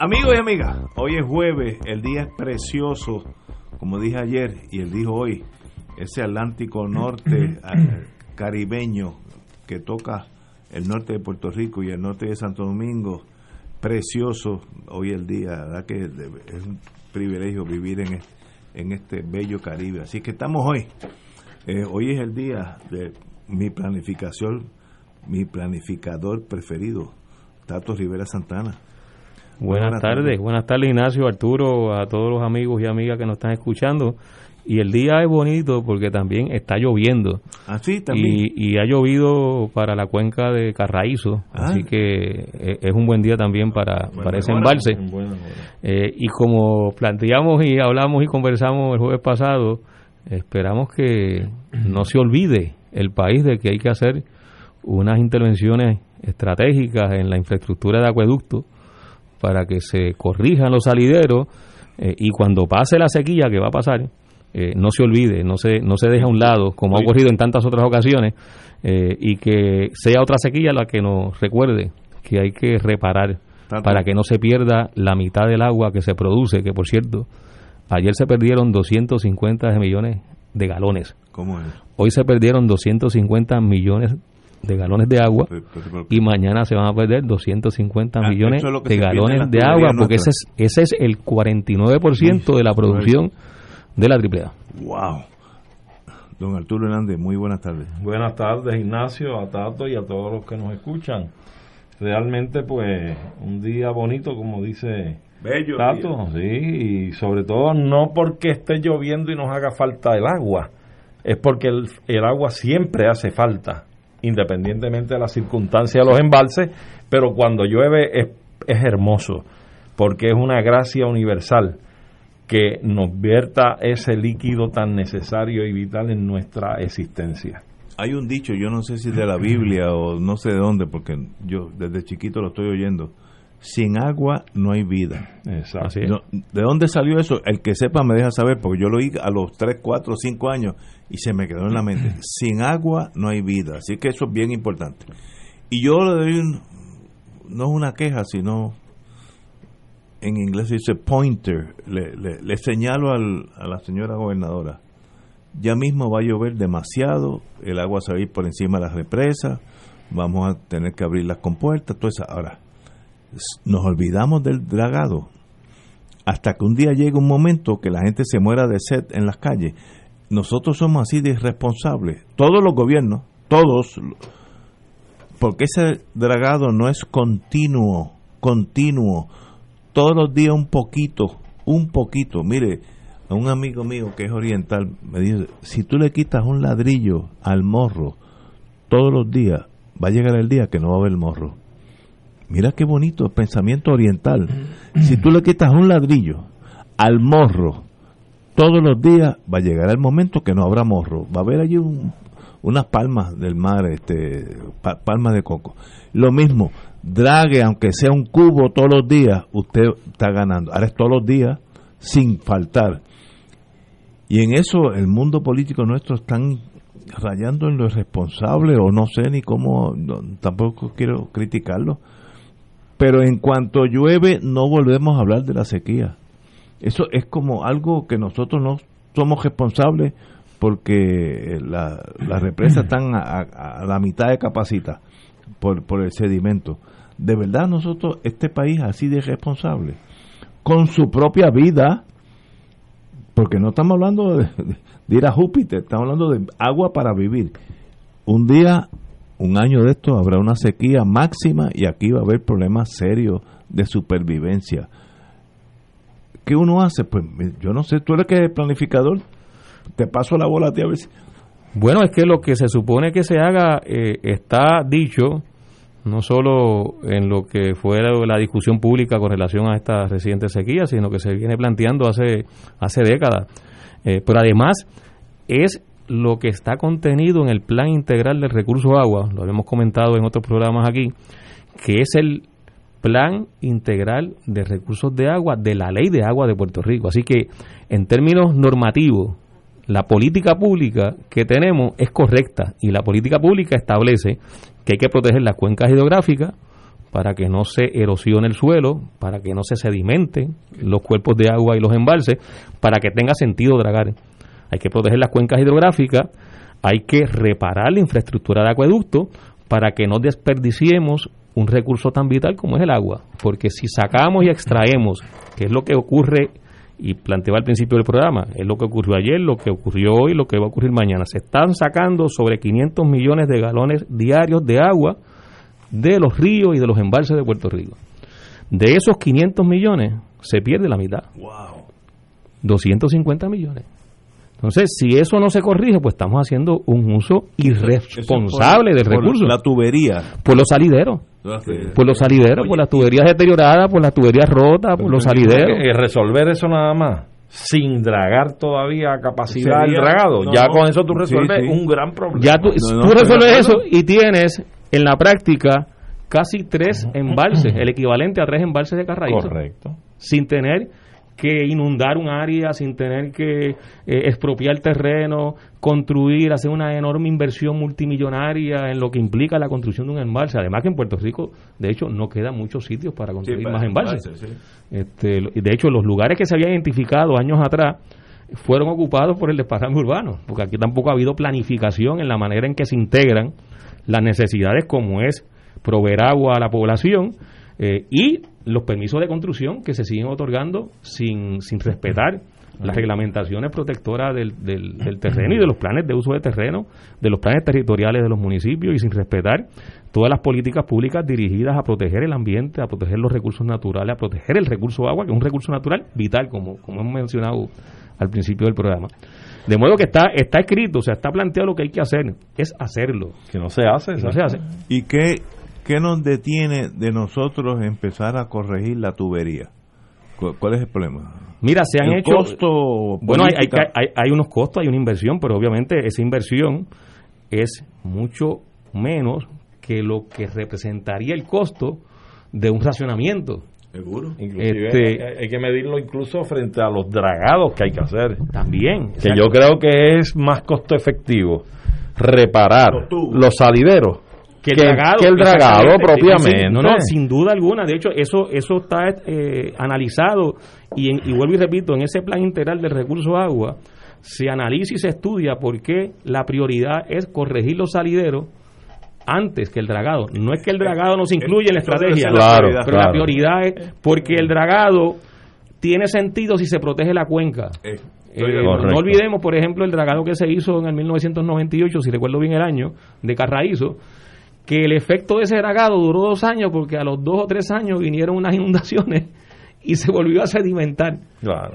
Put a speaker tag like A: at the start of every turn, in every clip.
A: Amigos y amigas, hoy es jueves, el día es precioso, como dije ayer y él dijo hoy, ese Atlántico norte caribeño que toca el norte de Puerto Rico y el norte de Santo Domingo, precioso hoy el día, verdad que es un privilegio vivir en este, en este bello Caribe. Así que estamos hoy, eh, hoy es el día de mi planificación, mi planificador preferido, Tato Rivera Santana.
B: Buenas, tardes. buenas tardes Ignacio, Arturo, a todos los amigos y amigas que nos están escuchando. Y el día es bonito porque también está lloviendo.
A: Así ah, también.
B: Y, ha llovido para la cuenca de Carraízo, ah. así que e, es un buen día también para, para ese embalse. Eh, y como planteamos y hablamos y conversamos el jueves pasado, esperamos que no se olvide el país de que hay que hacer unas intervenciones estratégicas en la infraestructura de acueducto para que se corrijan los salideros eh, y cuando pase la sequía que va a pasar, eh, no se olvide, no se, no se deje a un lado, como ha ocurrido en tantas otras ocasiones, eh, y que sea otra sequía la que nos recuerde que hay que reparar para que no se pierda la mitad del agua que se produce, que por cierto, ayer se perdieron 250 millones de galones.
A: ¿Cómo es?
B: Hoy se perdieron 250 millones de galones de agua y mañana se van a perder 250 ah, millones de galones de agua porque ese es, ese es el 49% de la producción de la AAA.
A: ¡Wow! Don Arturo Hernández, muy buenas tardes.
C: Buenas tardes, Ignacio, a Tato y a todos los que nos escuchan. Realmente, pues, un día bonito, como dice
A: Bello
C: Tato, sí, y sobre todo no porque esté lloviendo y nos haga falta el agua, es porque el, el agua siempre hace falta independientemente de las circunstancias de los embalses, pero cuando llueve es, es hermoso, porque es una gracia universal que nos vierta ese líquido tan necesario y vital en nuestra existencia.
A: Hay un dicho, yo no sé si de la Biblia o no sé de dónde, porque yo desde chiquito lo estoy oyendo. Sin agua no hay vida.
C: Exacto.
A: ¿De dónde salió eso? El que sepa me deja saber, porque yo lo oí a los 3, 4, 5 años y se me quedó en la mente. Sin agua no hay vida, así que eso es bien importante. Y yo le doy no es una queja, sino en inglés se dice pointer, le, le, señalo al, a la señora gobernadora, ya mismo va a llover demasiado, el agua se va a ir por encima de las represas, vamos a tener que abrir las compuertas, todo eso. Ahora, nos olvidamos del dragado hasta que un día llegue un momento que la gente se muera de sed en las calles nosotros somos así de irresponsables, todos los gobiernos, todos, porque ese dragado no es continuo, continuo, todos los días un poquito, un poquito. Mire, a un amigo mío que es oriental me dice, si tú le quitas un ladrillo al morro todos los días, va a llegar el día que no va a haber morro. Mira qué bonito, pensamiento oriental. Si tú le quitas un ladrillo al morro todos los días va a llegar el momento que no habrá morro, va a haber allí unas palmas del mar, este, palmas de coco. Lo mismo, drague, aunque sea un cubo todos los días, usted está ganando. Ahora es todos los días, sin faltar. Y en eso el mundo político nuestro están rayando en lo irresponsable, o no sé ni cómo, tampoco quiero criticarlo. Pero en cuanto llueve, no volvemos a hablar de la sequía eso es como algo que nosotros no somos responsables porque las represas están a, la mitad de capacidad por, por el sedimento. De verdad nosotros, este país así de responsable, con su propia vida, porque no estamos hablando de, ir a Júpiter, estamos hablando de agua para vivir. Un día, un año de esto, habrá una sequía máxima y aquí va a haber problemas serios de supervivencia. ¿Qué uno hace? Pues yo no sé, tú eres que es planificador, te paso la bola a ti a ver
B: Bueno, es que lo que se supone que se haga eh, está dicho no solo en lo que fue la, discusión pública con relación a esta reciente sequía, sino que se viene planteando hace, hace décadas. Eh, pero además es lo que está contenido en el Plan Integral del Recurso Agua, lo habíamos comentado en otros programas aquí, que es el Plan Integral de Recursos de Agua de la Ley de Agua de Puerto Rico. Así que, en términos normativos, la política pública que tenemos es correcta y la política pública establece que hay que proteger las cuencas hidrográficas para que no se erosione el suelo, para que no se sedimenten los cuerpos de agua y los embalses, para que tenga sentido dragar. Hay que proteger las cuencas hidrográficas, hay que reparar la infraestructura de acueducto para que no desperdiciemos un recurso tan vital como es el agua, porque si sacamos y extraemos, que es lo que ocurre y planteaba al principio del programa, es lo que ocurrió ayer, lo que ocurrió hoy, lo que va a ocurrir mañana. Se están sacando sobre 500 millones de galones diarios de agua de los ríos y de los embalses de Puerto Rico. De esos 500 millones se pierde la mitad. Wow. 250 millones. Entonces, si eso no se corrige, pues estamos haciendo un uso irresponsable del recurso.
A: La tubería.
B: Por los salideros. Por los salideros, por las tuberías deterioradas, por las tuberías rotas, por los salideros.
C: resolver eso nada más sin dragar todavía capacidad del dragado. ya con eso tú resuelves un gran problema.
B: Ya tú, tú resuelves eso y tienes en la práctica casi tres embalses, el equivalente a tres embalses de Carraízo.
C: Correcto.
B: Sin tener que inundar un área sin tener que eh, expropiar terreno, construir, hacer una enorme inversión multimillonaria en lo que implica la construcción de un embalse. Además que en Puerto Rico, de hecho, no quedan muchos sitios para construir más embalses. este, de hecho, los lugares que se habían identificado años atrás fueron ocupados por el desparrame urbano, porque aquí tampoco ha habido planificación en la manera en que se integran las necesidades como es proveer agua a la población eh, y los permisos de construcción que se siguen otorgando sin, sin respetar las reglamentaciones protectoras del, del, terreno y de los planes de uso de terreno, de los planes territoriales de los municipios y sin respetar todas las políticas públicas dirigidas a proteger el ambiente, a proteger los recursos naturales, a proteger el recurso agua, que es un recurso natural vital, como, como hemos mencionado al principio del programa. De modo que está, está escrito, o sea, está planteado lo que hay que hacer, es hacerlo.
C: Que no se hace.
B: no se hace.
A: ¿Y qué, ¿qué nos detiene de nosotros empezar a corregir la tubería? ¿Cuál es el problema?
B: Mira, se han hecho. bueno, hay, hay, hay, unos costos, hay una inversión, pero obviamente esa inversión es mucho menos que lo que representaría el costo de un racionamiento.
C: Seguro. Inclusive este, hay, que medirlo incluso frente a los dragados que hay que hacer.
B: También.
C: Que yo creo que es más costo efectivo reparar los salideros
B: que el dragado, propiamente. No, no, sin duda alguna. De hecho, eso eso está eh, analizado y, y vuelvo y repito, en ese plan integral del recurso agua se analiza y se estudia por qué la prioridad es corregir los salideros antes que el dragado. No es que el dragado no se incluye en la estrategia,
C: claro,
B: pero la prioridad es porque el dragado tiene sentido si se protege la cuenca. Eh, no olvidemos, por ejemplo, el dragado que se hizo en el 1998, si recuerdo bien el año, de Carraízo, que el efecto de ese dragado duró dos años porque a los dos o tres años vinieron unas inundaciones y se volvió a sedimentar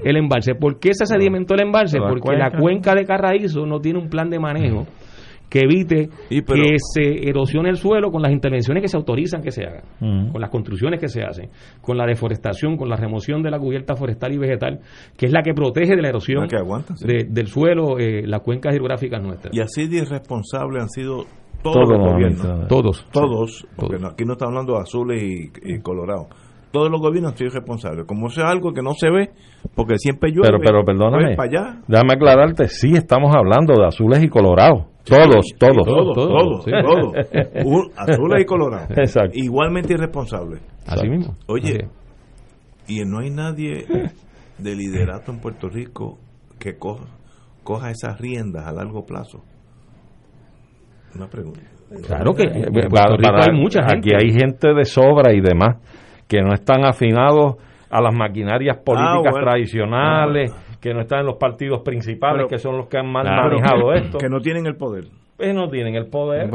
B: el embalse. ¿Por qué se sedimentó el embalse? Porque la cuenca de Carraízo no tiene un plan de manejo que evite que se erosione el suelo con las intervenciones que se autorizan que se hagan, con las construcciones que se hacen, con la deforestación, con la remoción de la cubierta forestal y vegetal, que es la que protege de la erosión del suelo eh, las cuencas hidrográficas nuestras.
A: Y así de irresponsables han sido todos, los gobiernos.
B: Todos.
A: Todos, porque aquí no está hablando de azules y, y colorados todos los gobiernos son responsables. Como sea algo que no se ve, porque siempre llueve.
C: Pero, pero perdóname, déjame aclararte, sí estamos hablando de azules y colorados. Todos, todos.
A: todos, todos, todos. azules y colorados. Exacto. Igualmente irresponsables.
B: Así mismo.
A: Oye, y no hay nadie de liderato en Puerto Rico que coja, coja esas riendas a largo plazo. Una pregunta.
B: Claro que en Puerto Rico hay mucha gente.
C: Aquí hay gente de sobra y demás que no están afinados a las maquinarias ah, políticas tradicionales, ah, que no están en los partidos principales, que son los que han manejado esto.
A: Que no tienen el poder.
C: Pues no tienen el poder.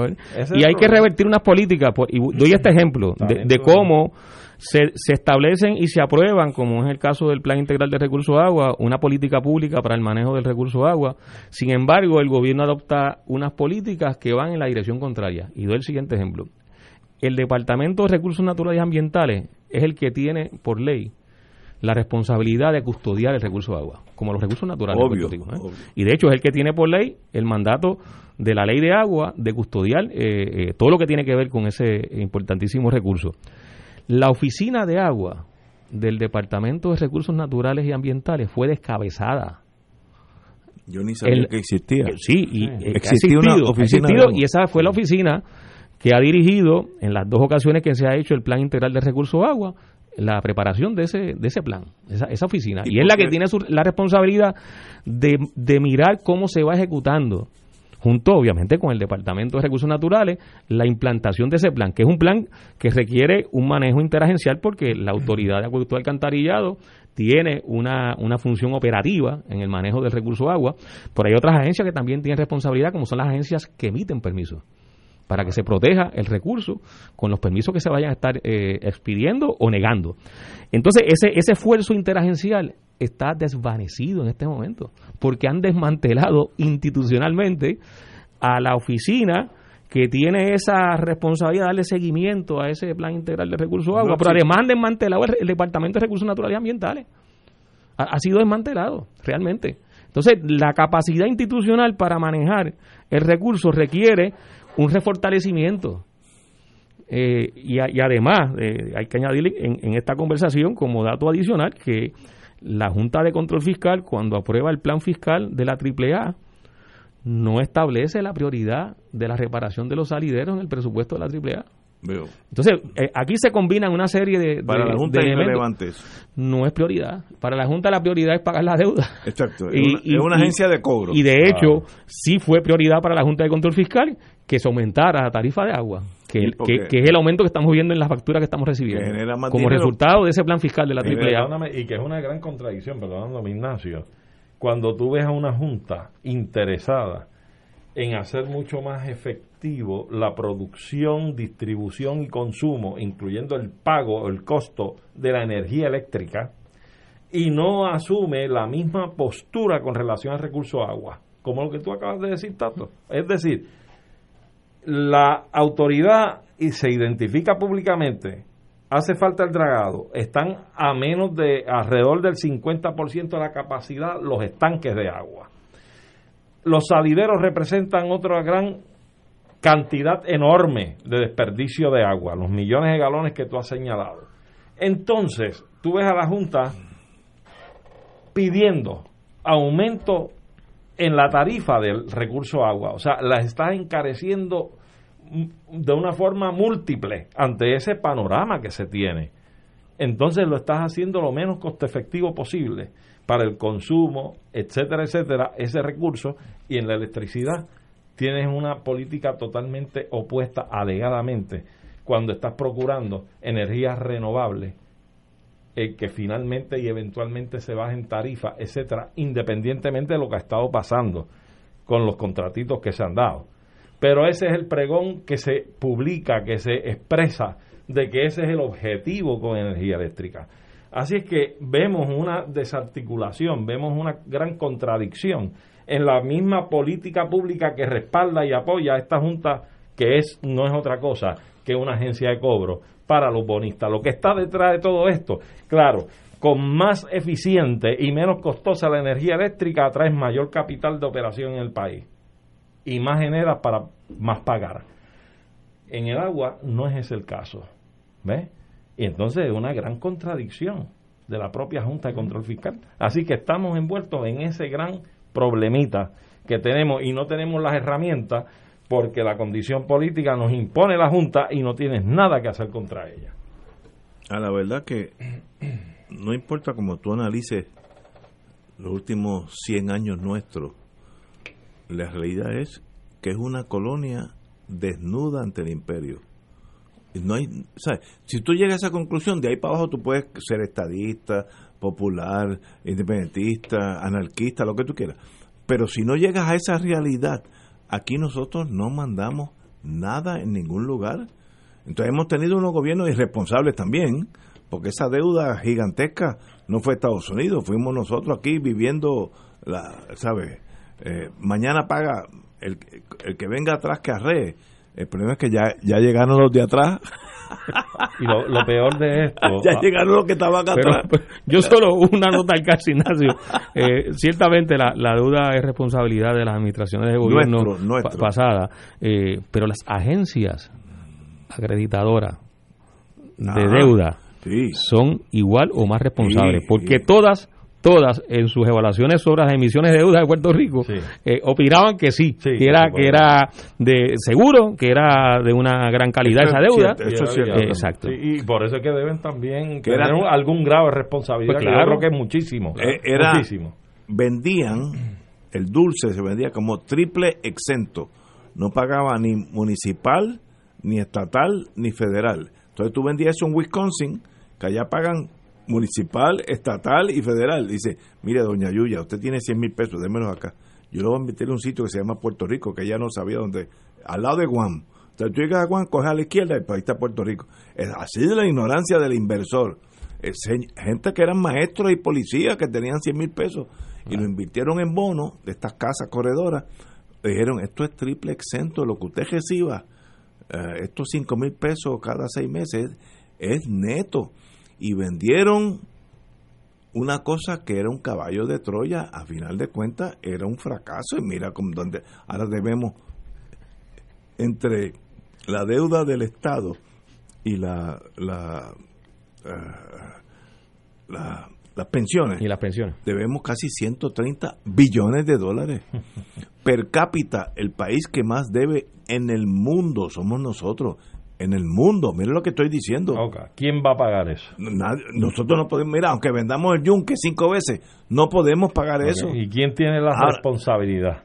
B: y hay que revertir unas políticas, y doy este ejemplo de, cómo se, se, establecen y se aprueban, como es el caso del Plan Integral de Recursos Agua, una política pública para el manejo del recurso de agua. Sin embargo, el gobierno adopta unas políticas que van en la dirección contraria. Y doy el siguiente ejemplo el Departamento de Recursos Naturales y Ambientales es el que tiene por ley la responsabilidad de custodiar el recurso de agua, como los recursos naturales. ¿eh? Y de hecho es el que tiene por ley el mandato de la ley de agua de custodiar eh, eh, todo lo que tiene que ver con ese importantísimo recurso. La oficina de agua del Departamento de Recursos Naturales y Ambientales fue descabezada.
A: Yo ni sabía que existía.
B: sí, y existía una oficina y esa fue la oficina que ha dirigido en las dos ocasiones que se ha hecho el Plan Integral de Recursos Agua la preparación de ese, de ese plan, esa, esa oficina. Y, es la que tiene la responsabilidad de, de mirar cómo se va ejecutando junto obviamente con el Departamento de Recursos Naturales, la implantación de ese plan, que es un plan que requiere un manejo interagencial porque la Autoridad de Acueducto Alcantarillado tiene una, una función operativa en el manejo del recurso agua, pero hay otras agencias que también tienen responsabilidad, como son las agencias que emiten permisos para que se proteja el recurso con los permisos que se vayan a estar eh, expidiendo o negando. Entonces, ese, ese esfuerzo interagencial está desvanecido en este momento, porque han desmantelado institucionalmente a la oficina que tiene esa responsabilidad de darle seguimiento a ese plan integral de recursos de agua, pero además han desmantelado el, Departamento de Recursos Naturales y Ambientales. ha sido desmantelado, realmente. Entonces, la capacidad institucional para manejar el recurso requiere un refortalecimiento. Eh, y, además, eh, hay que añadir en, esta conversación como dato adicional que la Junta de Control Fiscal, cuando aprueba el plan fiscal de la AAA, no establece la prioridad de la reparación de los salideros en el presupuesto de la AAA. Entonces, eh, aquí se combinan una serie de.
A: Para la Junta
B: No es prioridad. Para la Junta la prioridad es pagar la deuda.
A: Exacto. es una, agencia de cobro.
B: Y de hecho, sí fue prioridad para la Junta de Control Fiscal que se aumentara la tarifa de agua, que, que, es el aumento que estamos viendo en la factura que estamos recibiendo. Como resultado de ese plan fiscal de la AAA.
C: Y que es una gran contradicción, perdóname, Ignacio. Cuando tú ves a una Junta interesada en hacer mucho más efectivo la producción, distribución y consumo, incluyendo el pago o el costo de la energía eléctrica, y no asume la misma postura con relación al recurso agua, como lo que tú acabas de decir, Tato. Es decir, la autoridad y se identifica públicamente, hace falta el dragado, están a menos de alrededor del 50% de la capacidad los estanques de agua los salideros representan otra gran cantidad enorme de desperdicio de agua, los millones de galones que tú has señalado. Entonces, tú ves a la Junta pidiendo aumento en la tarifa del recurso agua, o sea, la estás encareciendo de una forma múltiple ante ese panorama que se tiene. Entonces lo estás haciendo lo menos coste efectivo posible para el consumo, etcétera, etcétera, ese recurso y en la electricidad tienes una política totalmente opuesta alegadamente cuando estás procurando energías renovables eh, que finalmente y eventualmente se bajen tarifa, etcétera, independientemente de lo que ha estado pasando con los contratitos que se han dado. Pero ese es el pregón que se publica, que se expresa de que ese es el objetivo con energía eléctrica. Así es que vemos una desarticulación, vemos una gran contradicción en la misma política pública que respalda y apoya a esta Junta, que es no es otra cosa que una agencia de cobro para los bonistas. Lo que está detrás de todo esto, claro, con más eficiente y menos costosa la energía eléctrica atrae mayor capital de operación en el país y más genera para más pagar. En el agua no es ese el caso. ¿Ves? Y entonces es una gran contradicción de la propia Junta de Control Fiscal. Así que estamos envueltos en ese gran problemita que tenemos y no tenemos las herramientas porque la condición política nos impone la Junta y no tienes nada que hacer contra ella.
A: A la verdad que no importa cómo tú analices los últimos 100 años nuestros, la realidad es que es una colonia desnuda ante el imperio no hay, Si tú llegas a esa conclusión, de ahí para abajo tú puedes ser estadista, popular, independentista, anarquista, lo que tú quieras. Pero si no llegas a esa realidad, aquí nosotros no mandamos nada en ningún lugar. Entonces hemos tenido unos gobiernos irresponsables también, porque esa deuda gigantesca no fue Estados Unidos, fuimos nosotros aquí viviendo, la, ¿sabes? Eh, mañana paga el, el que venga atrás que arree El problema es que ya, ya llegaron los de atrás.
C: y lo, peor de esto.
A: ya ah, llegaron los que estaban atrás.
B: Pues, yo solo una nota al casi Ignacio. Eh, ciertamente la, la, deuda es responsabilidad de las administraciones de gobierno pasadas, eh, pero las agencias acreditadoras de deuda son igual o más responsables, porque todas todas en sus evaluaciones sobre las emisiones de deuda de Puerto Rico eh, opinaban que sí, que era que era de seguro, que era de una gran calidad esa deuda.
C: eso es cierto. exacto. y por eso es que deben también tener algún grado de responsabilidad, pues claro. que es muchísimo.
A: Eh, era, muchísimo. Vendían el dulce se vendía como triple exento. No pagaba ni municipal, ni estatal, ni federal. Entonces tú vendías eso en Wisconsin, que allá pagan municipal, estatal y federal. Dice, mire, doña Yuya, usted tiene 100 mil pesos, démelos acá. Yo lo voy a meter en un sitio que se llama Puerto Rico, que ella no sabía dónde, al lado de Guam. Entonces tú llegas a Guam, coges a la izquierda y ahí está Puerto Rico. Es así de la ignorancia del inversor. Gente que eran maestros y policías que tenían 100 mil pesos y lo invirtieron en bonos de estas casas corredoras. dijeron, esto es triple exento, lo que usted reciba, eh, estos 5 mil pesos cada seis meses, es neto y vendieron una cosa que era un caballo de Troya, a final de cuentas era un fracaso y mira con donde ahora debemos entre la deuda del Estado y la, la, eh, las pensiones.
B: Y las pensiones.
A: Debemos casi 130 billones de dólares. per cápita, el país que más debe en el mundo somos nosotros en el mundo. Mira lo que estoy diciendo.
C: ¿Quién va a pagar eso?
A: nosotros no podemos, mira, aunque vendamos el yunque cinco veces, no podemos pagar eso.
C: ¿Y quién tiene la responsabilidad?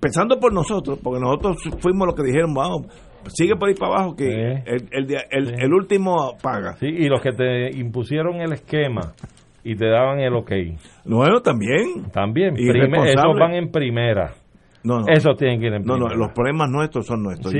A: Pensando por nosotros, porque nosotros fuimos los que dijeron, vamos, sigue por ahí para abajo, que el, el, el, último paga.
C: Sí, y los que te impusieron el esquema y te daban el ok.
A: Bueno, también.
C: También, esos van en primera.
A: No, no.
C: Eso tiene que ir en
A: No, no, los problemas nuestros son nuestros.
C: Sí,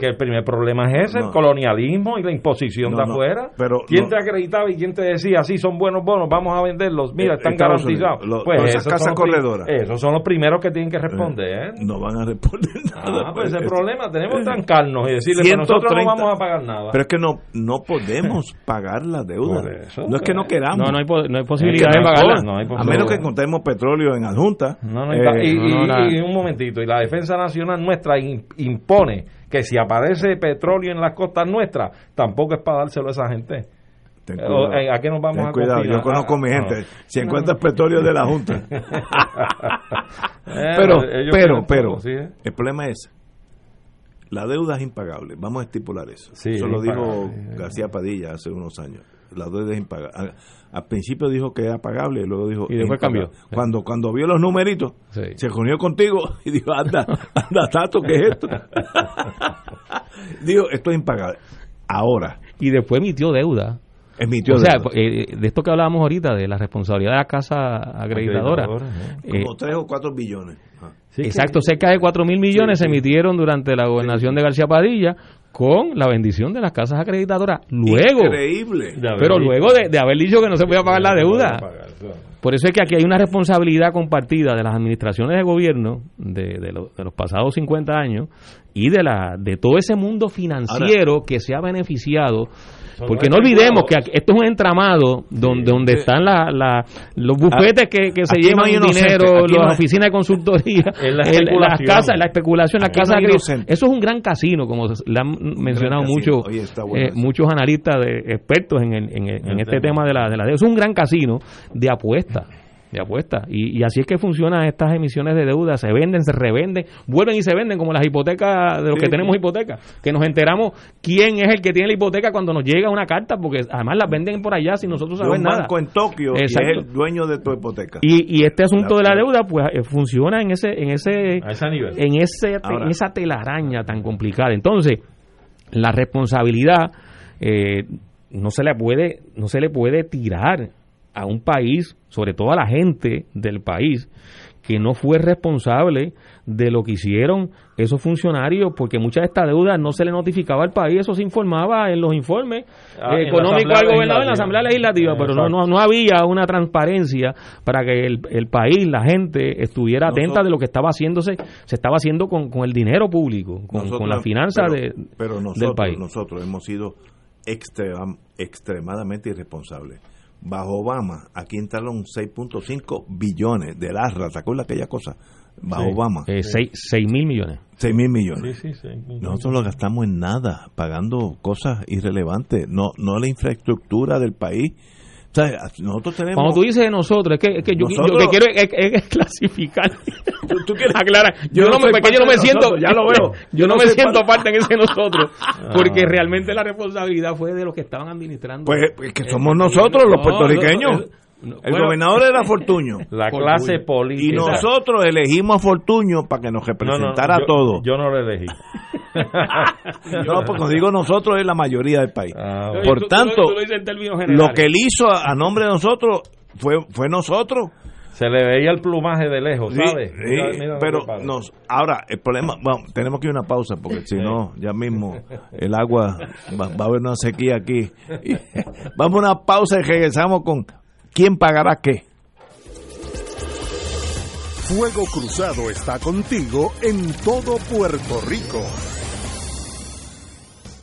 C: que el primer problema es ese, el colonialismo y la imposición de afuera. Pero ¿Quién te acreditaba y quién te decía, sí, son buenos bonos, vamos a venderlos? Mira, eh, están garantizados.
A: pues esas casas corredoras.
C: Esos son los primeros que tienen que responder.
A: ¿eh? No van a responder nada.
C: Ah, pues ese problema, tenemos que trancarnos y decirle que nosotros no vamos a pagar nada.
A: Pero es que no, no podemos pagar la deuda. no es que no pues. queramos.
B: No, no hay, no hay posibilidad de pagarla.
A: a menos que encontremos petróleo en adjunta.
C: No, no, y, y, un momentito, y la defensa nacional nuestra impone que si aparece petróleo en las costas nuestras, tampoco es para dárselo a esa gente. Eh, ¿A qué nos vamos a
A: cuidado, yo conozco a mi gente. Si encuentras petróleo de la Junta. Eh, pero, pero, pero, el problema es, la deuda es impagable. Vamos a estipular eso. eso lo dijo García Padilla hace unos años. La deuda es impagable al principio dijo que era pagable y luego dijo
B: y después cambió.
A: Cuando cuando vio los numeritos se reunió contigo y dijo anda anda tato qué es esto dijo esto es impagable ahora.
B: Y después emitió deuda.
A: Emitió
B: o sea eh, de esto que hablábamos ahorita de la responsabilidad de la casa acreditadora
A: eh, como tres o cuatro billones.
B: Ah. exacto cerca de cuatro mil millones se emitieron durante la gobernación de García Padilla con la bendición de las casas acreditadoras. Luego,
A: Increíble.
B: pero luego de, haber dicho que no se podía pagar la deuda. Por eso es que aquí hay una responsabilidad compartida de las administraciones de gobierno de, de, de los pasados 50 años y de, la, de todo ese mundo financiero que se ha beneficiado porque no olvidemos que esto es un entramado donde, donde están la, los bufetes que, que se llevan dinero, las oficinas de consultoría, las casas, la especulación, las casas. Eso es un gran casino, como le han mencionado muchos eh, muchos analistas de, expertos en, en, este tema de la, de la deuda. Es un gran casino de apuestas de apuesta. Y, así es que funcionan estas emisiones de deuda, se venden, se revenden, vuelven y se venden como las hipotecas de los que tenemos hipotecas, que nos enteramos quién es el que tiene la hipoteca cuando nos llega una carta, porque además las venden por allá sin nosotros saber nada.
A: banco en Tokio es el dueño de tu hipoteca.
B: Y, y este asunto de la deuda pues eh, funciona en ese en ese en ese en esa telaraña tan complicada. Entonces, la responsabilidad eh, no se le puede no se le puede tirar a un país, sobre todo a la gente del país, que no fue responsable de lo que hicieron esos funcionarios, porque muchas de estas deudas no se le notificaba al país, eso se informaba en los informes ah, económicos al gobernador en la Asamblea Legislativa, pero no, no, no, había una transparencia para que el, el país, la gente, estuviera atenta de lo que estaba haciéndose, se estaba haciendo con, con el dinero público, con, la finanza de,
A: pero nosotros,
B: del país.
A: Nosotros hemos sido extremadamente irresponsables bajo Obama, aquí entraron 6.5 billones de LARRA, ¿te acuerdas aquella cosa? Bajo Obama.
B: 6 eh, mil millones.
A: 6 mil millones. Nosotros lo gastamos en nada, pagando cosas irrelevantes, no, no la infraestructura del país nosotros tenemos...
B: Cuando tú dices de nosotros, es que, es que yo, lo que quiero es, clasificar.
A: ¿Tú, quieres aclarar?
B: Yo, no, me, yo no me siento, ya lo veo, yo, no, me siento parte en ese nosotros, ah. porque realmente la responsabilidad fue de los que estaban administrando.
A: Pues, pues que somos nosotros los puertorriqueños el gobernador era Fortuño.
C: La clase política.
A: Y nosotros elegimos a Fortuño para que nos representara a todos.
C: Yo no lo elegí.
A: no, porque digo nosotros es la mayoría del país. Ah, Por tanto, lo, que él hizo a, nombre de nosotros fue, fue nosotros.
C: Se le veía el plumaje de lejos, ¿sabes?
A: pero nos, ahora, el problema, bueno, tenemos que ir a una pausa porque si no, ya mismo el agua va, va, a haber una sequía aquí. vamos a una pausa y regresamos con ¿Quién pagará qué?
D: Fuego Cruzado está contigo en todo Puerto Rico.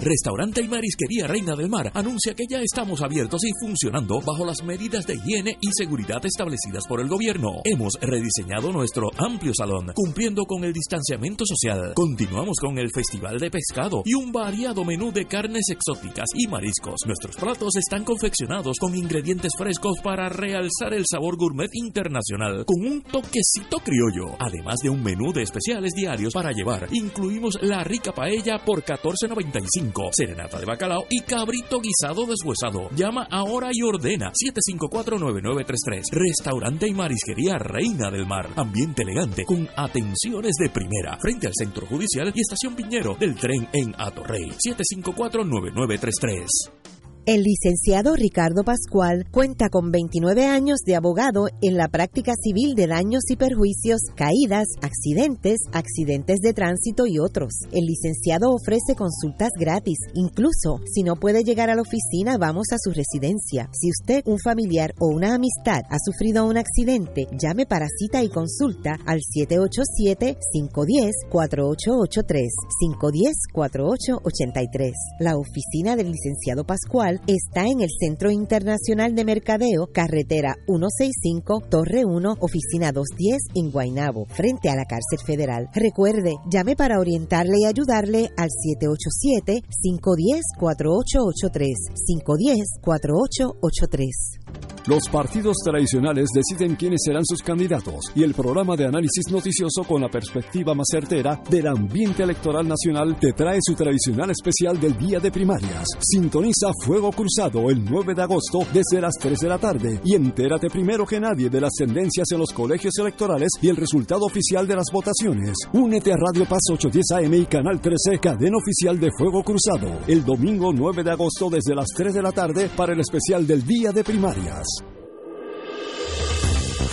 E: Restaurante y Marisquería Reina del Mar anuncia que ya estamos abiertos y funcionando bajo las medidas de higiene y seguridad establecidas por el gobierno. Hemos rediseñado nuestro amplio salón, cumpliendo con el distanciamiento social. Continuamos con el Festival de Pescado y un variado menú de carnes exóticas y mariscos. Nuestros platos están confeccionados con ingredientes frescos para realzar el sabor gourmet internacional, con un toquecito criollo. Además de un menú de especiales diarios para llevar, incluimos la rica paella por 14.95 serenata de bacalao y cabrito guisado deshuesado. Llama ahora y ordena 754-9933. Restaurante y marisquería Reina del Mar. Ambiente elegante con atenciones de primera. Frente al Centro Judicial y Estación Piñero del tren en Atorrey. 754-9933.
F: El licenciado Ricardo Pascual cuenta con 29 años de abogado en la práctica civil de daños y perjuicios, caídas, accidentes, accidentes de tránsito y otros. El licenciado ofrece consultas gratis, incluso si no puede llegar a la oficina, vamos a su residencia. Si usted, un familiar o una amistad ha sufrido un accidente, llame para cita y consulta al 787-510-4883, 510-4883. La oficina del licenciado Pascual está en el Centro Internacional de Mercadeo, carretera 165, Torre 1, oficina 210 en Guaynabo, frente a la cárcel federal. Recuerde, llame para orientarle y ayudarle al 787-510-4883, 510-4883.
G: Los partidos tradicionales deciden quiénes serán sus candidatos y el programa de análisis noticioso con la perspectiva más certera del ambiente electoral nacional te trae su tradicional especial del día de primarias. Sintoniza Fuego Cruzado el 9 de agosto desde las 3 de la tarde y entérate primero que nadie de las tendencias en los colegios electorales y el resultado oficial de las votaciones. Únete a Radio Paz 810 AM y Canal 13, cadena oficial de Fuego Cruzado, el domingo 9 de agosto desde las 3 de la tarde para el especial del día de primarias.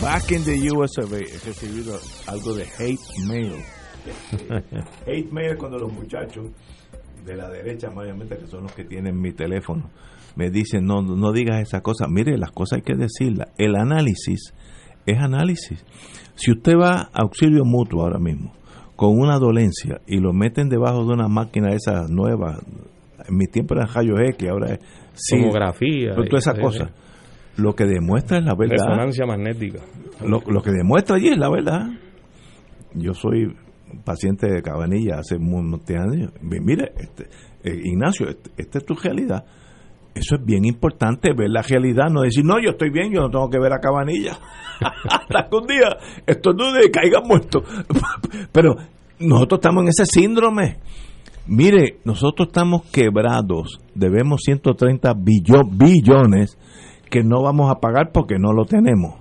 A: Back in the US he recibido algo de hate mail. hate mail cuando los muchachos de la derecha, obviamente, que son los que tienen mi teléfono, me dicen, no, no digas esa cosa. Mire, las cosas hay que decirlas. El análisis es análisis. Si usted va a auxilio mutuo ahora mismo, con una dolencia, y lo meten debajo de una máquina esa nueva, en mi tiempo era Rayo X, ahora es...
B: Tomografía.
A: toda esa cosa lo que demuestra es la verdad.
B: Resonancia magnética.
A: Lo, lo que demuestra allí es la verdad. Yo soy paciente de Cabanilla hace muchos años. Mire, este, eh, Ignacio, este, esta es tu realidad. Eso es bien importante, ver la realidad, no decir, no, yo estoy bien, yo no tengo que ver a Cabanilla. Hasta que un día esto no de caiga muerto. Pero nosotros estamos en ese síndrome. Mire, nosotros estamos quebrados, debemos 130 billones que no vamos a pagar porque no lo tenemos.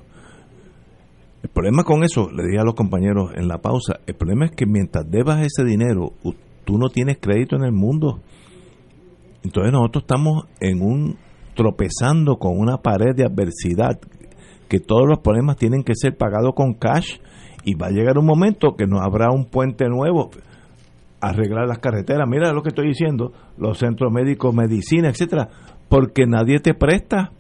A: El problema con eso, le dije a los compañeros en la pausa, el problema es que mientras debas ese dinero, tú no tienes crédito en el mundo. Entonces nosotros estamos en un tropezando con una pared de adversidad, que todos los problemas tienen que ser pagados con cash y va a llegar un momento que no habrá un puente nuevo arreglar las carreteras, mira lo que estoy diciendo, los centros médicos, medicina, etcétera, porque nadie te presta.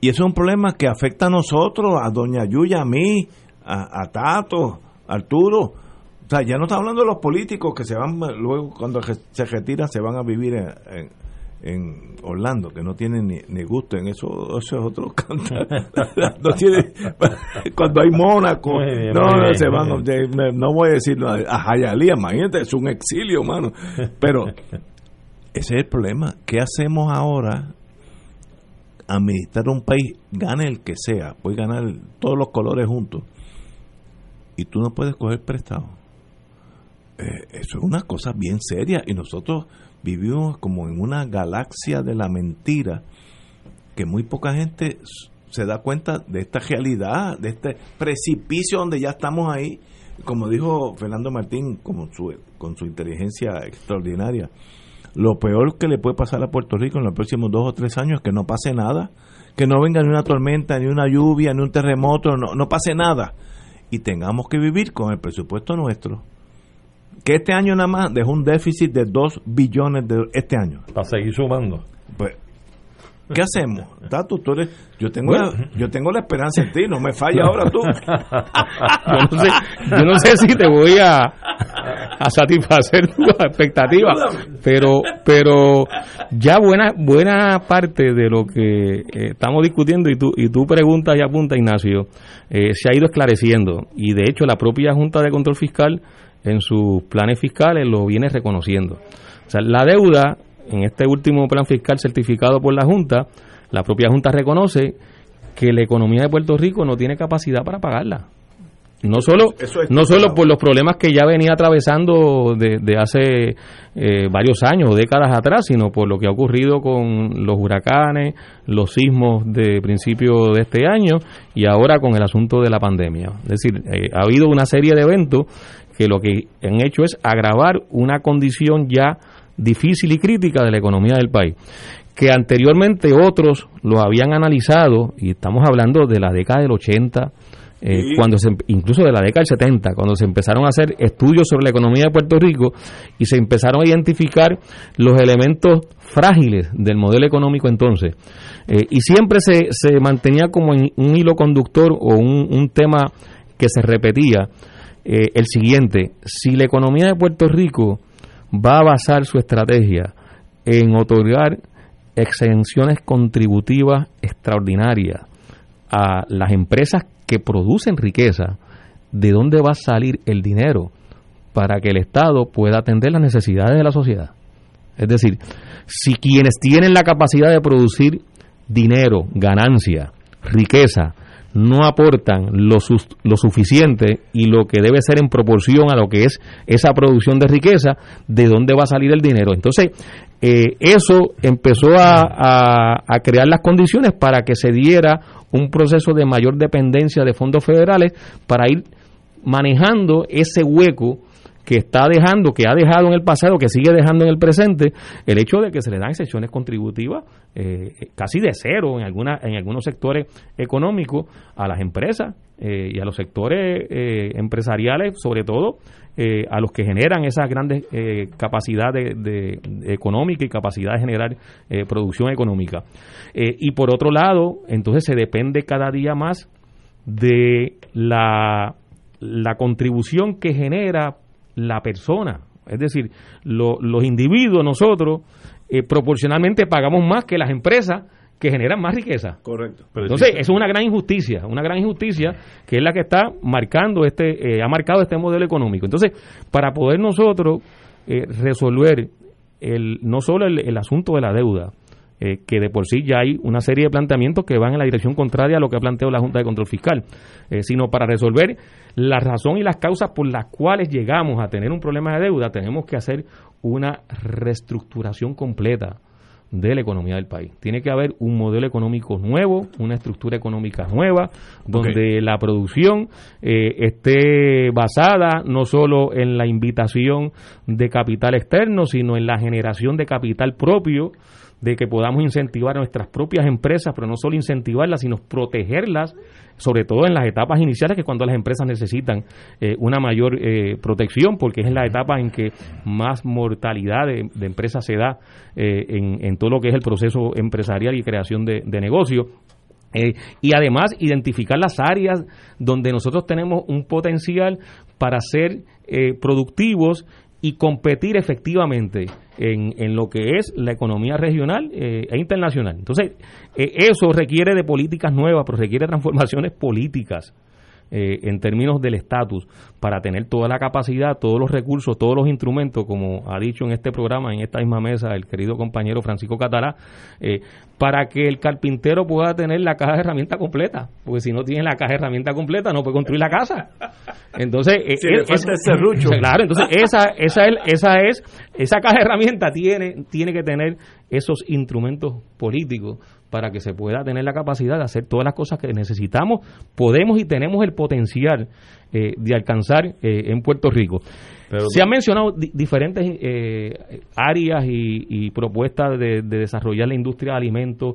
A: Y eso es un problema que afecta a nosotros, a doña Yuya, a mí, a, Tato, a Arturo. O sea, ya no está hablando de los políticos que se van, luego cuando se retiran, se van a vivir en, en Orlando, que no tienen ni, gusto en eso, eso es otro cantar. no tiene, cuando hay Mónaco, no, se van, no voy a decir a Jayalía, imagínate, es un exilio, mano. Pero ese es el problema. ¿Qué hacemos ahora? Administrar un país, gane el que sea, puede ganar todos los colores juntos. Y tú no puedes coger prestado. Eh, eso es una cosa bien seria y nosotros vivimos como en una galaxia de la mentira que muy poca gente se da cuenta de esta realidad, de este precipicio donde ya estamos ahí. Como dijo Fernando Martín, como su, con su inteligencia extraordinaria, lo peor que le puede pasar a Puerto Rico en los próximos dos o tres años es que no pase nada, que no venga ni una tormenta, ni una lluvia, ni un terremoto, no, no pase nada. Y tengamos que vivir con el presupuesto nuestro que este año nada más dejó un déficit de 2 billones de este año.
C: Para seguir sumando.
A: Pues, ¿qué hacemos? Tato, tú eres, yo tengo la, yo tengo la esperanza en ti, no me falla ahora tú.
B: yo, no sé, yo no sé si te voy a, a satisfacer tus expectativas, pero pero ya buena buena parte de lo que eh, estamos discutiendo y tú y tú preguntas y apunta Ignacio eh, se ha ido esclareciendo y de hecho la propia Junta de Control Fiscal en sus planes fiscales lo viene reconociendo. O sea, la deuda, en este último plan fiscal certificado por la Junta, la propia Junta reconoce que la economía de Puerto Rico no tiene capacidad para pagarla. No solo, no solo por los problemas que ya venía atravesando de, hace eh, varios años o décadas atrás, sino por lo que ha ocurrido con los huracanes, los sismos de principio de este año y ahora con el asunto de la pandemia. Es decir, eh, ha habido una serie de eventos que lo que han hecho es agravar una condición ya difícil y crítica de la economía del país que anteriormente otros lo habían analizado, y estamos hablando de la década del 80, eh, cuando se, incluso de la década del 70, cuando se empezaron a hacer estudios sobre la economía de Puerto Rico y se empezaron a identificar los elementos frágiles del modelo económico entonces. Eh, y siempre se, se mantenía como en un hilo conductor o un, un tema que se repetía eh, el siguiente, si la economía de Puerto Rico va a basar su estrategia en otorgar exenciones contributivas extraordinarias a las empresas que producen riqueza, ¿de dónde va a salir el dinero para que el Estado pueda atender las necesidades de la sociedad? Es decir, si quienes tienen la capacidad de producir dinero, ganancia, riqueza, no aportan lo, lo, suficiente y lo que debe ser en proporción a lo que es esa producción de riqueza, ¿de dónde va a salir el dinero? Entonces, eh, eso empezó a, a, crear las condiciones para que se diera un proceso de mayor dependencia de fondos federales para ir manejando ese hueco que está dejando, que ha dejado en el pasado, que sigue dejando en el presente, el hecho de que se le dan excepciones contributivas eh, casi de cero en, alguna, en algunos sectores económicos a las empresas eh, y a los sectores eh, empresariales, sobre todo a los que generan esas grandes capacidades de, económica y capacidad de generar producción económica. y por otro lado, entonces se depende cada día más de la, la contribución que genera la persona. Es decir, los individuos, nosotros, eh, proporcionalmente pagamos más que las empresas que generan más riqueza.
A: Correcto.
B: Entonces, eso es una gran injusticia, una gran injusticia que es la que está marcando este, eh, ha marcado este modelo económico. Entonces, para poder nosotros eh, resolver el, no solo el, asunto de la deuda, eh, que de por sí ya hay una serie de planteamientos que van en la dirección contraria a lo que ha planteado la Junta de Control Fiscal, eh, sino para resolver la razón y las causas por las cuales llegamos a tener un problema de deuda, tenemos que hacer una reestructuración completa de la economía del país. Tiene que haber un modelo económico nuevo, una estructura económica nueva, donde la producción eh, esté basada no solo en la invitación de capital externo, sino en la generación de capital propio de que podamos incentivar a nuestras propias empresas, pero no solo incentivarlas, sino protegerlas, sobre todo en las etapas iniciales, que es cuando las empresas necesitan eh, una mayor eh, protección, porque es la etapa en que más mortalidad de, empresas se da eh, en, todo lo que es el proceso empresarial y creación de, de negocio. y además identificar las áreas donde nosotros tenemos un potencial para ser productivos y competir efectivamente en, en, lo que es la economía regional eh, e internacional. Entonces, eh, eso requiere de políticas nuevas, pero requiere transformaciones políticas eh, en términos del estatus para tener toda la capacidad, todos los recursos, todos los instrumentos, como ha dicho en este programa, en esta misma mesa, el querido compañero Francisco Catará, eh, para que el carpintero pueda tener la caja de herramientas completa, porque si no tiene la caja de herramientas completa no puede construir la casa. Entonces, eh, claro, entonces esa, esa, es, esa es, esa caja de herramientas tiene, tiene que tener esos instrumentos políticos para que se pueda tener la capacidad de hacer todas las cosas que necesitamos, podemos y tenemos el potencial eh, de alcanzar eh, en Puerto Rico. se han mencionado diferentes eh, áreas y, propuestas de, desarrollar la industria de alimentos,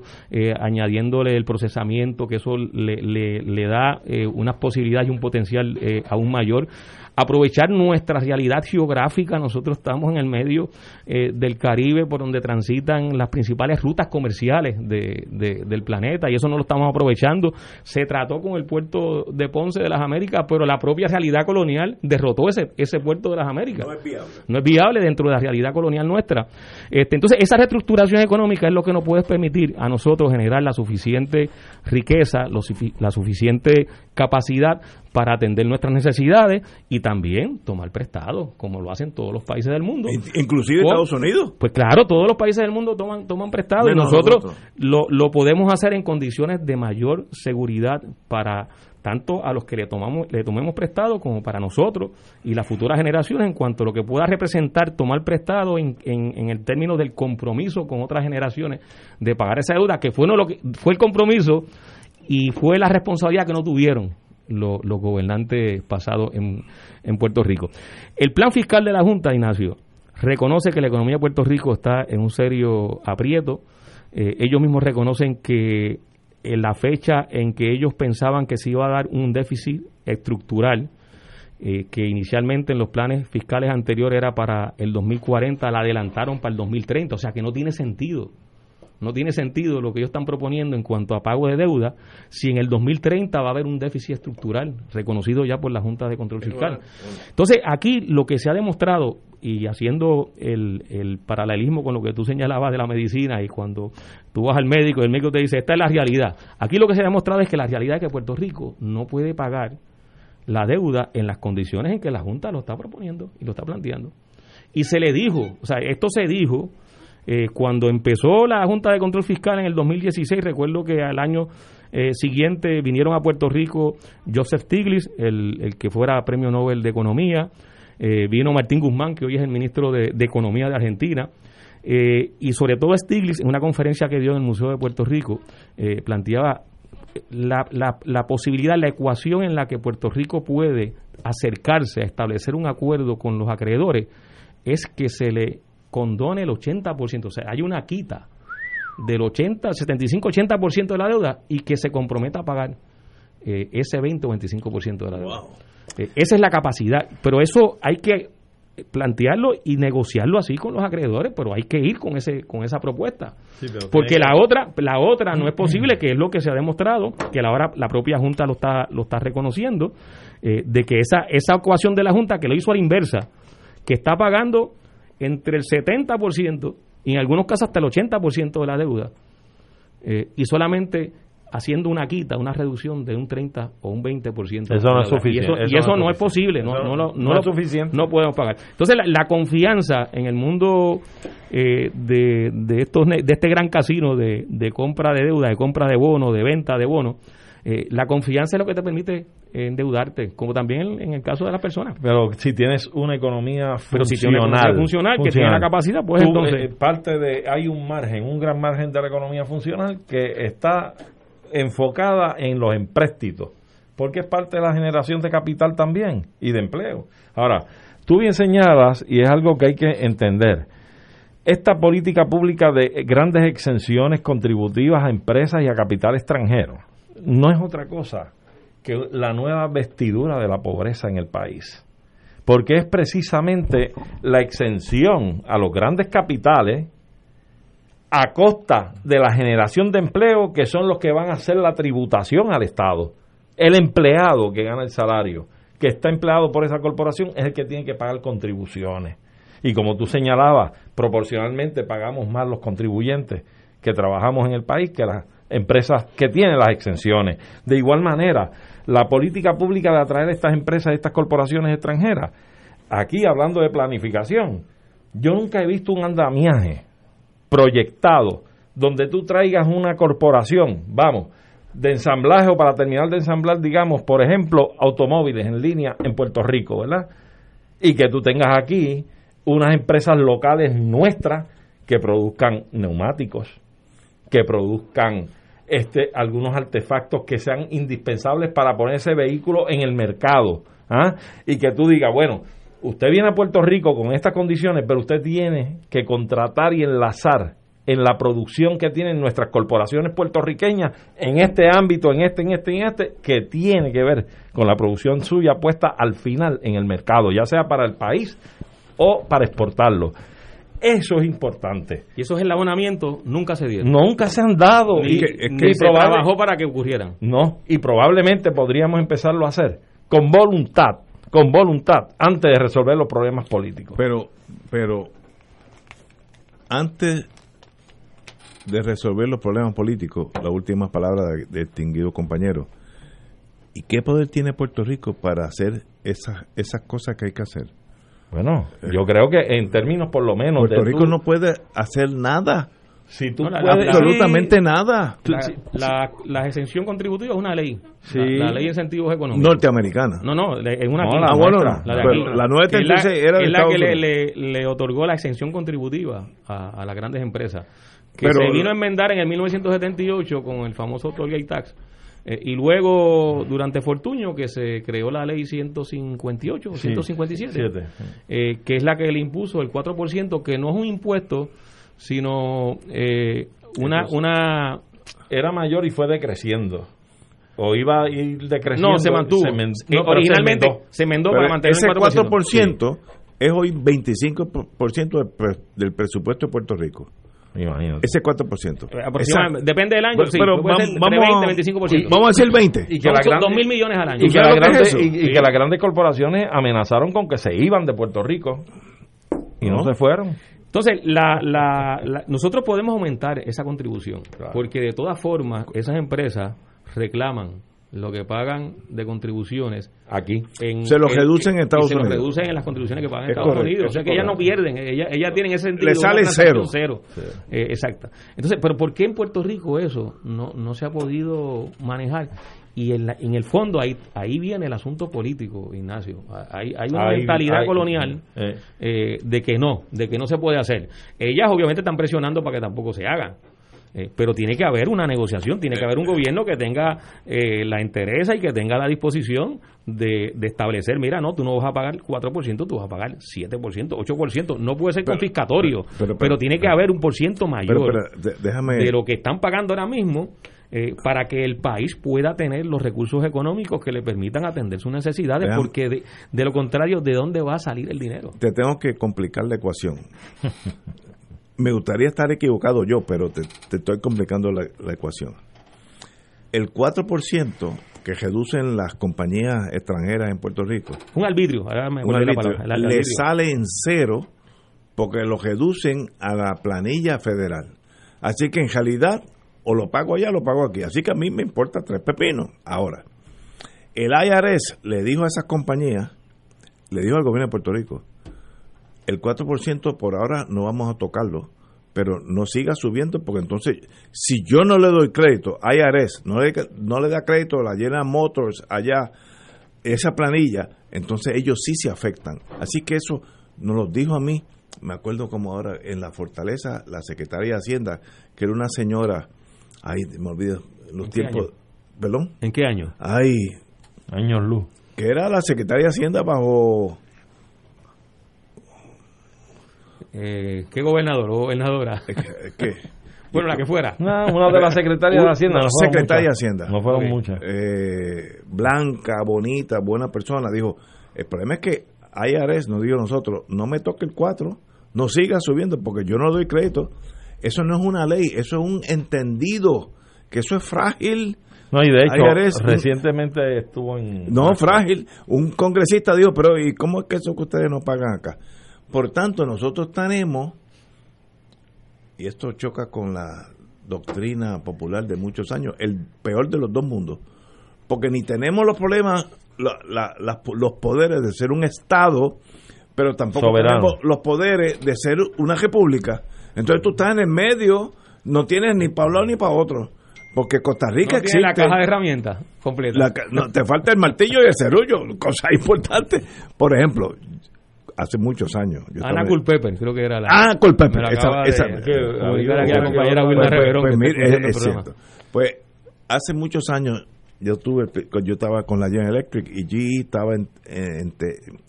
B: añadiéndole el procesamiento, que eso le, le, le da unas posibilidades y un potencial aún mayor aprovechar nuestra realidad geográfica. Nosotros estamos en el medio eh, del Caribe por donde transitan las principales rutas comerciales de, del planeta y eso no lo estamos aprovechando. Se trató con el puerto de Ponce de las Américas, pero la propia realidad colonial derrotó ese, ese puerto de las Américas.
A: No es viable.
B: No es viable dentro de la realidad colonial nuestra. Este, entonces, esa reestructuración económica es lo que nos puede permitir a nosotros generar la suficiente riqueza, la suficiente capacidad para atender nuestras necesidades y también tomar prestado, como lo hacen todos los países del mundo.
A: Inclusive Estados Unidos.
B: Pues claro, todos los países del mundo toman, toman prestado y nosotros, Lo, lo podemos hacer en condiciones de mayor seguridad para tanto a los que le tomamos le tomemos prestado como para nosotros y las futuras generaciones en cuanto a lo que pueda representar tomar prestado en, en, el término del compromiso con otras generaciones de pagar esa deuda que fue no lo que fue el compromiso y fue la responsabilidad que no tuvieron los, gobernantes pasados en, en Puerto Rico. El plan fiscal de la Junta, Ignacio, reconoce que la economía de Puerto Rico está en un serio aprieto. Eh, ellos mismos reconocen que en la fecha en que ellos pensaban que se iba a dar un déficit estructural, eh, que inicialmente en los planes fiscales anteriores era para el 2040, la adelantaron para el 2030, o sea que no tiene sentido no tiene sentido lo que ellos están proponiendo en cuanto a pago de deuda si en el 2030 va a haber un déficit estructural reconocido ya por la Junta de Control Fiscal. Entonces, aquí lo que se ha demostrado, y haciendo el, el paralelismo con lo que tú señalabas de la medicina y cuando tú vas al médico y el médico te dice, esta es la realidad. Aquí lo que se ha demostrado es que la realidad es que Puerto Rico no puede pagar la deuda en las condiciones en que la Junta lo está proponiendo y lo está planteando. Y se le dijo, o sea, esto se dijo eh, cuando empezó la Junta de Control Fiscal en el 2016, recuerdo que al año eh, siguiente vinieron a Puerto Rico Joseph Stiglitz, el, que fuera Premio Nobel de Economía, eh, vino Martín Guzmán, que hoy es el ministro de, Economía de Argentina, y sobre todo Stiglitz, en una conferencia que dio en el Museo de Puerto Rico, planteaba la, posibilidad, la ecuación en la que Puerto Rico puede acercarse a establecer un acuerdo con los acreedores es que se le condone el 80%, o sea, hay una quita del 80, 75, 80% de la deuda y que se comprometa a pagar eh, ese 20 o 25% de la deuda. Eh, esa es la capacidad, pero eso hay que plantearlo y negociarlo así con los acreedores, pero hay que ir con ese con esa propuesta. Porque la otra la otra no es posible, que es lo que se ha demostrado, que la la propia junta lo está lo está reconociendo eh, de que esa esa ecuación de la junta que lo hizo a la inversa, que está pagando entre el 70% y en algunos casos hasta el 80% de la deuda. Eh, y solamente haciendo una quita, una reducción de un 30 o un 20%.
C: Eso no es suficiente.
B: Y eso, no, es, posible, no, no, no, es suficiente. No podemos pagar. Entonces, la, confianza en el mundo eh, de, de, estos, de este gran casino de, de compra de deuda, de compra de bonos, de venta de bonos, eh, la confianza es lo que te permite endeudarte, como también en, el caso de las personas.
C: Pero si tienes una economía funcional,
B: funcional, que tiene la capacidad, pues entonces...
C: Eh, parte de, hay un margen, un gran margen de la economía funcional que está enfocada en los empréstitos, porque es parte de la generación de capital también y de empleo. Ahora, tú bien señalas, y es algo que hay que entender, esta política pública de grandes exenciones contributivas a empresas y a capital extranjero, no es otra cosa que la nueva vestidura de la pobreza en el país. Porque es precisamente la exención a los grandes capitales a costa de la generación de empleo que son los que van a hacer la tributación al Estado. El empleado que gana el salario, que está empleado por esa corporación, es el que tiene que pagar contribuciones. Y como tú señalabas, proporcionalmente pagamos más los contribuyentes que trabajamos en el país que las empresas que tienen las exenciones. De igual manera, la política pública de atraer estas empresas, estas corporaciones extranjeras, aquí hablando de planificación, yo nunca he visto un andamiaje proyectado donde tú traigas una corporación, vamos, de ensamblaje o para terminar de ensamblar, digamos, por ejemplo, automóviles en línea en Puerto Rico, ¿verdad? Y que tú tengas aquí unas empresas locales nuestras que produzcan neumáticos, que produzcan este, algunos artefactos que sean indispensables para poner ese vehículo en el mercado. ¿ah? Y que tú digas, bueno, usted viene a Puerto Rico con estas condiciones, pero usted tiene que contratar y enlazar en la producción que tienen nuestras corporaciones puertorriqueñas en este ámbito, en este, en este, en este, que tiene que ver con la producción suya puesta al final en el mercado, ya sea para el país o para exportarlo. Eso es importante.
B: Y esos enlabonamientos nunca se dieron.
C: Nunca se han dado.
B: y, que, se trabajó para que ocurrieran.
C: No, y probablemente podríamos empezarlo a hacer con voluntad, con voluntad, antes de resolver los problemas políticos.
A: Pero, pero, antes de resolver los problemas políticos, la última palabra de, de distinguido compañero, ¿y qué poder tiene Puerto Rico para hacer esas, esas cosas que hay que hacer?
C: Bueno, yo creo que en términos por lo menos...
A: Puerto Rico no puede hacer nada.
C: Si tú
A: absolutamente nada.
B: La, la, exención contributiva es una ley. La, ley de incentivos económicos.
A: Norteamericana.
B: No, no, es una
A: la, ah, la, de aquí. la 936 era
B: es la que le, le, le, otorgó la exención contributiva a, a las grandes empresas. Que se vino a enmendar en el 1978 con el famoso Tollgate Tax eh, y luego, durante Fortuño, que se creó la ley 158 o 157, eh, que es la que le impuso el 4%, que no es un impuesto, sino eh, una, una...
C: Era mayor y fue decreciendo. ¿O iba a ir decreciendo?
B: No, se mantuvo. originalmente se enmendó para mantener
A: el 4%. 4% es hoy 25% del presupuesto de Puerto Rico. Ese 4%.
B: Eh, depende del año, sí, pero vamos, 20, 25%.
A: Vamos a decir el 20.
B: Y que la grande, 2 mil millones al año.
C: Y, que, la grande, y, que las grandes corporaciones amenazaron con que se iban de Puerto Rico y no, se fueron.
B: Entonces, la, la, nosotros podemos aumentar esa contribución, porque de todas formas esas empresas reclaman lo que pagan de contribuciones
A: aquí. se lo reducen en Estados Unidos
B: se lo reducen en las contribuciones que pagan en Estados Unidos. O sea que ellas no pierden ellas, ellas tienen ese sentido
A: le sale cero,
B: cero. Eh, exacta. Entonces pero por qué en Puerto Rico eso no, no se ha podido manejar y en, en el fondo ahí ahí viene el asunto político Ignacio. Hay, hay una mentalidad colonial eh. Eh, de que no de que no se puede hacer. Ellas obviamente están presionando para que tampoco se haga eh, pero tiene que haber una negociación, tiene que haber un gobierno que tenga eh, la interés y que tenga la disposición de, establecer, mira, no, tú no vas a pagar 4%, tú vas a pagar 7%, 8%, no puede ser confiscatorio, pero, tiene que haber un por ciento mayor de lo que están pagando ahora mismo. Eh, para que el país pueda tener los recursos económicos que le permitan atender sus necesidades, porque de, de, lo contrario, ¿de dónde va a salir el dinero?
A: Te tengo que complicar la ecuación. me gustaría estar equivocado yo, pero te, estoy complicando la, ecuación. El 4% que reducen las compañías extranjeras en Puerto Rico.
B: Un arbitrio,
A: le sale en cero porque lo reducen a la planilla federal. Así que en realidad o lo pago allá o lo pago aquí. Así que a mí me importa tres pepinos. Ahora, el IRS le dijo a esas compañías, le dijo al gobierno de Puerto Rico, el 4% por ahora no vamos a tocarlo, pero no siga subiendo porque entonces, si yo no le doy crédito, IRS no le, no le da crédito a la General Motors allá, esa planilla, entonces ellos sí se afectan. Así que eso nos lo dijo a mí, me acuerdo como ahora en la Fortaleza, la secretaria de Hacienda, que era una señora, ay, me olvido, los tiempos, ¿perdón?
B: ¿En qué año?
A: Ay,
C: años luz.
A: Que era la secretaria de Hacienda bajo...
B: Eh, ¿Qué gobernador o gobernadora?
A: ¿Qué?
B: bueno, la que fuera.
C: No, una de las secretarias de Hacienda. No
A: secretaria de Hacienda.
C: No fueron muchas.
A: Eh, blanca, bonita, buena persona. Dijo, el problema es que IRS nos dijo nosotros, no me toque el 4, no siga subiendo porque yo no doy crédito. Eso no es una ley, eso es un entendido, que eso es frágil.
C: No, y de hecho, recientemente estuvo en...
A: No, frágil. Un congresista dijo, pero ¿y cómo es que eso que ustedes no pagan acá? Por tanto, nosotros tenemos, y esto choca con la doctrina popular de muchos años, el peor de los dos mundos. Porque ni tenemos los problemas los poderes de ser un Estado, pero tampoco tenemos los poderes de ser una república. Entonces tú estás en el medio, no tienes ni para un lado ni para otro. Porque Costa Rica existe.
B: la caja de herramientas completa.
A: no, te falta el martillo y el cerullo, cosa importante. Por ejemplo, hace muchos años.
B: Ana Culpeper, creo que era la.
A: Ah, Culpeper. Esa, esa,
B: compañera Wilma Reverón.
A: pues hace muchos años yo tuve yo estaba con la General Electric y G estaba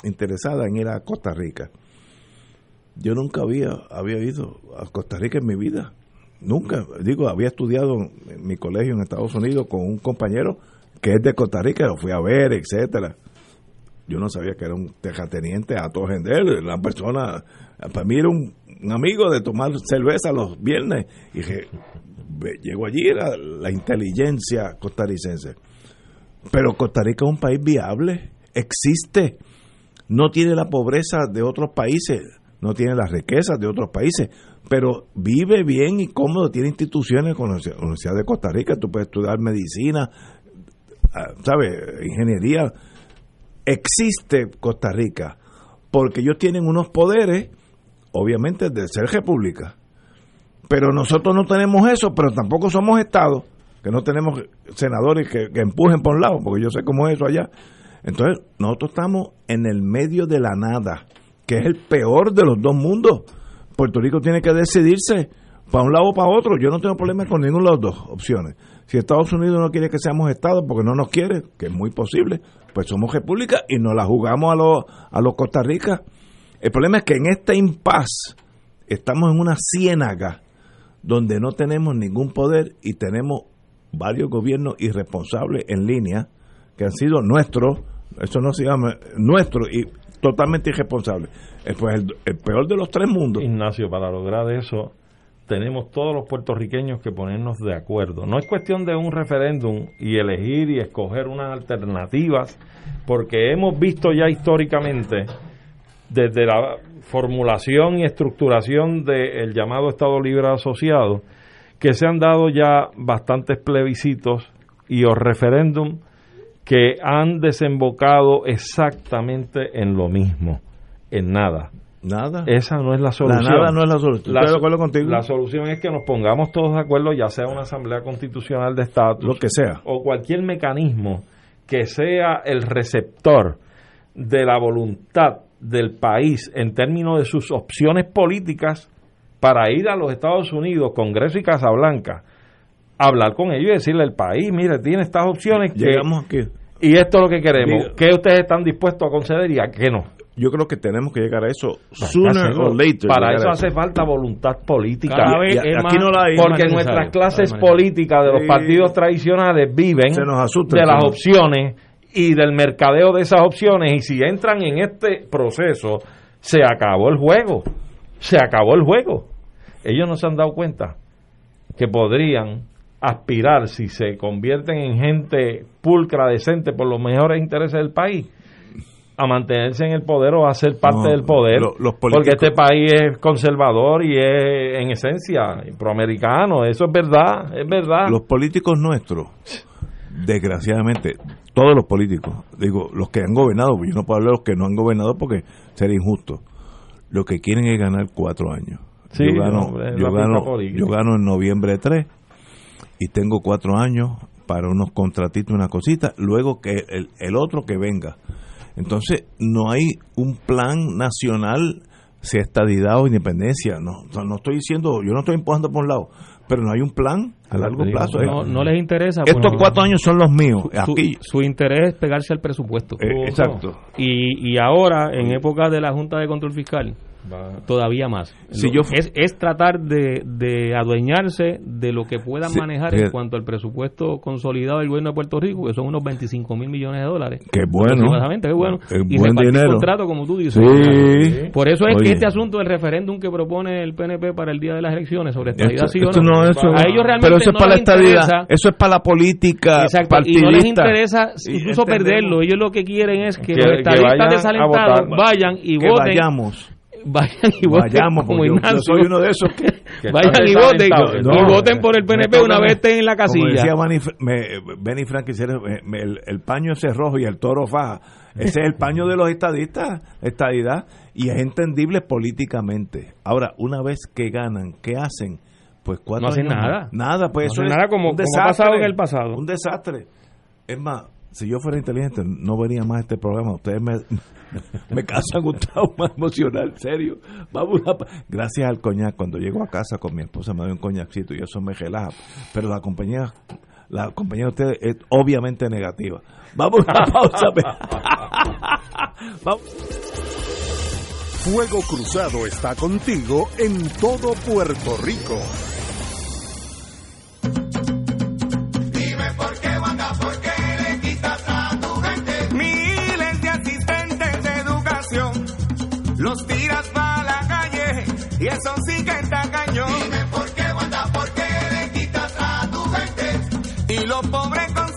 A: interesada en ir a Costa Rica. Yo nunca había había ido a Costa Rica en mi vida. Nunca, digo, había estudiado en mi colegio en Estados Unidos con un compañero que es de Costa Rica, lo fui a ver, etcétera. Yo no sabía que era un terrateniente a todo gender, la persona, para mí era un, amigo de tomar cerveza los viernes. Y dije, llegó allí era la inteligencia costarricense. Pero Costa Rica es un país viable, existe, no tiene la pobreza de otros países, no tiene las riquezas de otros países, pero vive bien y cómodo, tiene instituciones con la Universidad de Costa Rica, tú puedes estudiar medicina, ah, ¿sabes? Ingeniería. Existe Costa Rica, porque ellos tienen unos poderes, obviamente, de ser república pero nosotros no tenemos eso, pero tampoco somos Estado, que no tenemos senadores que, empujen por un lado, porque yo sé cómo es eso allá. Entonces, nosotros estamos en el medio de la nada, que es el peor de los dos mundos. Puerto Rico tiene que decidirse para un lado o para otro. Yo no tengo problema con ninguna de las dos opciones. Si Estados Unidos no quiere que seamos Estado porque no nos quiere, que es muy posible, pues somos república y nos la jugamos a los, a los Costa Rica. El problema es que en este impas estamos en una ciénaga donde no tenemos ningún poder y tenemos varios gobiernos irresponsables en línea que han sido nuestros, eso no se llama nuestro y totalmente irresponsables. Pues el, el peor de los tres mundos.
C: Ignacio, para lograr eso tenemos todos los puertorriqueños que ponernos de acuerdo. No es cuestión de un referéndum y elegir y escoger unas alternativas, porque hemos visto ya históricamente desde la formulación y estructuración del llamado Estado Libre Asociado, que se han dado ya bastantes plebiscitos y o referéndum que han desembocado exactamente en lo mismo, en nada.
A: Nada.
C: Esa no es la solución.
A: La nada no es la solución.
C: La, contigo? la solución es que nos pongamos todos de acuerdo, ya sea una asamblea constitucional de estatus,
A: lo que sea,
C: o cualquier mecanismo que sea el receptor de la voluntad del país en términos de sus opciones políticas para ir a los Estados Unidos, Congreso y Casa Blanca, hablar con ellos y decirle al país, mire, tiene estas opciones
A: Llegamos aquí.
C: y esto es lo que queremos, que ustedes están dispuestos a conceder y a qué no.
A: Yo creo que tenemos que llegar a eso sooner or later.
C: Para eso hace falta voluntad política.
A: aquí no la hay
C: porque nuestras clases políticas de los partidos tradicionales viven de las opciones y del mercadeo de esas opciones y si entran en este proceso, se acabó el juego. Se acabó el juego. Ellos no se han dado cuenta que podrían aspirar, si se convierten en gente pulcra, decente, por los mejores intereses del país, a mantenerse en el poder o a ser parte del poder, porque este país es conservador y es en esencia proamericano, eso es verdad, es verdad.
A: Los políticos nuestros, desgraciadamente, todos los políticos, digo, los que han gobernado, yo no puedo hablar de los que no han gobernado porque sería injusto, lo que quieren es ganar cuatro años. yo, gano, yo, gano, yo gano en noviembre 3 y tengo cuatro años para unos contratitos, una cosita, luego que el, el otro que venga entonces, no hay un plan nacional, sea estadidad o independencia. No, no estoy diciendo, yo no estoy empujando por un lado, pero no hay un plan a largo plazo.
B: No, no les interesa.
A: Estos cuatro años son los míos.
B: Su, su, interés es pegarse al presupuesto.
A: Eh, exacto.
B: Y, y ahora, en época de la Junta de Control Fiscal, todavía más. Si yo es, es tratar de, de, adueñarse de lo que puedan manejar en cuanto al presupuesto consolidado del gobierno de Puerto Rico, que son unos 25 mil millones de dólares.
A: Qué bueno.
B: Qué bueno.
A: y buen dinero.
B: contrato, como tú dices. Por eso es que este asunto del referéndum que propone el PNP para el día de las elecciones sobre estadidad sí o no, a ellos realmente
A: pero eso es para la estadidad, eso es para la política
B: Exacto, y no les interesa incluso perderlo. Ellos lo que quieren es que, los estadistas desalentados vayan y voten
A: vayamos
B: vayan y voten
A: Vayamos, como Ignacio. Yo soy uno de esos que,
B: vayan y voten y voten por el PNP una vez estén en la casilla.
A: Como decía Benny, Frank, el, el, paño ese rojo y el toro faja. Ese es el paño de los estadistas, estadidad, y es entendible políticamente. Ahora, una vez que ganan, ¿qué hacen? Pues cuatro
B: no hacen nada.
A: Nada, pues eso
B: es nada como, un desastre, ha pasado en el pasado.
A: Un desastre. Es más, si yo fuera inteligente, no vería más este programa. Ustedes me, me causan un trauma emocional, serio. Vamos Gracias al coñac, cuando llego a casa con mi esposa me doy un coñacito y eso me relaja. Pero la compañía, la compañía de ustedes es obviamente negativa. Vamos a pausa.
D: Fuego Cruzado está contigo en todo Puerto Rico.
H: Y eso sí que está cañón. Dime por qué, Wanda, por qué le quitas a tu gente. Y los pobres conserjes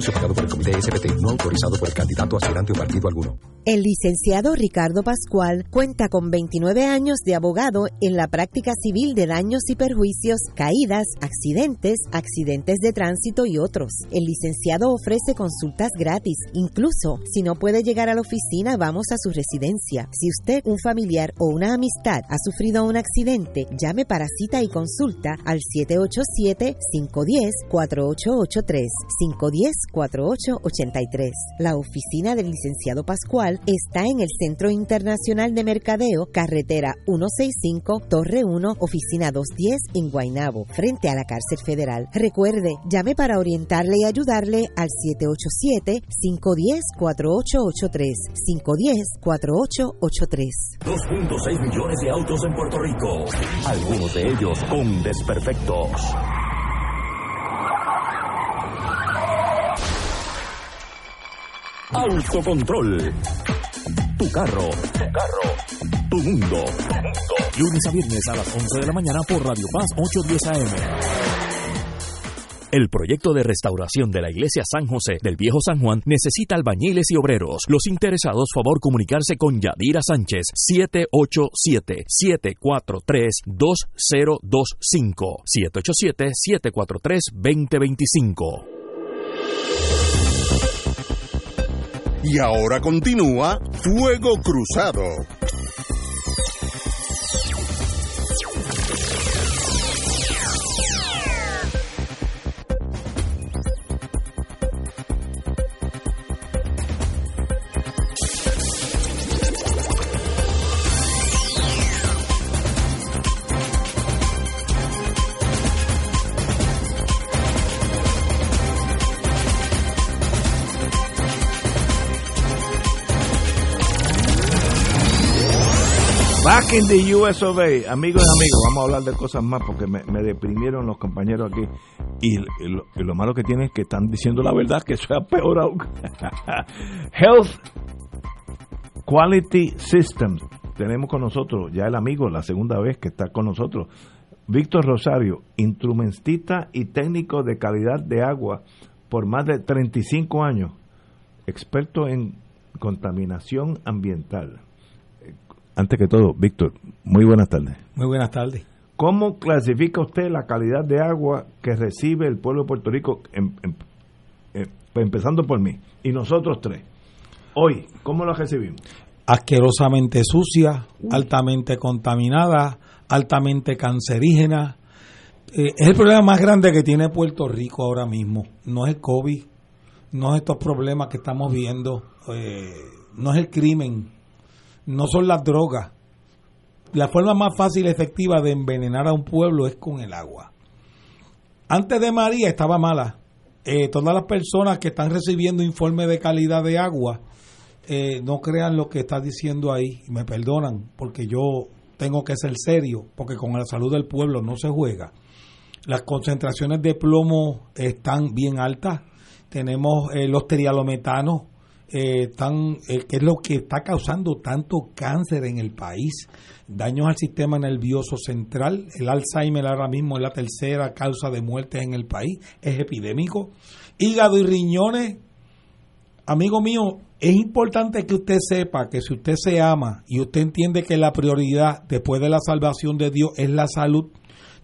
I: Anuncio por el Comité SPT, no autorizado por el candidato aspirante o partido alguno.
F: El licenciado Ricardo Pascual cuenta con 29 años de abogado en la práctica civil de daños y perjuicios, caídas, accidentes, accidentes de tránsito y otros. El licenciado ofrece consultas gratis, incluso si no puede llegar a la oficina, vamos a su residencia. Si usted, un familiar o una amistad ha sufrido un accidente, llame para cita y consulta al 787-510-4883, 510-4883. La oficina del licenciado Pascual está en el Centro Internacional de Mercadeo, carretera 165, Torre 1, oficina 210 en Guaynabo, frente a la cárcel federal. Recuerde, llame para orientarle y ayudarle al 787-510-4883, 510-4883.
E: 2.6 millones de autos en Puerto Rico, algunos de ellos con desperfectos. Autocontrol. Tu carro. Tu carro. Tu mundo. Lunes a viernes a las 11 de la mañana por Radio Paz 810 AM. El proyecto de restauración de la iglesia San José del Viejo San Juan necesita albañiles y obreros. Los interesados, favor comunicarse con Yadira Sánchez, 787-743-2025. 787-743-2025.
D: Y ahora continúa Fuego Cruzado.
A: Back in amigos y amigos, vamos a hablar de cosas más porque me, deprimieron los compañeros aquí. Y, lo, malo que tienen es que están diciendo la verdad, que eso es peor aún. Health Quality Systems. Tenemos con nosotros ya el amigo, la segunda vez que está con nosotros. Víctor Rosario, instrumentista y técnico de calidad de agua por más de 35 años, experto en contaminación ambiental. Antes que todo, Víctor, muy buenas tardes.
J: Muy buenas tardes.
A: ¿Cómo clasifica usted la calidad de agua que recibe el pueblo de Puerto Rico, empezando por mí, y nosotros tres? Hoy, ¿cómo lo recibimos?
J: Asquerosamente sucia, altamente contaminada, altamente cancerígena. Eh, es el problema más grande que tiene Puerto Rico ahora mismo. No es el COVID, no es estos problemas que estamos viendo, eh, no es el crimen, no son las drogas. La forma más fácil y efectiva de envenenar a un pueblo es con el agua. Antes de María estaba mala. Eh, todas las personas que están recibiendo informes de calidad de agua, no crean lo que está diciendo ahí. Me perdonan, porque yo tengo que ser serio, porque con la salud del pueblo no se juega. Las concentraciones de plomo están bien altas. Tenemos eh, los trialometanos, eh, eh, que es lo que está causando tanto cáncer en el país, daños al sistema nervioso central. El Alzheimer ahora mismo es la tercera causa de muerte en el país, es epidémico. Hígado y riñones, amigo mío, es importante que usted sepa que si usted se ama y usted entiende que la prioridad después de la salvación de Dios es la salud,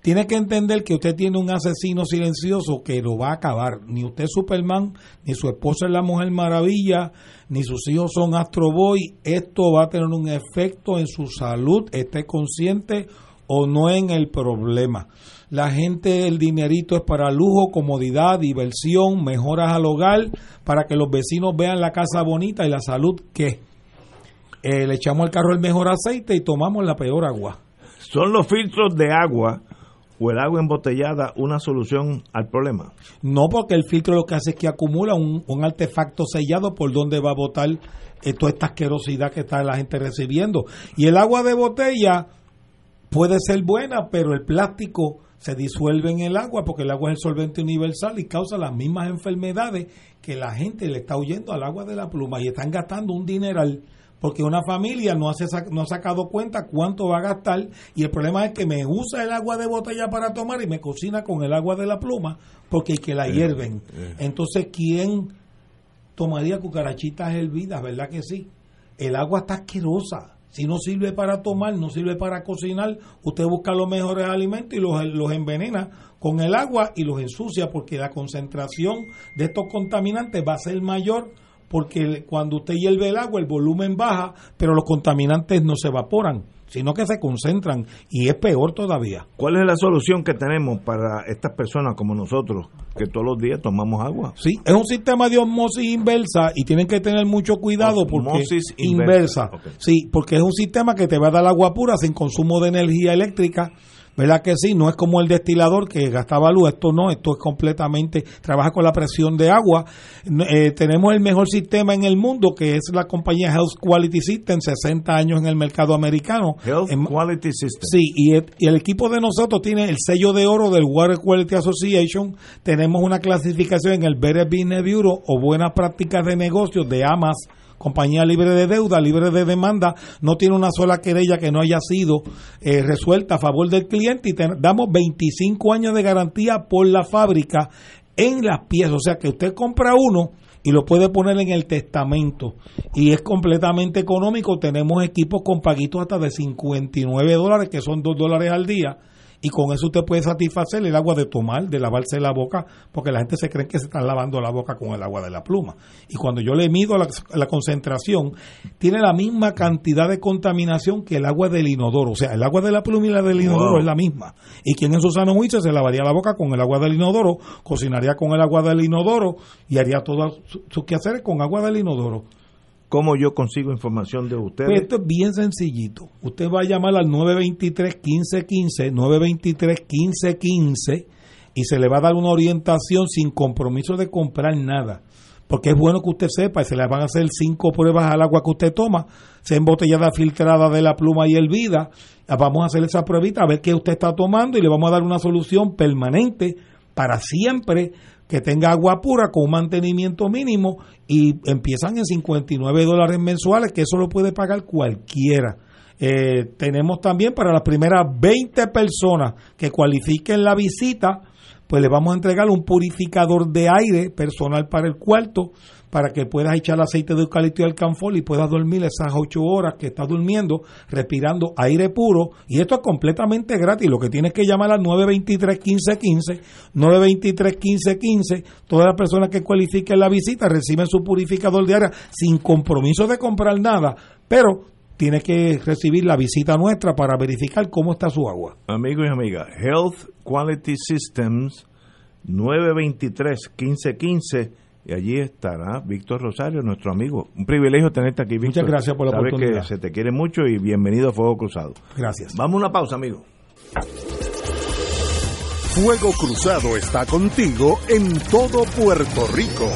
J: tiene que entender que usted tiene un asesino silencioso que lo va a acabar. Ni usted es Superman, ni su esposa es la Mujer Maravilla, ni sus hijos son Astro Boy. Esto va a tener un efecto en su salud, esté consciente o no en el problema. La gente, el dinerito es para lujo, comodidad, diversión, mejoras al hogar, para que los vecinos vean la casa bonita y la salud que eh, le echamos al carro el mejor aceite y tomamos la peor agua.
A: ¿Son los filtros de agua o el agua embotellada una solución al problema?
J: No, porque el filtro lo que hace es que acumula un, artefacto sellado por donde va a botar eh, toda esta asquerosidad que está la gente recibiendo. Y el agua de botella puede ser buena, pero el plástico se disuelve en el agua porque el agua es el solvente universal y causa las mismas enfermedades que la gente le está huyendo al agua de la pluma y están gastando un dineral porque una familia no, hace, no ha sacado cuenta cuánto va a gastar y el problema es que me usa el agua de botella para tomar y me cocina con el agua de la pluma porque hay que la eh, hierven. Eh. Entonces, ¿quién tomaría cucarachitas hervidas? ¿Verdad que sí? El agua está asquerosa si no sirve para tomar, no sirve para cocinar, usted busca los mejores alimentos y los, los envenena con el agua y los ensucia porque la concentración de estos contaminantes va a ser mayor porque cuando usted hierve el agua el volumen baja, pero los contaminantes no se evaporan sino que se concentran y es peor todavía.
A: ¿Cuál es la solución que tenemos para estas personas como nosotros que todos los días tomamos agua?
J: Sí, es un sistema de osmosis inversa y tienen que tener mucho cuidado porque inversa. Sí, porque es un sistema que te va a dar agua pura sin consumo de energía eléctrica ¿Verdad que sí? No es como el destilador que gastaba luz, esto no, esto es completamente, trabaja con la presión de agua. Eh, tenemos el mejor sistema en el mundo, que es la compañía Health Quality System, 60 años en el mercado americano.
A: Health Quality System.
J: Sí, y el, equipo de nosotros tiene el sello de oro del Water Quality Association, tenemos una clasificación en el Better Business Bureau o Buenas Prácticas de Negocios de AMAS compañía libre de deuda, libre de demanda, no tiene una sola querella que no haya sido eh, resuelta a favor del cliente y damos 25 años de garantía por la fábrica en las piezas. O sea que usted compra uno y lo puede poner en el testamento y es completamente económico. Tenemos equipos con paguitos hasta de 59 dólares, que son 2 dólares al día y con eso usted puede satisfacer el agua de tomar, de lavarse la boca, porque la gente se cree que se están lavando la boca con el agua de la pluma. Y cuando yo le mido la, concentración, tiene la misma cantidad de contaminación que el agua del inodoro. O sea, el agua de la pluma y la del inodoro es la misma. Y quien en su sano juicio se lavaría la boca con el agua del inodoro, cocinaría con el agua del inodoro y haría todos sus quehaceres con agua del inodoro.
A: ¿Cómo yo consigo información de ustedes?
J: Pues esto es bien sencillito. Usted va a llamar al 923-1515, 923-1515 y se le va a dar una orientación sin compromiso de comprar nada. Porque es bueno que usted sepa, y se le van a hacer cinco pruebas al agua que usted toma, sea embotellada, filtrada de la pluma y el vida. Vamos a hacer esa pruebita a ver qué usted está tomando y le vamos a dar una solución permanente para siempre que tenga agua pura con un mantenimiento mínimo y empiezan en 59 dólares mensuales, que eso lo puede pagar cualquiera. Eh, tenemos también para las primeras 20 personas que cualifiquen la visita, pues le vamos a entregar un purificador de aire personal para el cuarto para que puedas echar aceite de eucalipto y alcanfol y puedas dormir esas ocho horas que estás durmiendo respirando aire puro. Y esto es completamente gratis. Lo que tienes que llamar al 923 1515 923 1515 todas las personas que cualifiquen la visita reciben su purificador aire sin compromiso de comprar nada pero tiene que recibir la visita nuestra para verificar cómo está su agua.
A: Amigos y amigas, Health Quality Systems 923-1515 y allí estará Víctor Rosario, nuestro amigo. Un privilegio tenerte aquí, Víctor.
J: Muchas gracias por la
A: Sabes
J: oportunidad.
A: que se te quiere mucho y bienvenido a Fuego Cruzado.
J: Gracias.
A: Vamos a una pausa, amigo.
D: Fuego Cruzado está contigo en todo Puerto Rico.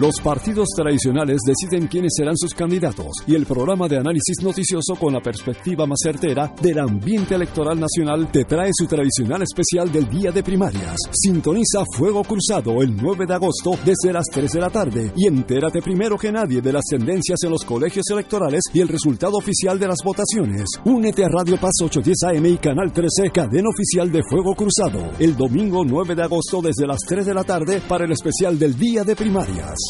G: Los partidos tradicionales deciden quiénes serán sus candidatos y el programa de análisis noticioso con la perspectiva más certera del ambiente electoral nacional te trae su tradicional especial del día de primarias. Sintoniza Fuego Cruzado el 9 de agosto desde las 3 de la tarde y entérate primero que nadie de las tendencias en los colegios electorales y el resultado oficial de las votaciones. Únete a Radio Paz 810 AM y Canal 13, cadena oficial de Fuego Cruzado, el domingo 9 de agosto desde las 3 de la tarde para el especial del día de primarias.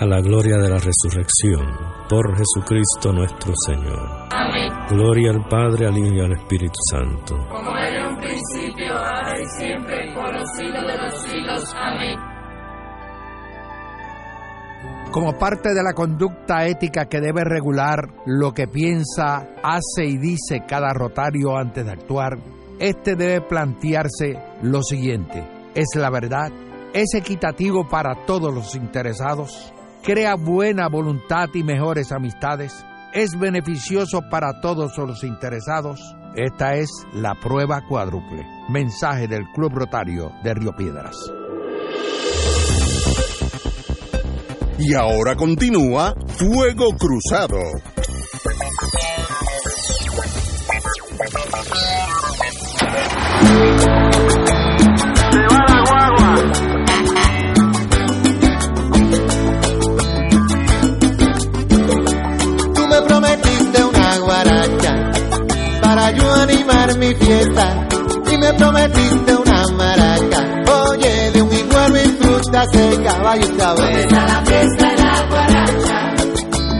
K: a la gloria de la resurrección, por Jesucristo nuestro Señor.
L: Amén.
K: Gloria al Padre, al Hijo y al Espíritu Santo.
L: Como era en un principio, ahora y siempre, por los siglos de los siglos. Amén.
M: Como parte de la conducta ética que debe regular lo que piensa, hace y dice cada rotario antes de actuar, este debe plantearse lo siguiente: ¿es la verdad? ¿Es equitativo para todos los interesados? ¿Crea buena voluntad y mejores amistades? ¿Es beneficioso para todos los interesados? Esta es la prueba cuádruple. Mensaje del Club Rotario de Río Piedras.
D: Y ahora continúa Fuego Cruzado.
N: Para yo animar mi fiesta y me prometiste una maraca. Oye, de un igual y fruta seca, vaya.
L: ¿Dónde está la fiesta de la guaracha?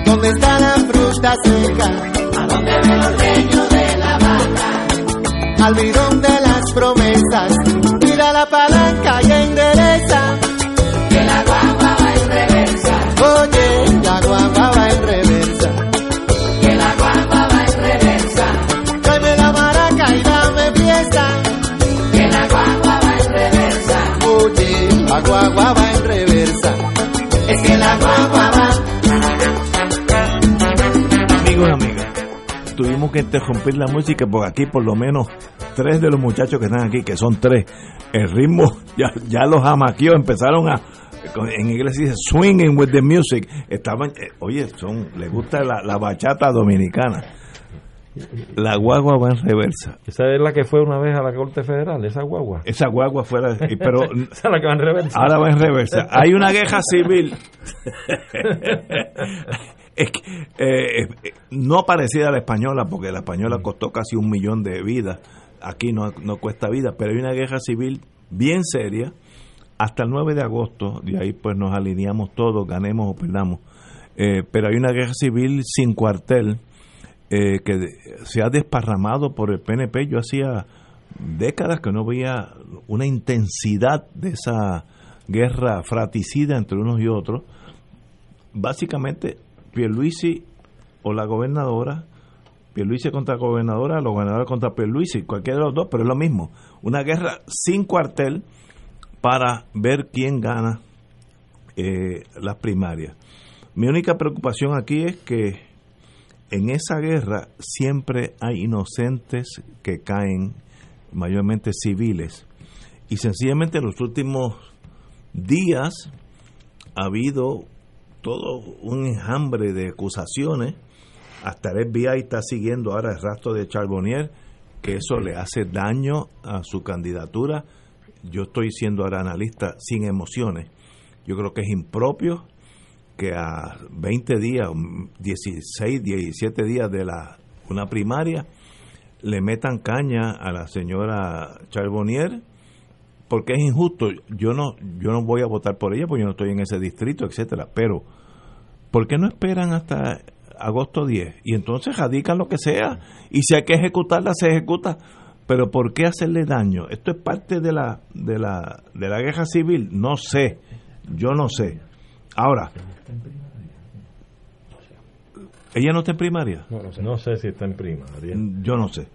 N: ¿Dónde está la fruta seca?
L: ¿A dónde ve el ordeño de la vaca?
N: Al bidón de las promesas, mira la palanca y endereza.
A: Que interrumpir la música porque aquí por lo menos tres de los muchachos que están aquí, que son tres, el ritmo ya, ya los amaqueó, empezaron a, en inglés se dice swinging with the music, estaban, eh, oye, son, les gusta la, la bachata dominicana. La guagua va en reversa.
C: Esa es la que fue una vez a la Corte Federal, esa guagua.
A: Esa guagua pero
C: Esa es la que va en reversa.
A: ahora va en reversa. Hay una guerra civil. Es que, eh, eh, no parecida a la española, porque la española costó casi un millón de vidas. Aquí no, no cuesta vida, pero hay una guerra civil bien seria hasta el 9 de agosto. De ahí pues nos alineamos todos, ganemos o perdamos. Eh, pero hay una guerra civil sin cuartel eh, que se ha desparramado por el PNP. Yo hacía décadas que no veía una intensidad de esa guerra fratricida entre unos y otros. Básicamente, Pierluisi o la gobernadora, Pierluisi contra la gobernadora, los gobernadores contra Pierluisi, cualquiera de los dos, pero es lo mismo. Una guerra sin cuartel para ver quién gana eh, las primarias. Mi única preocupación aquí es que en esa guerra siempre hay inocentes que caen, mayormente civiles. Y sencillamente en los últimos días ha habido todo un enjambre de acusaciones. Hasta el FBI está siguiendo ahora el rastro de Charbonnier, que eso le hace daño a su candidatura. Yo estoy siendo ahora analista sin emociones. Yo creo que es impropio que a 20 días, 16, 17 días de la una primaria le metan caña a la señora Charbonnier porque es injusto. Yo no yo no voy a votar por ella porque yo no estoy en ese distrito, etcétera, pero ¿por qué no esperan hasta agosto 10 y entonces radican lo que sea y si hay que ejecutarla se ejecuta? Pero ¿por qué hacerle daño? Esto es parte de la de la de la guerra civil, no sé. Yo no sé. Ahora, ¿ella no está en primaria?
C: No sé. si está en primaria.
A: Yo no sé.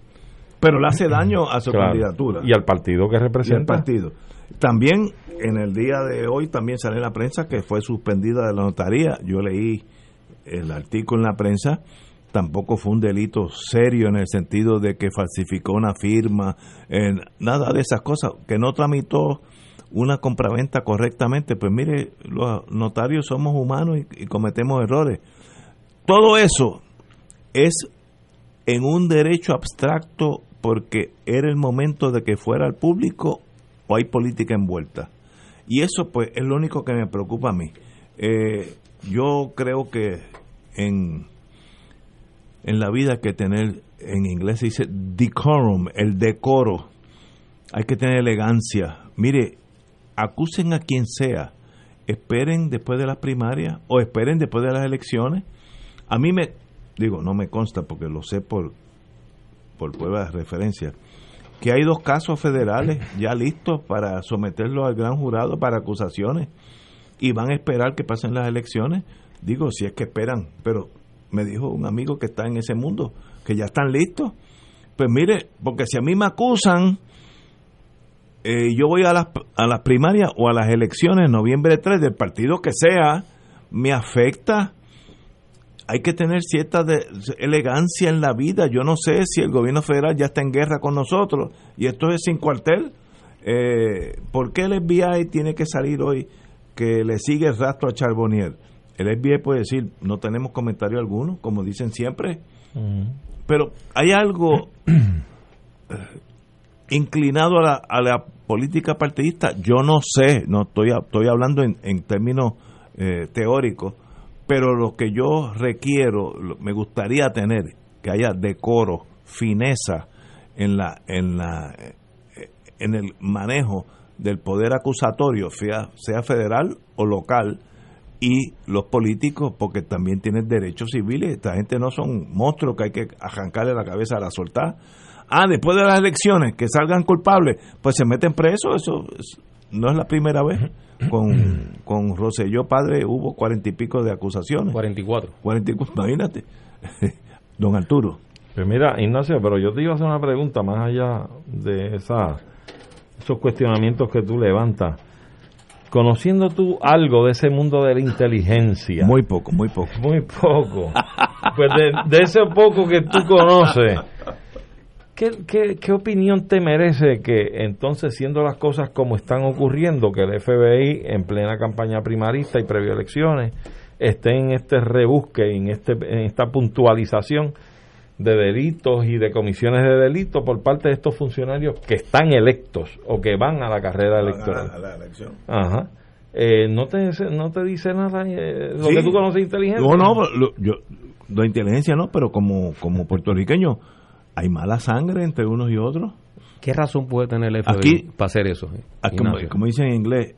A: Pero le hace daño a su
C: Claro.
A: candidatura.
C: Y al partido que
A: Y al
C: representa.
A: partido. También en el día de hoy también sale en la prensa que fue suspendida de la notaría. Yo leí el artículo en la prensa. Tampoco fue un delito serio en el sentido de que falsificó una firma, nada de esas cosas, que no tramitó una compraventa correctamente. Pues mire, los notarios somos humanos y, y cometemos errores. Todo eso es en un derecho abstracto porque era el momento de que fuera al público o hay política envuelta. Y eso pues es lo único que me preocupa a mí. Eh, yo creo que en, en la vida hay que tener, en inglés se dice decorum, el decoro. Hay que tener elegancia. Mire, acusen a quien sea. Esperen después de las primarias o esperen después de las elecciones. A mí me, digo, no me consta porque lo sé por, por prueba de referencia, que hay dos casos federales ya listos para someterlos al gran jurado para acusaciones y van a esperar que pasen las elecciones. Digo, si es que esperan, pero me dijo un amigo que está en ese mundo, que ya están listos. Pues mire, porque si a mí me acusan, eh, yo voy a las, a las primarias o a las elecciones noviembre 3 del partido que sea, me afecta. Hay que tener cierta de- elegancia en la vida. Yo no sé si el gobierno federal ya está en guerra con nosotros y esto es sin cuartel. Eh, ¿Por qué el FBI tiene que salir hoy que le sigue el rastro a Charbonnier? el FBI puede decir, no tenemos comentario alguno, como dicen siempre, pero hay algo inclinado a la, a la política partidista, yo no sé, no estoy, estoy hablando en, en términos eh, teóricos, pero lo que yo requiero, me gustaría tener, que haya decoro, fineza en la, en la, eh, en el manejo del poder acusatorio, sea, sea federal o local, y los políticos, porque también tienen derechos civiles. Esta gente no son monstruos que hay que arrancarle la cabeza a la soltar. Ah, después de las elecciones, que salgan culpables, pues se meten presos. Eso no es la primera vez. Con, con Roselló padre hubo cuarenta y pico de acusaciones.
B: 44.
A: 44, imagínate. Don Arturo.
C: Pues mira, Ignacio, pero yo te iba a hacer una pregunta más allá de esa, esos cuestionamientos que tú levantas conociendo tú algo de ese mundo de la inteligencia.
A: Muy poco, muy poco.
C: Muy poco. Pues de, ese poco que tú conoces, ¿qué, qué, qué opinión te merece que entonces, siendo las cosas como están ocurriendo, que el FBI en plena campaña primarista y previo elecciones esté en este rebusque, en, este, en esta puntualización? de delitos y de comisiones de delitos por parte de estos funcionarios que están electos o que van a la carrera electoral.
A: A la elección.
C: Ajá. Eh, ¿no, te, ¿No te dice nada eh, lo que tú conoces de inteligencia?
A: No, no, lo, yo, de inteligencia no, pero como, como puertorriqueño, ¿hay mala sangre entre unos y otros?
B: ¿Qué razón puede tener el FBI para hacer eso?
A: Aquí, como, como dicen en inglés,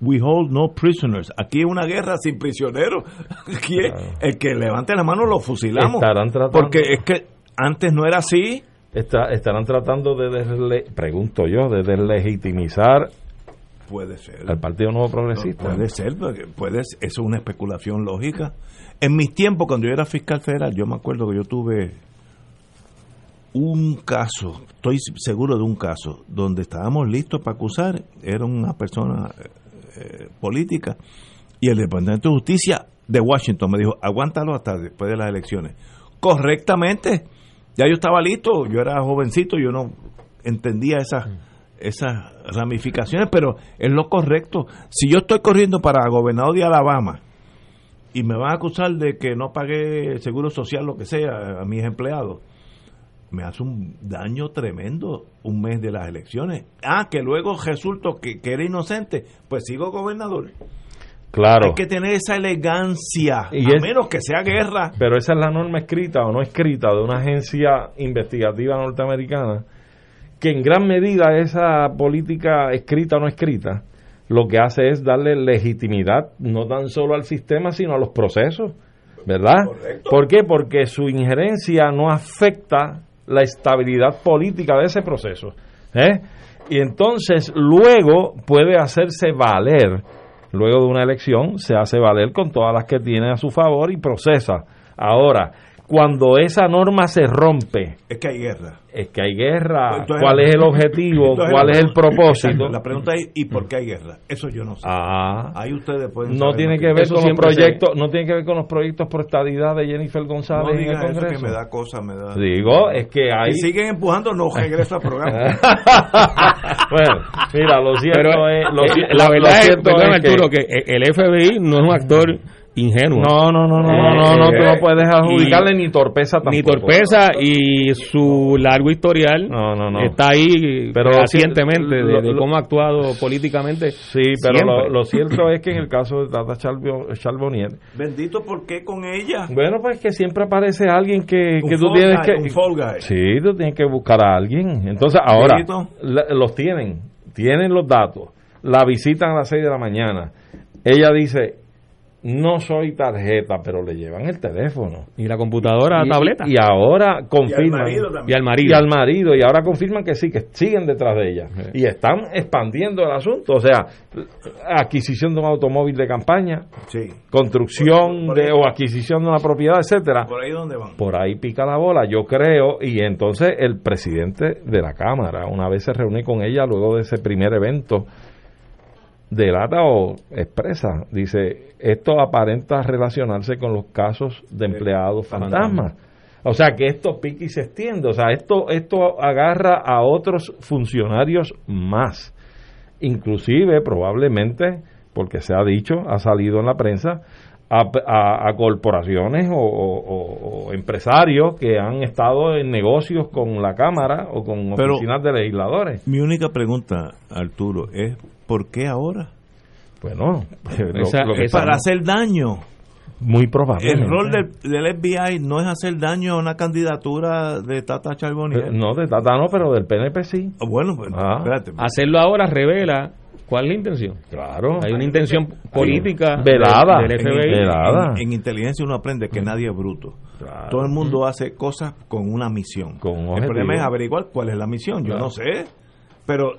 A: we hold no prisoners. Aquí es una guerra sin prisioneros. Aquí el que levante la mano lo fusilamos.
C: Estarán tratando,
A: porque es que antes no era así.
C: estarán tratando de, desle, pregunto yo, de deslegitimizar
A: puede ser
C: al Partido Nuevo Progresista.
A: puede ser, puede, eso es una especulación lógica. En mis tiempos, cuando yo era fiscal federal, yo me acuerdo que yo tuve un caso, estoy seguro de un caso, donde estábamos listos para acusar, era una persona eh, política y el Departamento de Justicia de Washington me dijo, aguántalo hasta después de las elecciones. Correctamente, ya yo estaba listo, yo era jovencito, yo no entendía esas, esas ramificaciones, pero es lo correcto. Si yo estoy corriendo para gobernador de Alabama y me van a acusar de que no pagué seguro social, lo que sea, a mis empleados, me hace un daño tremendo un mes de las elecciones. Ah, que luego resultó que, que era inocente, pues sigo gobernador.
C: Claro.
A: Hay que tener esa elegancia, a menos que sea guerra.
C: Pero esa es la norma escrita o no escrita de una agencia investigativa norteamericana, que en gran medida esa política escrita o no escrita, lo que hace es darle legitimidad no tan solo al sistema, sino a los procesos. ¿Verdad?
A: Correcto.
C: ¿Por qué? Porque su injerencia no afecta la estabilidad política de ese proceso. ¿eh? Y entonces luego puede hacerse valer, luego de una elección, se hace valer con todas las que tiene a su favor y procesa. Ahora, cuando esa norma se rompe.
A: Es que hay guerra.
C: Es que hay guerra. Entonces, ¿Cuál es el objetivo? Entonces, ¿Cuál es el propósito?
A: La pregunta es ¿y por qué hay guerra? Eso yo no sé.
C: Ah.
A: Ahí ustedes pueden
C: No tiene que ver con los proyectos, se... no tiene que ver con los proyectos por estadidad de Jennifer González
A: no
C: en el Congreso.
A: Eso que me da cosa, me da.
C: Digo, es que hay
A: Si siguen empujando no regreso al programa.
C: bueno, mira, lo cierto
B: Pero,
C: es lo,
B: eh, la verdad
C: lo
B: es,
C: cierto
B: perdón,
C: es
B: Arturo, que... que el FBI no es un actor ingenuo.
C: No, no, no, no, no, no, no, tú no puedes adjudicarle ni torpeza tampoco.
B: Ni torpeza y su largo historial
C: no, no, no.
B: está ahí pero recientemente de, de, cómo ha actuado políticamente.
C: Sí, pero lo, lo, cierto es que en el caso de Tata Charbonnier...
A: Bendito, ¿por qué con ella?
C: Bueno, pues que siempre aparece alguien que, que tú tienes
A: guy,
C: que...
A: Un fall guy.
C: Sí, tú tienes que buscar a alguien. Entonces, ahora, la, los tienen, tienen los datos, la visitan a las 6 de la mañana. Ella dice, no soy tarjeta, pero le llevan el teléfono.
B: Y la computadora,
C: y,
B: tableta.
C: Y ahora confirman.
A: Y al,
B: y al, marido.
C: Y al marido. Y ahora confirman que sí, que siguen detrás de ella. Sí. Y están expandiendo el asunto. O sea, adquisición de un automóvil de campaña,
A: sí.
C: construcción por, por de, o adquisición de una propiedad, etcétera.
A: ¿Por ahí dónde van?
C: Por ahí pica la bola, yo creo. Y entonces el presidente de la Cámara, una vez se reúne con ella luego de ese primer evento delata o expresa, dice, esto aparenta relacionarse con los casos de empleados fantasmas. O sea, que esto pique y se extiende. O sea, esto, esto agarra a otros funcionarios más. Inclusive, probablemente, porque se ha dicho, ha salido en la prensa, a, corporaciones o, empresarios que han estado en negocios con la Cámara o con oficinas de legisladores.
A: Mi única pregunta, Arturo, es ¿por qué ahora?
C: Bueno,
A: es para hacer daño.
C: Muy probable.
A: El rol del, FBI no es hacer daño a una candidatura de Tata Charbonnier.
C: Eh, no, de Tata no, pero del PNP sí.
A: Bueno, pues, ah.
B: espérate. Hacerlo ahora revela ¿Cuál es la intención?
C: Claro.
B: Hay una intención política
C: velada,
B: del
A: FBI. En, inteligencia uno aprende que nadie es bruto. Todo el mundo hace cosas con una misión. el problema es averiguar cuál es la misión. Yo no sé. Pero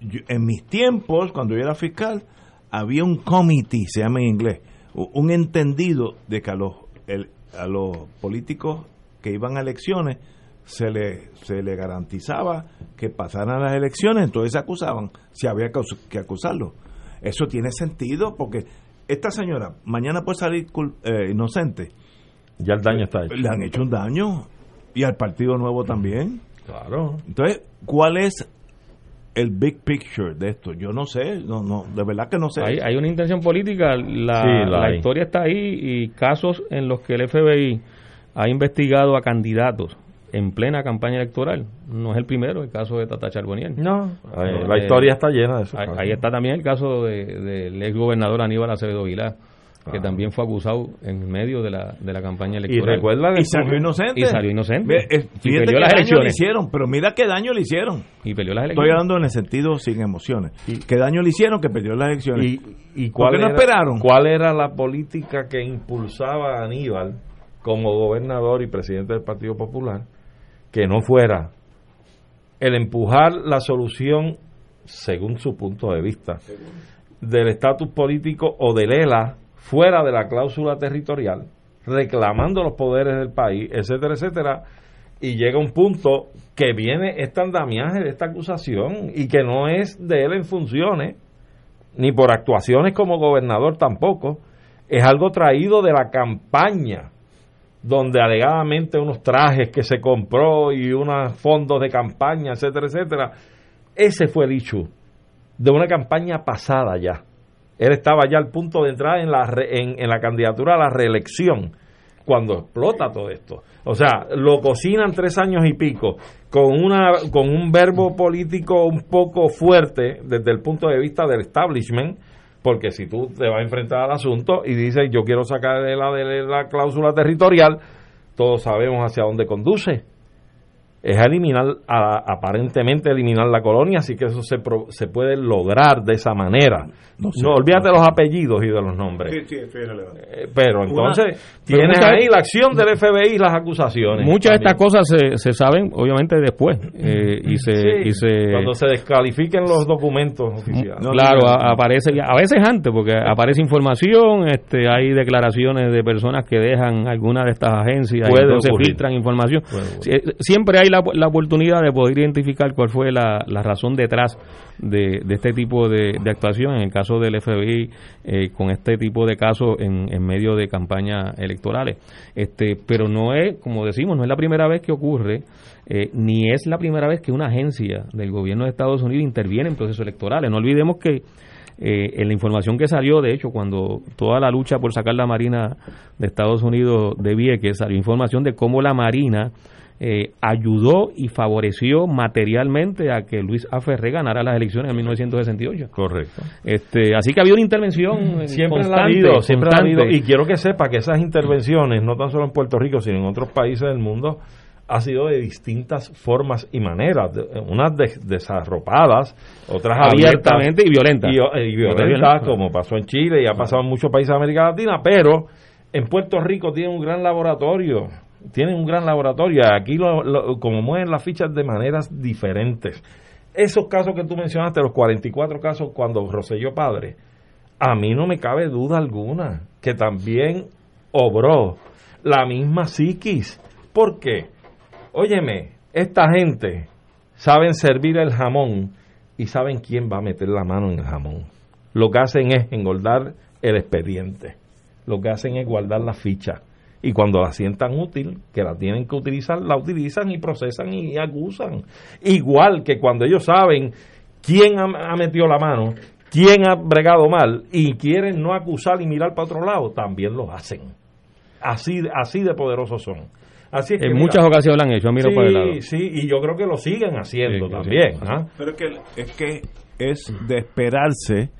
A: en mis tiempos, cuando yo era fiscal, había un committee, se llama en inglés, un entendido de que a los, a los políticos que iban a elecciones se le, se le garantizaba que pasaran las elecciones, entonces se acusaban, si había que acusarlo. Eso tiene sentido porque esta señora mañana puede salir eh, inocente.
C: Ya el daño está hecho.
A: Le han hecho un daño y al Partido Nuevo también.
C: Claro.
A: Entonces, ¿cuál es el big picture de esto? Yo no sé, no, no, de verdad que no sé.
B: Hay, hay una intención política, la, la historia está ahí y casos en los que el FBI ha investigado a candidatos en plena campaña electoral. No es el primero, el caso de Tata Charbonnier.
C: No, la historia está llena de eso.
B: Ahí, está también el caso del de, ex gobernador Aníbal Acevedo Vilá, que ah. también fue acusado en medio de la, de la campaña electoral.
A: Y recuerda y salió inocente.
B: Y salió inocente.
A: y peleó las elecciones. le hicieron, pero mira qué daño le hicieron.
B: Y peleó las
A: elecciones. Estoy hablando en el sentido sin emociones. Y, ¿Qué daño le hicieron que perdió las elecciones?
C: ¿Y, y cuál no esperaron? ¿Cuál era la política que impulsaba a Aníbal como gobernador y presidente del Partido Popular? Que no fuera el empujar la solución, según su punto de vista, del estatus político o del ELA fuera de la cláusula territorial, reclamando los poderes del país, etcétera, etcétera, y llega un punto que viene este andamiaje de esta acusación y que no es de él en funciones, ni por actuaciones como gobernador tampoco, es algo traído de la campaña donde alegadamente unos trajes que se compró y unos fondos de campaña, etcétera, etcétera. Ese fue el issue de una campaña pasada ya. Él estaba ya al punto de entrar en la, en, en la candidatura a la reelección cuando explota todo esto. O sea, lo cocinan tres años y pico con, una, con un verbo político un poco fuerte desde el punto de vista del establishment, porque si tú te vas a enfrentar al asunto y dices yo quiero sacar de la, de la cláusula territorial, todos sabemos hacia dónde conduce es eliminar, aparentemente eliminar la colonia, así que eso se, se puede lograr de esa manera. No, olvídate de los apellidos y de los nombres. Eh, pero entonces, tienes ahí la acción del FBI y las acusaciones.
B: Muchas de estas cosas se, se saben, obviamente, después. Eh, y, se, y se
C: Cuando se descalifiquen los documentos oficiales.
B: claro, aparece, a veces antes, porque aparece información, este hay declaraciones de personas que dejan alguna de estas agencias y entonces filtran información. Siempre hay la, oportunidad de poder identificar cuál fue la, razón detrás de, este tipo de, actuación, en el caso del FBI, eh, con este tipo de casos en, medio de campañas electorales. Este, pero no es, como decimos, no es la primera vez que ocurre, eh, ni es la primera vez que una agencia del gobierno de Estados Unidos interviene en procesos electorales. No olvidemos que eh, en la información que salió, de hecho, cuando toda la lucha por sacar la Marina de Estados Unidos de Vieques, salió información de cómo la Marina eh, ayudó y favoreció materialmente a que Luis A. Ferré ganara las elecciones en 1968.
C: Correcto.
B: Este, así que había una intervención
C: eh, siempre ha habido, siempre ha habido y quiero que sepa que esas intervenciones no tan solo en Puerto Rico sino en otros países del mundo ha sido de distintas formas y maneras, unas desarropadas, otras
B: abiertamente y violentas.
C: Y, y violentas, como pasó en Chile y ha pasado en muchos países de América Latina, pero en Puerto Rico tiene un gran laboratorio tienen un gran laboratorio. Aquí, como mueven las fichas de maneras diferentes. Esos casos que tú mencionaste, los 44 casos cuando Roselló padre, a mí no me cabe duda alguna que también obró la misma psiquis. ¿Por qué? Óyeme, esta gente saben servir el jamón y saben quién va a meter la mano en el jamón. Lo que hacen es engordar el expediente. Lo que hacen es guardar la ficha y cuando la sientan útil, que la tienen que utilizar, la utilizan y procesan y acusan. Igual que cuando ellos saben quién ha, metido la mano, quién ha bregado mal y quieren no acusar y mirar para otro lado, también lo hacen. Así, así de poderosos son. Así
B: en muchas ocasiones lo han hecho, miro
C: sí,
B: por el lado.
C: Sí, y yo creo que lo siguen haciendo también. ¿ah?
A: Pero que, es que es de esperarse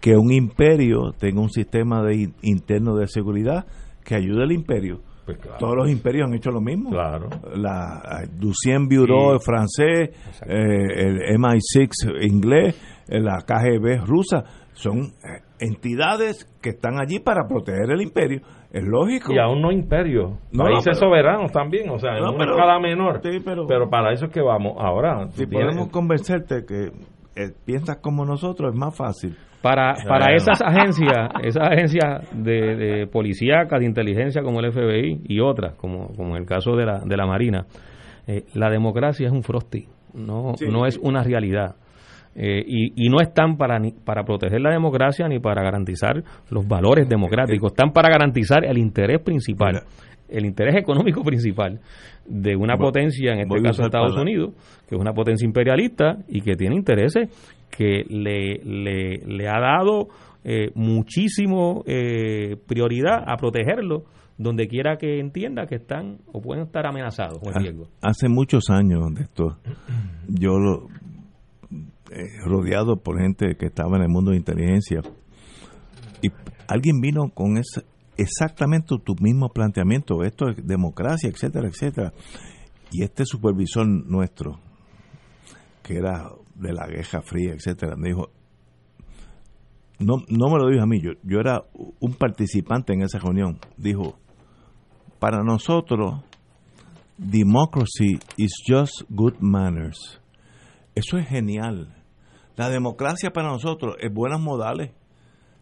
A: que un imperio tenga un sistema de interno de seguridad que ayude al imperio.
C: Pues claro.
A: Todos los imperios han hecho lo mismo.
C: Claro.
A: La Deuxième Bureau
C: Sí.
A: francés, eh, el MI6 inglés, eh, la KGB rusa, son eh, entidades que están allí para proteger el imperio. Es lógico.
C: Y aún no imperio,
A: No,
C: países
A: pero-
C: soberanos también, o sea, en
A: No,
C: una
A: pero-
C: escala menor.
A: Sí, pero-
C: pero, para eso es que vamos. Ahora,
A: Si
C: tienes-
A: podemos convencerte que eh, piensas como nosotros, es más fácil.
B: Para, para
A: Bueno.
B: esas agencias, esas agencias de, de policíacas, de inteligencia como el FBI y otras, como, como en el caso de la, de la Marina, eh, la democracia es un frosty, no,
A: Sí.
B: no es una realidad. Eh, y, y no están para, ni, para proteger la democracia ni para garantizar los valores democráticos, están para garantizar el interés principal, el interés económico principal de una potencia, en este caso Estados. Unidos, que es una potencia imperialista y que tiene intereses que le, le, le ha dado eh, muchísimo eh, prioridad a protegerlo donde quiera que entienda que están o pueden estar amenazados en riesgo.
A: Hace muchos años de esto, yo lo, eh, rodeado por gente que estaba en el mundo de inteligencia, y alguien vino con ese, exactamente tu mismo planteamiento, esto es democracia, etcétera, etcétera. Y este supervisor nuestro, que era de la Guerra Fría, etcétera, me dijo, no, no me lo dijo a mí, yo, yo era un participante en esa reunión, dijo, para nosotros, democracy is just good manners. Eso es genial. La democracia para nosotros es buenas modales.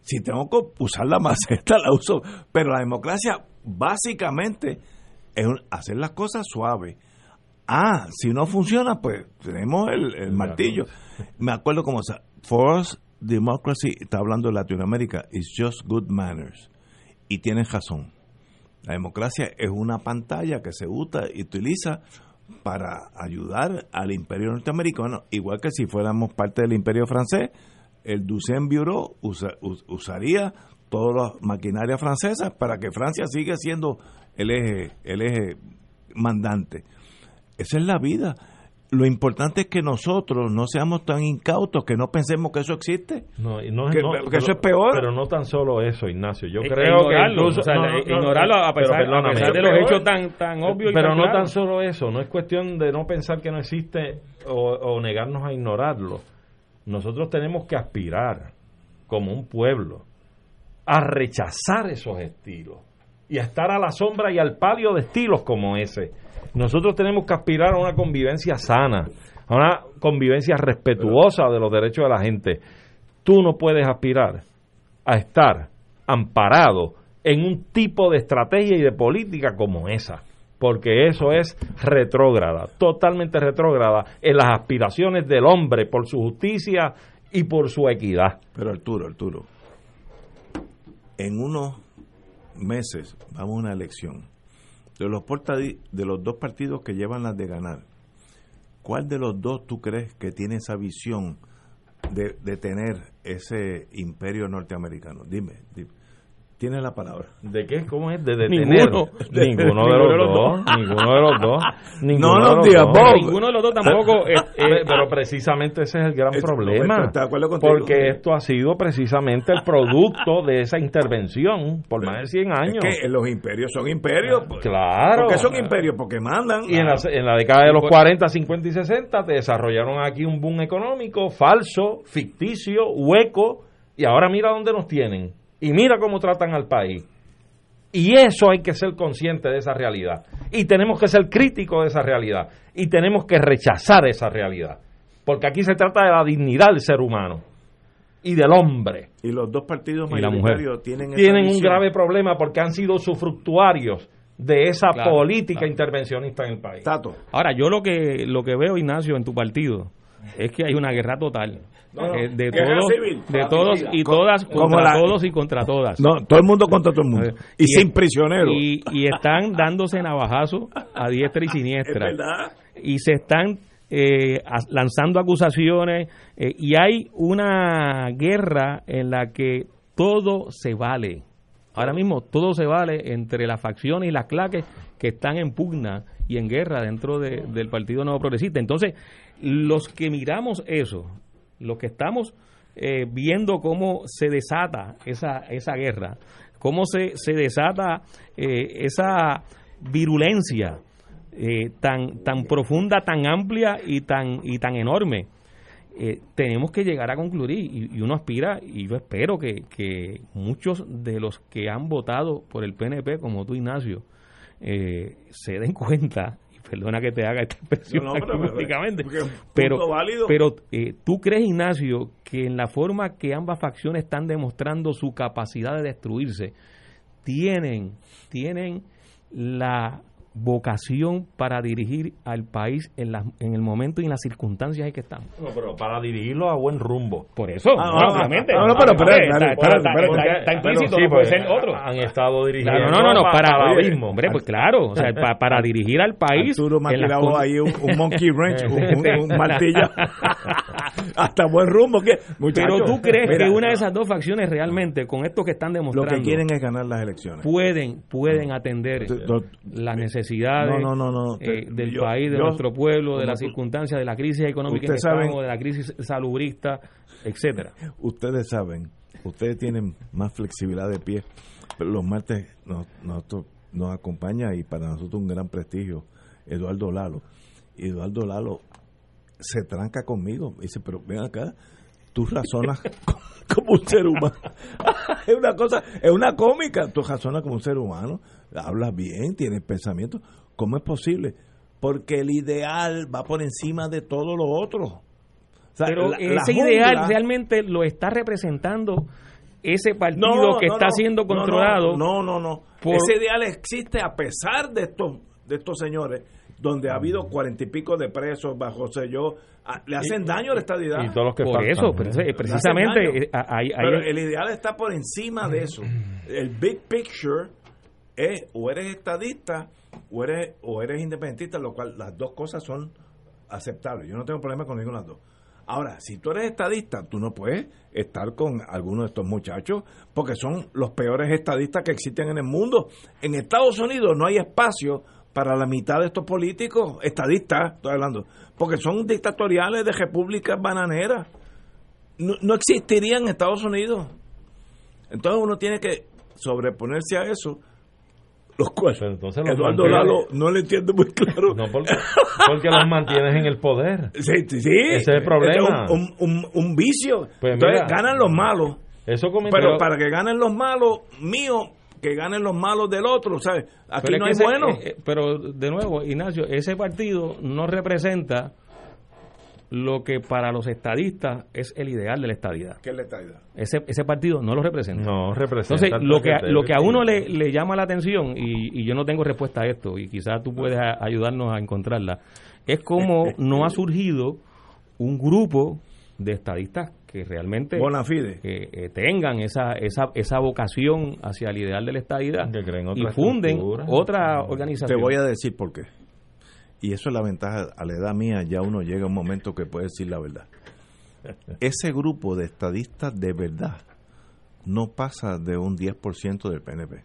A: Si tengo que usar la maceta, la uso. Pero la democracia básicamente es hacer las cosas suaves. Ah, si no funciona, pues tenemos el, el martillo. Me acuerdo como, for us, democracy, está hablando de Latinoamérica, is just good manners. Y tienes razón. La democracia es una pantalla que se usa y utiliza para ayudar al imperio norteamericano, igual que si fuéramos parte del imperio francés, el Deuxième Bureau usa- us- usaría todas las maquinarias francesas para que Francia siga siendo el eje, el eje mandante. Esa es la vida. Lo importante es que nosotros no seamos tan incautos que no pensemos que eso existe.
C: No, y no es-
A: Que-
C: no,
A: que eso es peor.
C: Pero no tan solo eso, Ignacio. Yo
B: E-
C: creo
B: e
C: que
B: ignorarlo,
C: incluso,
B: o sea, a
C: pero
B: pesar- a pesar de
C: pero
B: los
C: peor.
B: hechos tan- tan obvios y
C: Pero
B: tan
C: no tan solo eso, no es cuestión de no pensar que no existe o, o negarnos a ignorarlo. Nosotros tenemos que aspirar como un pueblo a rechazar esos estilos y a estar a la sombra y al palio de estilos como ese. Nosotros tenemos que aspirar a una convivencia sana, a una convivencia respetuosa de los derechos de la gente. Tú no puedes aspirar a estar amparado en un tipo de estrategia y de política como esa, porque eso es retrógrada, totalmente retrógrada en las aspiraciones del hombre por su justicia y por su equidad.
A: Pero Arturo, Arturo, en unos meses vamos a una elección. De los, de los dos partidos que llevan las de ganar, ¿cuál de los dos tú crees que tiene esa visión de, de tener ese imperio norteamericano? Dime, dime. Tienes la palabra.
C: ¿De qué? ¿Cómo es? De
B: Ninguno.
C: detener. Ninguno de los dos. Ninguno de los dos. Ninguno
A: No nos digas.
B: Ninguno de los dos tampoco. eh, eh,
C: Pe- pero precisamente ese es el gran
A: Es-
C: problema.
A: estoy de acuerdo contigo.
C: Porque esto ha sido precisamente el producto de esa intervención por más de 100 años.
A: Es que los imperios son imperios. pues.
C: Claro.
A: ¿Por qué son imperios? Porque mandan.
C: Y en la, en la década de los 40, 50 y 60 te desarrollaron aquí un boom económico falso, ficticio, hueco, y ahora mira dónde nos tienen. Y mira cómo tratan al país. Y eso hay que ser consciente de esa realidad. Y tenemos que ser críticos de esa realidad. Y tenemos que rechazar esa realidad. Porque aquí se trata de la dignidad del ser humano y del hombre.
A: Y los dos partidos mayoritarios tienen
C: Tienen un grave problema porque han sido sufructuarios de esa
B: Claro,
C: política
B: claro.
C: intervencionista en el país.
A: Tato.
B: Ahora, yo lo que lo que veo, Ignacio, en tu partido, es que hay una guerra total.
A: No, no,
B: Eh, de todos,
A: civil.
B: de todos y todas
A: como
B: contra
A: la-
B: todos y contra todas.
A: No, todo el mundo contra todo el mundo.
B: Eh,
A: Y,
B: y
A: sin
B: es-
A: prisioneros.
B: Y, y están dándose navajazos a diestra y
A: es
B: siniestra.
A: verdad.
B: Y se están eh, lanzando acusaciones eh, y hay una guerra en la que todo se vale. Ahora mismo todo se vale entre las facciones y las claques que están en pugna y en guerra dentro del Partido Nuevo Progresista. Entonces, los que miramos eso, los que estamos eh, viendo cómo se desata esa, esa guerra, cómo se, se desata eh, esa virulencia eh, tan, tan profunda, tan amplia y tan, y tan enorme. tenemos que llegar a concluir y, uno aspira y yo espero que, que, muchos de los que han votado por el PNP como tú Ignacio se den cuenta perdona que te haga esta expresión pero, pero, eh, tú crees, Ignacio, que en la forma que ambas facciones están demostrando su capacidad de destruirse, tienen, tienen la vocación para dirigir al país en, la, en el momento y en las circunstancias en que estamos.
C: No, pero para dirigirlo a buen rumbo.
B: Por eso, obviamente. No, no, pero, está implícito, no puede ser otro.
C: Han estado dirigiendo.
B: No, no, no, para, mismo. Hombre, pues claro, o sea, para, para dirigir al país.
A: Arturo me ha tirado ahí un, monkey wrench, un, martillo. Hasta buen rumbo. que
B: Pero tú crees que una de esas dos facciones realmente, con esto que están demostrando.
A: Lo que quieren es ganar las elecciones.
B: Pueden, pueden atender las necesidades necesidades eh, del país, de nuestro pueblo, de las circunstancias, de la crisis económica que estamos, de la crisis salubrista, etcétera.
A: Ustedes saben, ustedes tienen más flexibilidad de pie. Pero los martes nos, nos acompaña y para nosotros un gran prestigio Eduardo Lalo. Eduardo Lalo se tranca conmigo. Dice, pero ven acá, tú razonas como un ser humano. es una cosa, es una cómica. Tú razonas como un ser humano hablas bien, tienes pensamiento. ¿Cómo es posible? Porque el ideal va por encima de todo lo otro.
B: Pero ese ideal realmente lo está representando ese partido que está siendo controlado.
A: No, no, no. Ese ideal existe a pesar de estos, de estos señores, donde ha habido cuarenta y pico de presos bajo sello. Le hacen daño a la estadidad.
B: Y todos los que por eso, precisamente.
A: Pero el ideal está por encima de eso. El big picture es o eres estadista o eres, o eres independentista, lo cual las dos cosas son aceptables. Yo no tengo problema con ninguna de las dos. Ahora, si tú eres estadista, tú no puedes estar con algunos de estos muchachos porque son los peores estadistas que existen en el mundo. En Estados Unidos no hay espacio para la mitad de estos políticos, estadistas, estoy hablando, porque son dictatoriales de repúblicas bananeras. No, no existirían en Estados Unidos. Entonces uno tiene que sobreponerse a eso los cuales entonces Eduardo Lalo no le entiendo muy claro.
C: No, porque, porque los mantienes en el poder.
A: Sí, sí.
C: Ese es el problema.
A: un, un, un, vicio. Pues entonces ganan los malos.
C: Eso
A: Pero para que ganen los malos míos, que ganen los malos del otro, ¿sabes? Aquí no hay bueno. Eh,
B: eh, pero de nuevo, Ignacio, ese partido no representa lo que para los estadistas es el ideal de la estadidad.
A: ¿Qué es la estadidad?
B: Ese, ese partido no lo representa.
C: No representa.
B: Entonces, lo que, lo que a uno le, le llama la atención, y, y, yo no tengo respuesta a esto, y quizás tú puedes ayudarnos a encontrarla, es como no ha surgido un grupo de estadistas que realmente
A: que
B: eh, tengan esa, esa, esa vocación hacia el ideal de la estadidad y funden otra organización.
A: Te voy a decir por qué. Y eso es la ventaja, a la edad mía ya uno llega a un momento que puede decir la verdad. Ese grupo de estadistas de verdad no pasa de un 10% del PNP.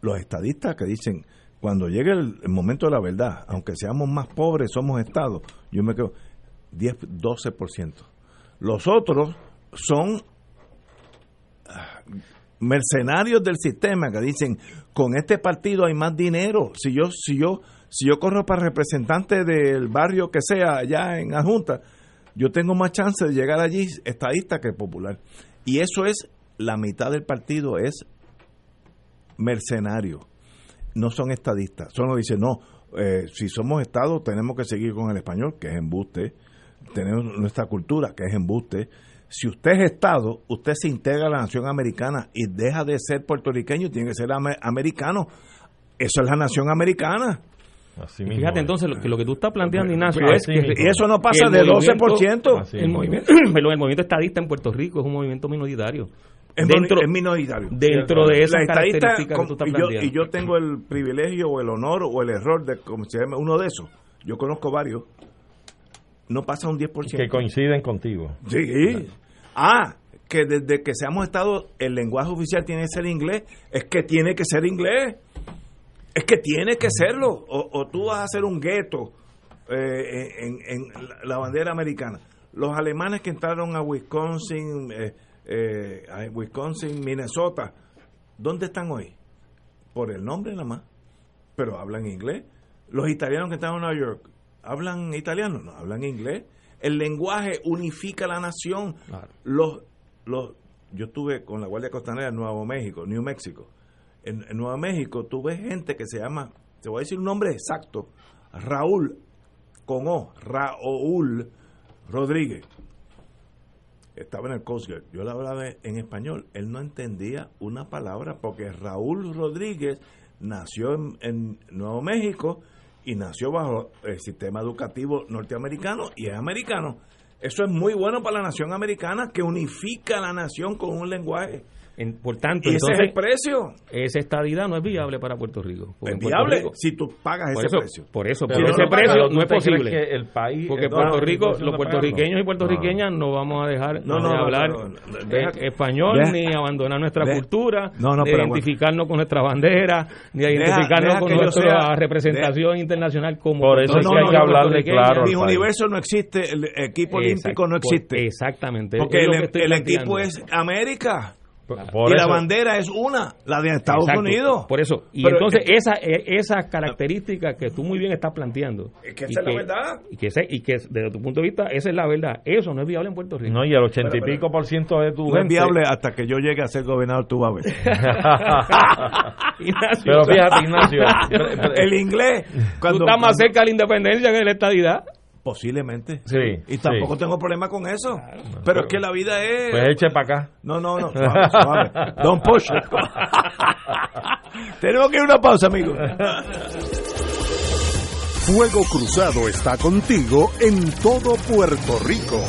A: Los estadistas que dicen, cuando llegue el, momento de la verdad, aunque seamos más pobres, somos estados, yo me quedo 10, 12%. Los otros son ah, mercenarios del sistema que dicen, con este partido hay más dinero. Si yo, si yo si yo corro para representante del barrio que sea allá en Junta, yo tengo más chance de llegar allí estadista que popular. Y eso es, la mitad del partido es mercenario. No son estadistas. Solo dicen, no, eh, si somos Estado tenemos que seguir con el español, que es embuste. Tenemos nuestra cultura, que es embuste. Si usted es Estado, usted se integra a la nación americana y deja de ser puertorriqueño, tiene que ser americano. Eso es la nación americana.
B: Fíjate entonces lo que, lo que tú estás planteando, Ignacio, es que,
A: y eso no pasa de 12%.
B: El movimiento, el movimiento estadista en Puerto Rico es un movimiento minoritario.
A: Es, dentro, es minoritario.
B: Dentro de esas características que tú estás
A: y yo, y yo tengo el privilegio o el honor o el error de como se llama, uno de esos. Yo conozco varios no pasa un 10%.
C: Que coinciden contigo.
A: Sí. Ah, que desde que seamos estado el lenguaje oficial tiene que ser inglés, es que tiene que ser inglés. Es que tiene que serlo. O, tú vas a hacer un gueto eh, en, la bandera americana. Los alemanes que entraron a Wisconsin, eh, eh, a Wisconsin, Minnesota, ¿dónde están hoy? Por el nombre nada más. Pero hablan inglés. Los italianos que están en Nueva York, ¿hablan italiano? No, hablan inglés. El lenguaje unifica la nación. Los los, yo estuve con la Guardia Costanera en Nuevo México, New México. En, Nuevo México tú ves gente que se llama, te voy a decir un nombre exacto, Raúl, con O, Raúl Rodríguez. Estaba en el Coast Guard. Yo le hablaba en español. Él no entendía una palabra porque Raúl Rodríguez nació en, en Nuevo México y nació bajo el sistema educativo norteamericano y es americano. Eso es muy bueno para la nación americana que unifica a la nación con un lenguaje.
B: Por tanto,
A: ese es el precio.
B: Esa estadidad no es viable para Puerto Rico.
A: Es viable si tú pagas ese precio.
B: Por eso, por ese precio no es posible.
C: Que el país,
B: porque Puerto Rico, los puertorriqueños y puertorriqueñas no. vamos a dejar de hablar español ni abandonar nuestra cultura, ni identificarnos con nuestra bandera, ni identificarnos con nuestra representación internacional como
C: Por eso es que hay que hablarle claro.
A: Mi universo no existe, el equipo olímpico no existe.
B: Exactamente.
A: Porque el equipo es América y la bandera es una, la de Estados Unidos.
B: Por eso. Y entonces esa e, esa característica que tú muy bien estás planteando.
A: Es que esa es la verdad.
B: Y que, y que desde tu punto de vista, esa es la verdad. Eso no es viable en Puerto Rico.
C: No, y el ochenta y pico por ciento de tu
A: No es viable hasta que yo llegue a ser gobernador, tú vas a ver.
C: pero fíjate, Ignacio.
A: el inglés.
B: Cuando, tú estás más cerca de la independencia que de la estadidad.
A: Posiblemente.
C: Sí.
A: Y tampoco tengo problema con eso. pero, es que la vida es.
C: Pues eche para acá.
A: No, no, no. Suave, suave. Don't push. Tenemos que ir a una pausa, amigo.
D: Fuego Cruzado está contigo en todo Puerto Rico.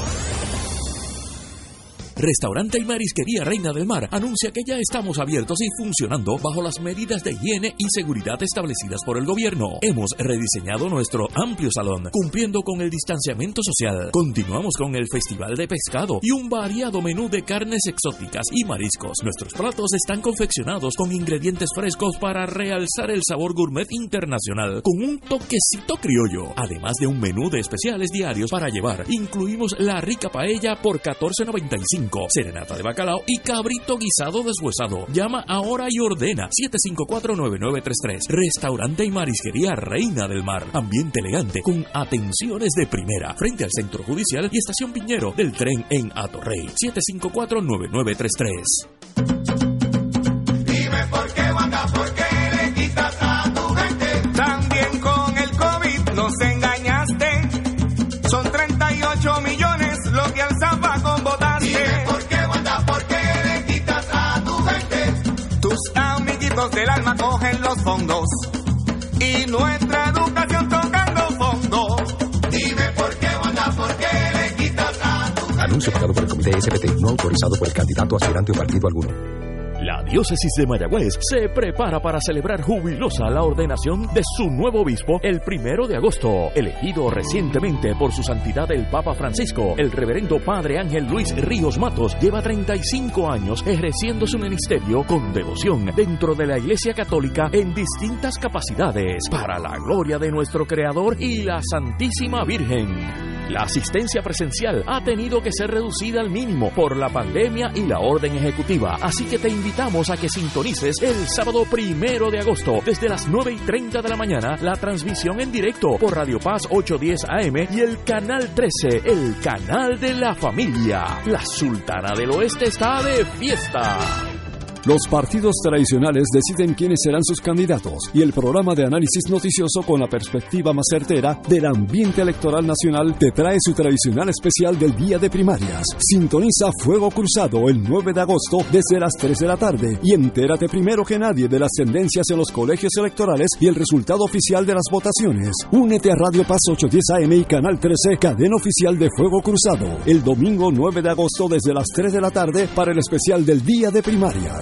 E: Restaurante y Marisquería Reina del Mar anuncia que ya estamos abiertos y funcionando bajo las medidas de higiene y seguridad establecidas por el gobierno. Hemos rediseñado nuestro amplio salón, cumpliendo con el distanciamiento social. Continuamos con el Festival de Pescado y un variado menú de carnes exóticas y mariscos. Nuestros platos están confeccionados con ingredientes frescos para realzar el sabor gourmet internacional con un toquecito criollo. Además de un menú de especiales diarios para llevar, incluimos la rica paella por 14.95 serenata de bacalao y cabrito guisado deshuesado. Llama ahora y ordena 754-9933. Restaurante y marisquería Reina del Mar. Ambiente elegante con atenciones de primera. Frente al Centro Judicial y Estación Piñero del tren en Atorrey. 754-9933.
H: Dime por qué, Wanda, por qué del alma cogen los fondos y nuestra educación tocando fondo. Dime por qué, Wanda, por qué le quitas a tu
I: Anuncio pagado por el Comité SPT, no autorizado por el candidato aspirante o partido alguno.
E: La diócesis de Mayagüez se prepara para celebrar jubilosa la ordenación de su nuevo obispo el primero de agosto, elegido recientemente por su santidad el Papa Francisco. El reverendo Padre Ángel Luis Ríos Matos lleva 35 años ejerciendo su ministerio con devoción dentro de la Iglesia Católica en distintas capacidades para la gloria de nuestro Creador y la Santísima Virgen. La asistencia presencial ha tenido que ser reducida al mínimo por la pandemia y la orden ejecutiva, así que te invitamos a que sintonices el sábado primero de agosto desde las 9 y 30 de la mañana la transmisión en directo por Radio Paz 810 AM y el canal 13, el canal de la familia. La Sultana del Oeste está de fiesta.
G: Los partidos tradicionales deciden quiénes serán sus candidatos y el programa de análisis noticioso con la perspectiva más certera del ambiente electoral nacional te trae su tradicional especial del día de primarias. Sintoniza Fuego Cruzado el 9 de agosto desde las 3 de la tarde y entérate primero que nadie de las tendencias en los colegios electorales y el resultado oficial de las votaciones. Únete a Radio Paz 810 AM y Canal 13, cadena oficial de Fuego Cruzado, el domingo 9 de agosto desde las 3 de la tarde para el especial del día de primarias.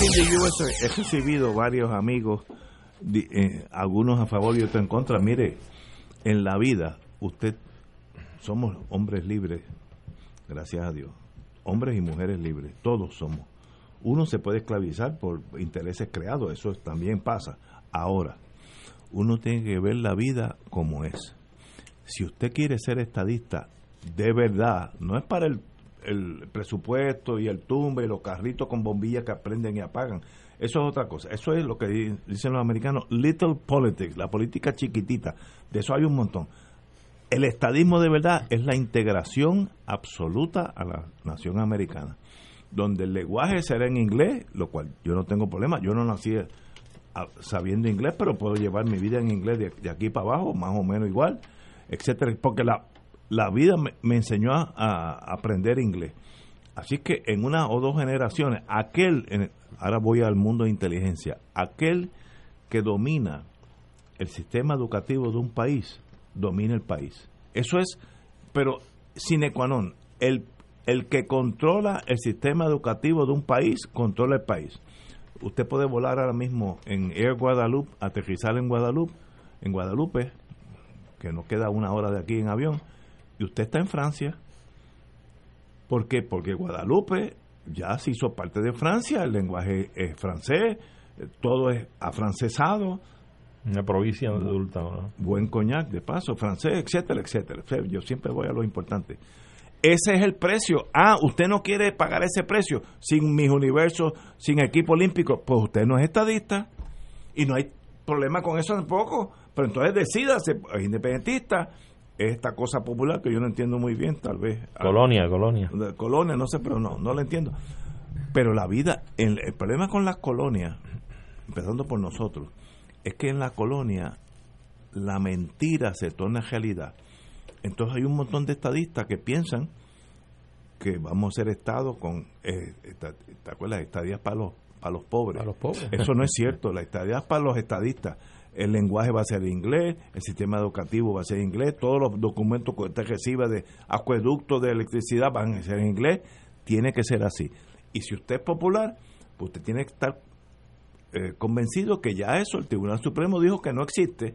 A: He recibido varios amigos, eh, algunos a favor y otros en contra. Mire, en la vida, usted, somos hombres libres, gracias a Dios. Hombres y mujeres libres, todos somos. Uno se puede esclavizar por intereses creados, eso también pasa. Ahora, uno tiene que ver la vida como es. Si usted quiere ser estadista, de verdad, no es para el, el presupuesto y el tumbe y los carritos con bombillas que aprenden y apagan. Eso es otra cosa. Eso es lo que dicen los americanos, little politics, la política chiquitita. De eso hay un montón. El estadismo de verdad es la integración absoluta a la nación americana, donde el lenguaje será en inglés, lo cual yo no tengo problema. Yo no nací sabiendo inglés, pero puedo llevar mi vida en inglés de, aquí para abajo, más o menos igual, etcétera, porque la, la vida me, enseñó a, aprender inglés. Así que en una o dos generaciones, aquel, ahora voy al mundo de inteligencia, aquel que domina el sistema educativo de un país, domina el país. Eso es, pero sine qua non, el, el que controla el sistema educativo de un país, controla el país. Usted puede volar ahora mismo en Air Guadalupe, aterrizar en Guadalupe, en Guadalupe, que nos queda una hora de aquí en avión, y usted está en Francia. ¿Por qué? Porque Guadalupe ya se hizo parte de Francia, el lenguaje es francés, todo es afrancesado.
C: Una provincia adulta.
A: Buen coñac, de paso, francés, etcétera, etcétera. Yo siempre voy a lo importante. Ese es el precio. Ah, usted no quiere pagar ese precio sin mis universos, sin equipo olímpico. Pues usted no es estadista y no hay problema con eso tampoco. Pero entonces decídase, es independentista, esta cosa popular que yo no entiendo muy bien, tal vez.
C: Colonia, colonia.
A: Colonia, no sé, pero no, no la entiendo. Pero la vida, el, el problema con las colonias, empezando por nosotros, es que en la colonia la mentira se torna realidad. Entonces hay un montón de estadistas que piensan que vamos a ser Estado con, eh, ¿te acuerdas? Estadías para los, para los pobres.
B: los pobres.
A: Eso no es cierto, la estadía es para los estadistas. El lenguaje va a ser inglés, el sistema educativo va a ser inglés, todos los documentos que usted reciba de acueductos de electricidad van a ser en inglés, tiene que ser así. Y si usted es popular, pues usted tiene que estar eh, convencido que ya eso, el Tribunal Supremo dijo que no existe.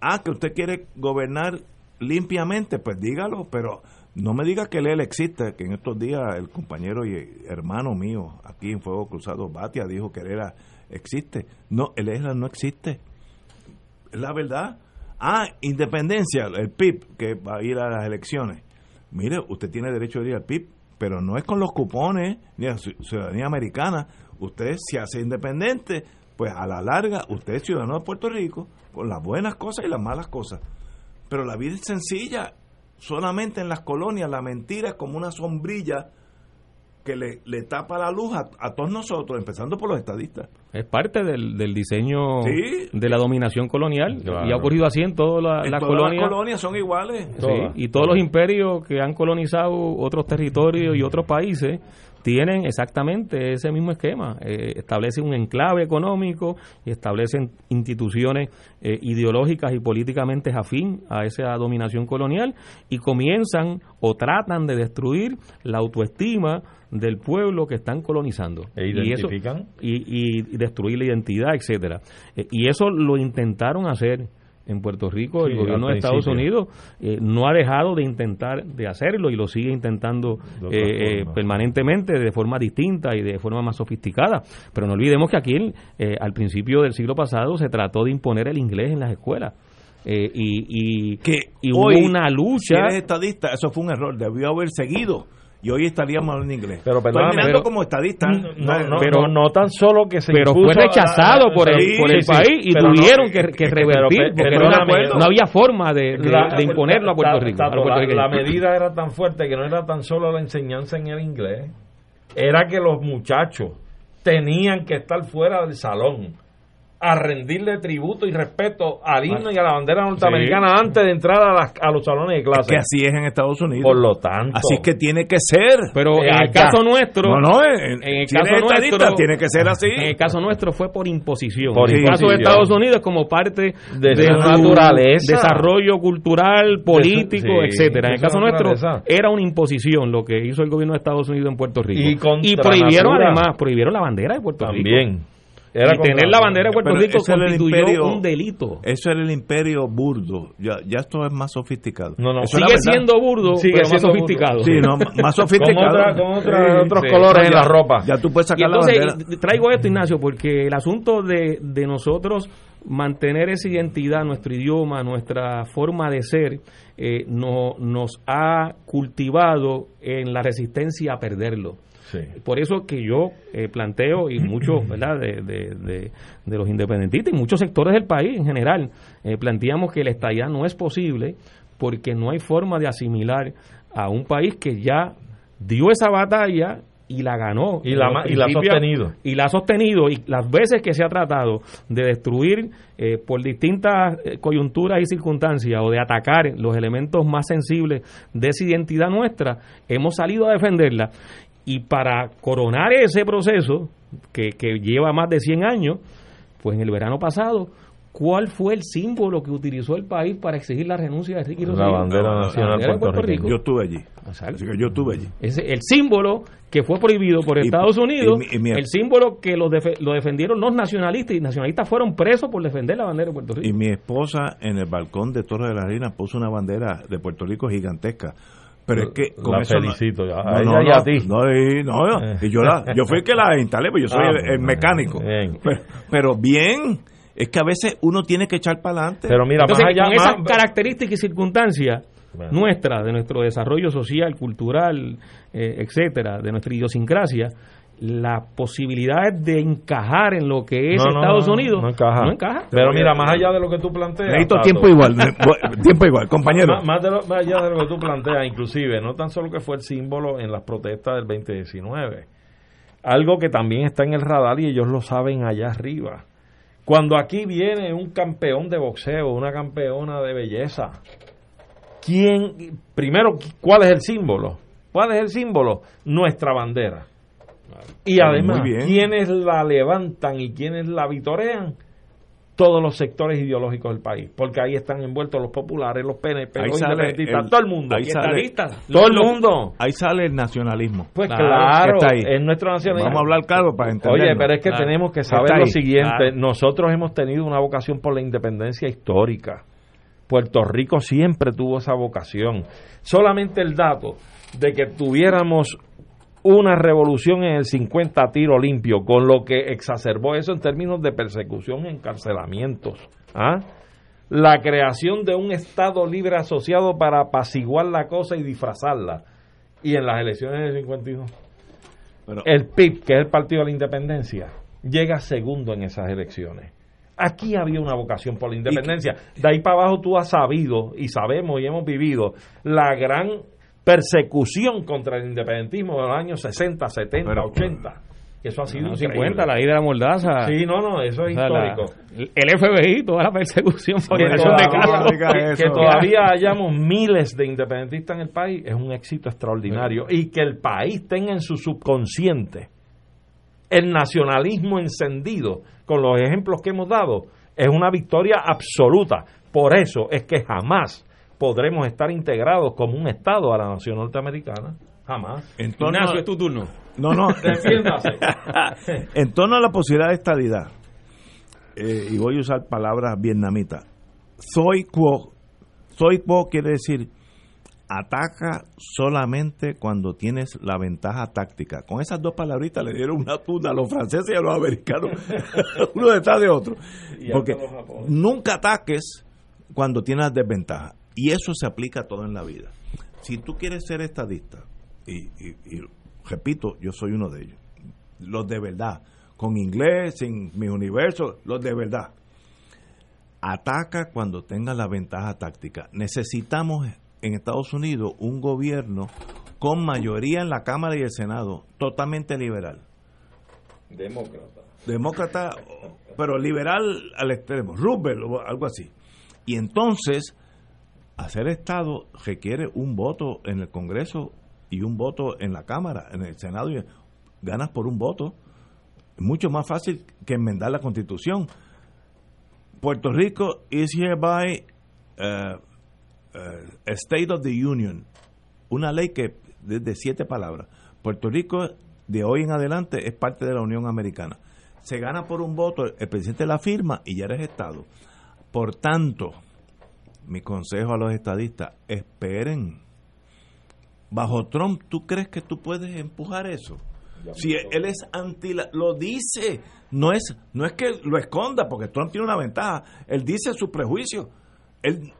A: Ah, que usted quiere gobernar limpiamente, pues dígalo, pero no me diga que él existe, que en estos días el compañero y hermano mío aquí en Fuego Cruzado, Batia, dijo que él era, existe. No, el ELA no existe. La verdad. Ah, independencia, el PIB, que va a ir a las elecciones. Mire, usted tiene derecho a ir al PIB, pero no es con los cupones ni a ciudadanía americana. Usted se hace independiente, pues a la larga usted es ciudadano de Puerto Rico, con las buenas cosas y las malas cosas. Pero la vida es sencilla. Solamente en las colonias la mentira es como una sombrilla que le, le tapa la luz a, todos nosotros, empezando por los estadistas.
B: Es parte del, del diseño de la dominación colonial y ha ocurrido así en todas las colonias.
A: Las colonias son iguales.
B: y todos los imperios que han colonizado otros territorios y otros países tienen exactamente ese mismo esquema. Eh, establecen un enclave económico y establecen instituciones eh, ideológicas y políticamente afín a esa dominación colonial y comienzan o tratan de destruir la autoestima del pueblo que están colonizando.
C: ¿E identifican?
B: Y, y, destruir la identidad, etcétera. Eh, y eso lo intentaron hacer en Puerto Rico, el gobierno de Estados Unidos eh, no ha dejado de intentar de hacerlo y lo sigue intentando eh, permanentemente de forma distinta y de forma más sofisticada. Pero no olvidemos que aquí al principio del siglo pasado se trató de imponer el inglés en las escuelas. y, y,
A: que
B: hubo una lucha. Si
A: eres estadista, eso fue un error, debió haber seguido y hoy estaríamos hablando inglés.
C: Pero,
A: Estoy como estadista.
C: No, pero no tan solo que se
B: Pero fue rechazado por el, por el país y tuvieron que, que, revertir porque no, había forma de, de, imponerlo a Puerto Rico.
C: la, medida era tan fuerte que no era tan solo la enseñanza en el inglés, era que los muchachos tenían que estar fuera del salón a rendirle tributo y respeto al himno y a la bandera norteamericana antes de entrar a, a, los salones de clase.
A: que así es en Estados Unidos.
C: Por lo tanto.
A: Así es que tiene que ser.
B: Pero en el caso nuestro.
A: No, no, en, el caso nuestro. Tiene que ser así.
B: En el caso nuestro fue por imposición. en el caso de Estados Unidos, como parte
C: de, de naturaleza.
B: Desarrollo cultural, político, etcétera En el caso nuestro, era una imposición lo que hizo el gobierno de Estados Unidos en Puerto Rico. Y, prohibieron además, prohibieron la bandera de Puerto
C: Rico. También
B: y tener la bandera de Puerto Rico constituyó un delito.
A: Eso era el imperio burdo. Ya, ya esto es más sofisticado.
B: No, no. Sigue siendo burdo, Sigue pero más sofisticado.
A: Sí, no, más sofisticado.
C: con, otros colores en la ropa.
A: Ya tú puedes sacar la bandera.
B: Traigo esto, Ignacio, porque el asunto de, de nosotros mantener esa identidad, nuestro idioma, nuestra forma de ser, eh, no, nos ha cultivado en la resistencia a perderlo. Por eso que yo eh, planteo, y muchos ¿verdad? De, de, de, los independentistas y muchos sectores del país en general, eh, planteamos que la estadía no es posible porque no hay forma de asimilar a un país que ya dio esa batalla y la ganó.
C: Y la, y la ha sostenido.
B: Y la ha sostenido. Y las veces que se ha tratado de destruir eh, por distintas coyunturas y circunstancias o de atacar los elementos más sensibles de esa identidad nuestra, hemos salido a defenderla. Y para coronar ese proceso, que, que lleva más de 100 años, pues en el verano pasado ¿Cuál fue el símbolo que utilizó el país para exigir la renuncia de Ricky
C: La bandera nacional de Puerto, Rico.
A: Yo estuve allí. Así que yo estuve allí.
B: Es el símbolo que fue prohibido por Estados Unidos, el símbolo que lo, lo defendieron los nacionalistas y nacionalistas fueron presos por defender la bandera de Puerto Rico.
A: Y mi esposa en el balcón de Torre de la Reina puso una bandera de Puerto Rico gigantesca pero es que
C: con la felicito
A: no, a ella y a ti. No, no, y yo la yo fui el que la instalé pues yo soy ah, el, mecánico. Pero, bien es que a veces uno tiene que echar para adelante
B: pero mira Entonces, más allá, con esas características y circunstancias nuestras de nuestro desarrollo social cultural eh, etcétera de nuestra idiosincrasia la posibilidad de encajar en lo que es Estados Unidos
C: no encaja. Pero mira, más allá de lo que tú planteas.
A: Necesito tiempo igual, tiempo igual, compañero.
C: Más, allá de lo que tú planteas, inclusive, no tan solo que fue el símbolo en las protestas del 2019, algo que también está en el radar y ellos lo saben allá arriba. Cuando aquí viene un campeón de boxeo, una campeona de belleza, ¿quién, primero, cuál es el símbolo? ¿Cuál es el símbolo? Nuestra bandera y además, quienes la levantan y quienes la vitorean, todos los sectores ideológicos del país, porque ahí están envueltos los populares, los PNP, los independentistas, todo el mundo.
A: Ahí sale,
C: todo el mundo.
A: Ahí sale el nacionalismo.
C: Pues claro, es nuestro nacionalismo.
A: Vamos a hablar claro para entender.
C: Oye, pero es que tenemos que saber lo siguiente. Nosotros hemos tenido una vocación por la independencia histórica. Puerto Rico siempre tuvo esa vocación. Solamente el dato de que tuviéramos una revolución en el 50 a tiro limpio, con lo que exacerbó eso en términos de persecución y encarcelamientos. ¿ah? La creación de un Estado libre asociado para apaciguar la cosa y disfrazarla. Y en las elecciones del 52, el PIB, que es el Partido de la Independencia, llega segundo en esas elecciones. Aquí había una vocación por la independencia. De ahí para abajo tú has sabido y sabemos y hemos vivido la gran persecución contra el independentismo de los años 60, 70, 80. Eso ha sido
B: 50, la ley de la mordaza.
C: Sí, no, no, eso es histórico.
B: el FBI, toda la persecución
C: por que, todavía, que, todavía hayamos miles de independentistas en el país es un éxito extraordinario. Y que el país tenga en su subconsciente el nacionalismo encendido con los ejemplos que hemos dado es una victoria absoluta. Por eso es que jamás podremos estar integrados como un Estado a la nación norteamericana. Jamás.
B: En Ignacio, es tu turno.
A: No, no. en torno a la posibilidad de estadidad, eh, y voy a usar palabras vietnamitas, soy quo. Soy quo quiere decir ataca solamente cuando tienes la ventaja táctica. Con esas dos palabritas le dieron una tunda a los franceses y a los americanos, uno detrás de otro. Porque nunca ataques cuando tienes desventaja. Y eso se aplica a todo en la vida. Si tú quieres ser estadista, y, y repito, yo soy uno de ellos, los de verdad, con inglés, sin mi universo, los de verdad. Ataca cuando tenga la ventaja táctica. Necesitamos en Estados Unidos un gobierno con mayoría en la Cámara y el Senado, totalmente liberal.
C: Demócrata.
A: Demócrata, pero liberal al extremo, Roosevelt o algo así. Y entonces, hacer Estado requiere un voto en el Congreso y un voto en la Cámara, en el Senado, y ganas por un voto. Es mucho más fácil que enmendar la Constitución. Puerto Rico is hereby uh, uh, State of the Union, una ley que desde siete palabras. Puerto Rico de hoy en adelante es parte de la Unión Americana. Se gana por un voto, el presidente la firma y ya eres Estado. Por tanto, mi consejo a los estadistas, esperen. Bajo Trump, ¿tú crees que tú puedes empujar eso? Si él es anti, lo dice, no es, no es que lo esconda, porque Trump tiene una ventaja, él dice su prejuicio, él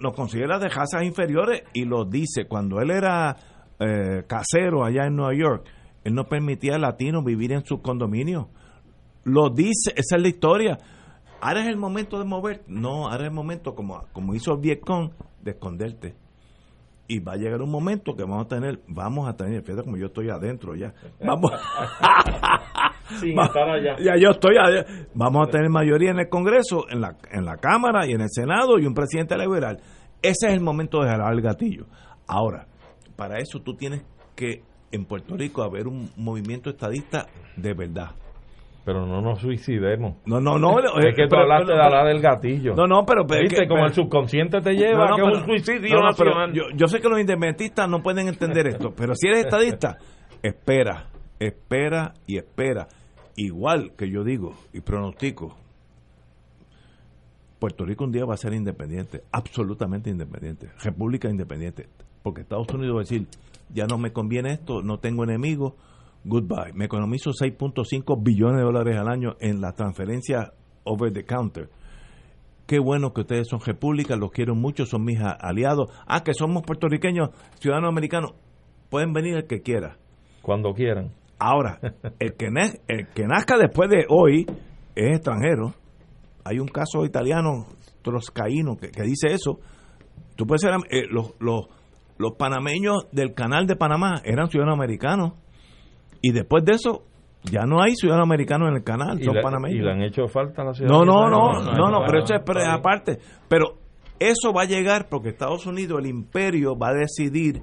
A: nos considera de razas inferiores y lo dice. Cuando él era eh, casero allá en Nueva York, él no permitía a latinos vivir en sus condominios. Lo dice, esa es la historia. Ahora es el momento de mover. No, ahora es el momento, como, como hizo Vietcong, de esconderte. Y va a llegar un momento que vamos a tener, vamos a tener, fíjate como yo estoy adentro ya. Vamos. Ya yo estoy allá. Vamos a tener mayoría en el Congreso, en la, en la Cámara y en el Senado y un presidente liberal. Ese es el momento de jalar el gatillo. Ahora, para eso tú tienes que en Puerto Rico haber un movimiento estadista de verdad.
C: Pero no nos suicidemos.
A: No, no, no.
C: Es que tú hablaste de hablar del gatillo.
A: No, no, pero.
C: Viste, como el subconsciente te lleva, no, que es un suicidio nacional.
A: Yo, yo sé que los independentistas no pueden entender esto, pero si eres estadista, espera, espera y espera. Igual que yo digo y pronostico, Puerto Rico un día va a ser independiente, absolutamente independiente, república independiente, porque Estados Unidos va a decir, ya no me conviene esto, no tengo enemigos, goodbye. Me economizo 6.5 billones de dólares al año en la transferencia over the counter. Qué bueno que ustedes son república, los quiero mucho, son mis aliados. Ah, que somos puertorriqueños, ciudadanos americanos. Pueden venir el que quiera.
C: Cuando quieran.
A: Ahora, el que, el que nazca después de hoy es extranjero. Hay un caso italiano, troscaíno, que, que dice eso. Tú puedes ser, eh, los, los, los panameños del canal de Panamá eran ciudadanos americanos. Y después de eso, ya no hay ciudadanos americanos en el canal, son panameños.
C: ¿Y le han hecho falta a la
A: ciudad? No, no, no, no, no, pero eso es aparte. Pero eso va a llegar porque Estados Unidos, el imperio, va a decidir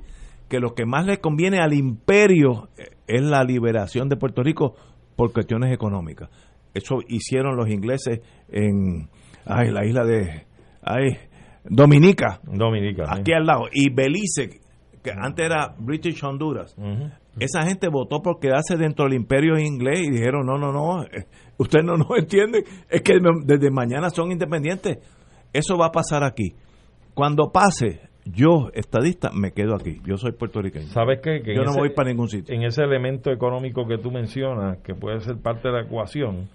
A: que lo que más le conviene al imperio es la liberación de Puerto Rico por cuestiones económicas. Eso hicieron los ingleses en ay, la isla de ay, Dominica,
C: Dominica
A: aquí al lado, y Belice, que antes era British Honduras. Esa gente votó por quedarse dentro del imperio inglés y dijeron, no, no, no, eh, ustedes no nos entienden, es que desde mañana son independientes. Eso va a pasar aquí. Cuando pase, yo, estadista, me quedo aquí. Yo soy puertorriqueño.
C: ¿Sabes qué? Que
A: yo no voy para ningún sitio.
C: En ese elemento económico que tú mencionas, que puede ser parte de la ecuación,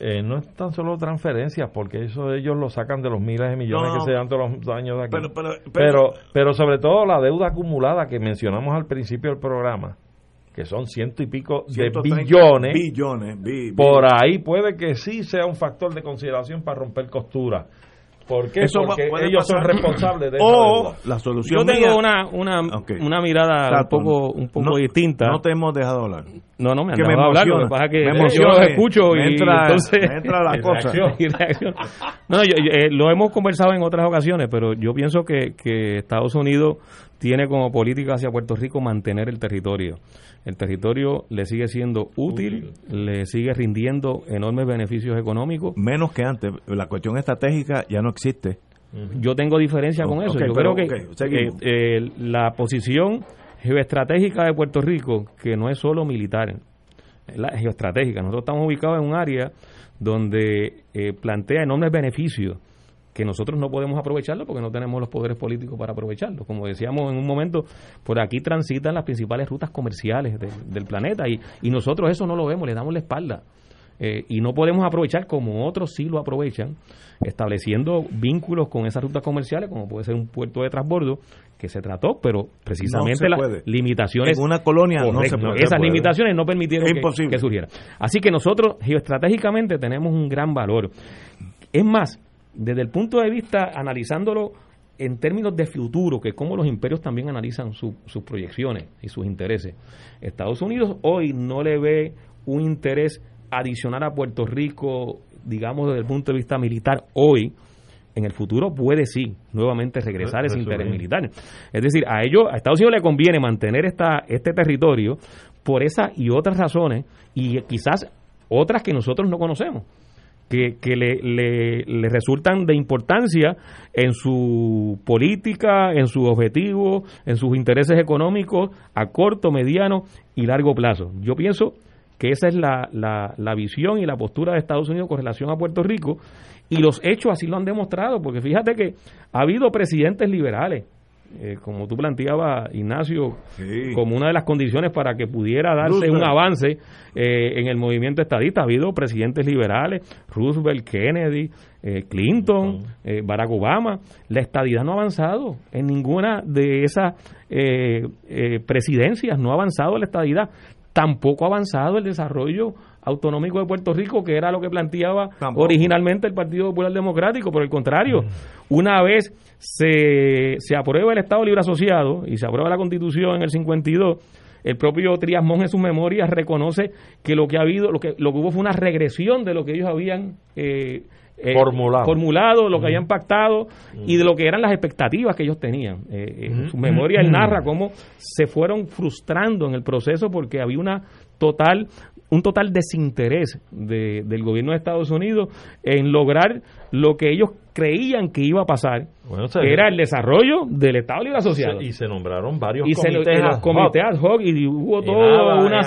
C: eh, no es tan solo transferencias, porque eso ellos lo sacan de los miles de millones que se dan todos los años de aquí. Pero pero, sobre todo la deuda acumulada que mencionamos al principio del programa, que son ciento y pico de billones.
A: Billones.
C: por ahí puede que sí sea un factor de consideración para romper costura. ¿Por qué? Porque ellos son responsables de
A: O la solución
B: Yo tengo una, una, una mirada un poco, un poco distinta.
A: No te hemos dejado hablar.
B: No, no, me han dejado hablar. Lo que pasa es que yo los escucho y
A: entra,
B: entonces...
A: entra la cosa.
B: No, yo, eh, lo hemos conversado en otras ocasiones, pero yo pienso que, que Estados Unidos tiene como política hacia Puerto Rico mantener el territorio. El territorio le sigue siendo útil, le sigue rindiendo enormes beneficios económicos.
A: Menos que antes. La cuestión estratégica ya no existe.
B: Yo tengo diferencia con eso. Yo creo que, eh, la posición geoestratégica de Puerto Rico, que no es solo militar, es la geoestratégica. Nosotros estamos ubicados en un área donde eh, plantea enormes beneficios que nosotros no podemos aprovecharlo porque no tenemos los poderes políticos para aprovecharlo. Como decíamos en un momento, por aquí transitan las principales rutas comerciales del planeta y, y nosotros eso no lo vemos, le damos la espalda. Eh, y no podemos aprovechar como otros sí lo aprovechan, estableciendo vínculos con esas rutas comerciales, como puede ser un puerto de transbordo, que se trató, pero precisamente las limitaciones.
A: En una colonia no se
B: puede. Esas limitaciones no permitieron que, que, surgiera. Así que nosotros geoestratégicamente tenemos un gran valor. Es más, desde el punto de vista, analizándolo en términos de futuro, que como los imperios también analizan sus proyecciones y sus intereses, Estados Unidos hoy no le ve un interés adicional a Puerto Rico, digamos desde el punto de vista militar hoy, en el futuro puede sí nuevamente regresar ese interés militar. Es decir, a ellos, a Estados Unidos le conviene mantener esta, este territorio por esas y otras razones y quizás otras que nosotros no conocemos. Que, le, le, le, resultan de importancia en su política, en sus objetivos, en sus intereses económicos a corto, mediano y largo plazo. Yo pienso que esa es la, la, visión y la postura de Estados Unidos con relación a Puerto Rico, y los hechos así lo han demostrado, porque fíjate que ha habido presidentes liberales, eh, como tú planteabas, Ignacio, como una de las condiciones para que pudiera darse un avance eh, en el movimiento estadista. Ha habido presidentes liberales, Roosevelt, Kennedy, eh, Clinton, Barack Obama. La estadidad no ha avanzado en ninguna de esas presidencias, no ha avanzado la estadidad tampoco ha avanzado el desarrollo autonómico de Puerto Rico, que era lo que planteaba originalmente el Partido Popular Democrático. Por el contrario, mm. una vez se, se aprueba el Estado Libre Asociado y se aprueba la Constitución en el 52, el propio Trias en sus memorias reconoce que lo que ha habido, lo que, lo que hubo fue una regresión de lo que ellos habían eh,
C: eh, formulado.
B: formulado. lo que habían pactado y de lo que eran las expectativas que ellos tenían. Eh, en su memoria él narra cómo se fueron frustrando en el proceso porque había una total un total desinterés del gobierno de Estados Unidos en lograr lo que ellos creían que iba a pasar, que era el desarrollo del Estado Libre Asociado.
C: y se nombraron varios
B: y
C: comités,
B: se, los comités ad hoc y hubo toda una,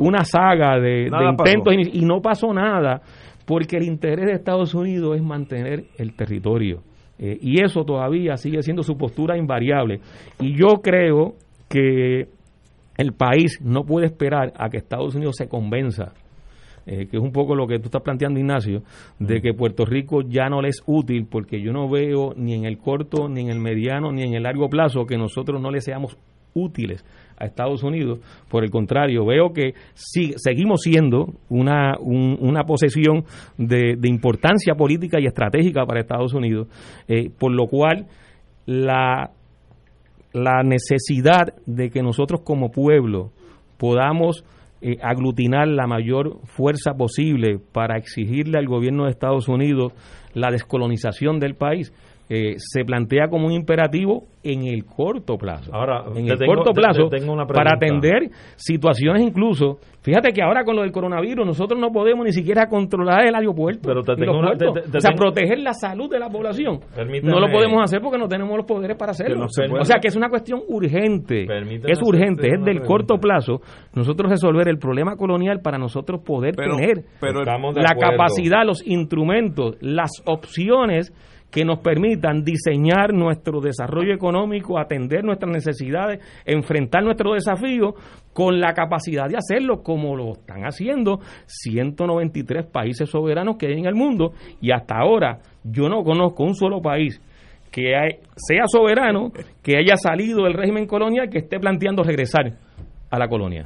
B: una saga de, intentos y, y no pasó nada porque el interés de Estados Unidos es mantener el territorio. Eh, y eso todavía sigue siendo su postura invariable. Y yo creo que el país no puede esperar a que Estados Unidos se convenza, eh, que es un poco lo que tú estás planteando, Ignacio, de que Puerto Rico ya no le es útil, porque yo no veo ni en el corto, ni en el mediano, ni en el largo plazo que nosotros no le seamos útiles a Estados Unidos. Por el contrario, veo que seguimos siendo una, una posesión de, importancia política y estratégica para Estados Unidos, eh, por lo cual la, la necesidad de que nosotros como pueblo podamos eh, aglutinar la mayor fuerza posible para exigirle al gobierno de Estados Unidos la descolonización del país, eh, se plantea como un imperativo en el corto plazo.
C: Ahora,
B: en el corto plazo, para atender situaciones incluso. Fíjate que ahora con lo del coronavirus nosotros no podemos ni siquiera controlar el aeropuerto.
C: Pero
B: o sea, proteger la salud de la población. no lo podemos hacer porque no tenemos los poderes para hacerlo. o sea, que es una cuestión urgente. es urgente, es del corto plazo nosotros resolver el problema colonial para nosotros poder tener la capacidad, los instrumentos, las opciones que nos permitan diseñar nuestro desarrollo económico, atender nuestras necesidades, enfrentar nuestros desafíos con la capacidad de hacerlo como lo están haciendo 193 países soberanos que hay en el mundo y hasta ahora yo no conozco un solo país que sea soberano, que haya salido del régimen colonial, que esté planteando regresar a la colonia.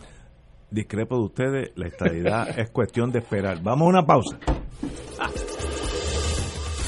A: Discrepo de ustedes, la estabilidad es cuestión de esperar. Vamos a una pausa.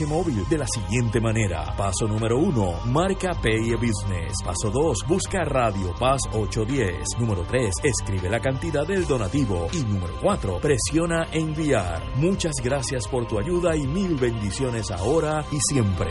E: Móvil de la siguiente manera. Paso número 1, marca Pay Business. Paso 2, busca Radio Paz 810. Número 3, escribe la cantidad del donativo. Y número 4, presiona enviar. Muchas gracias por tu ayuda y mil bendiciones ahora y siempre.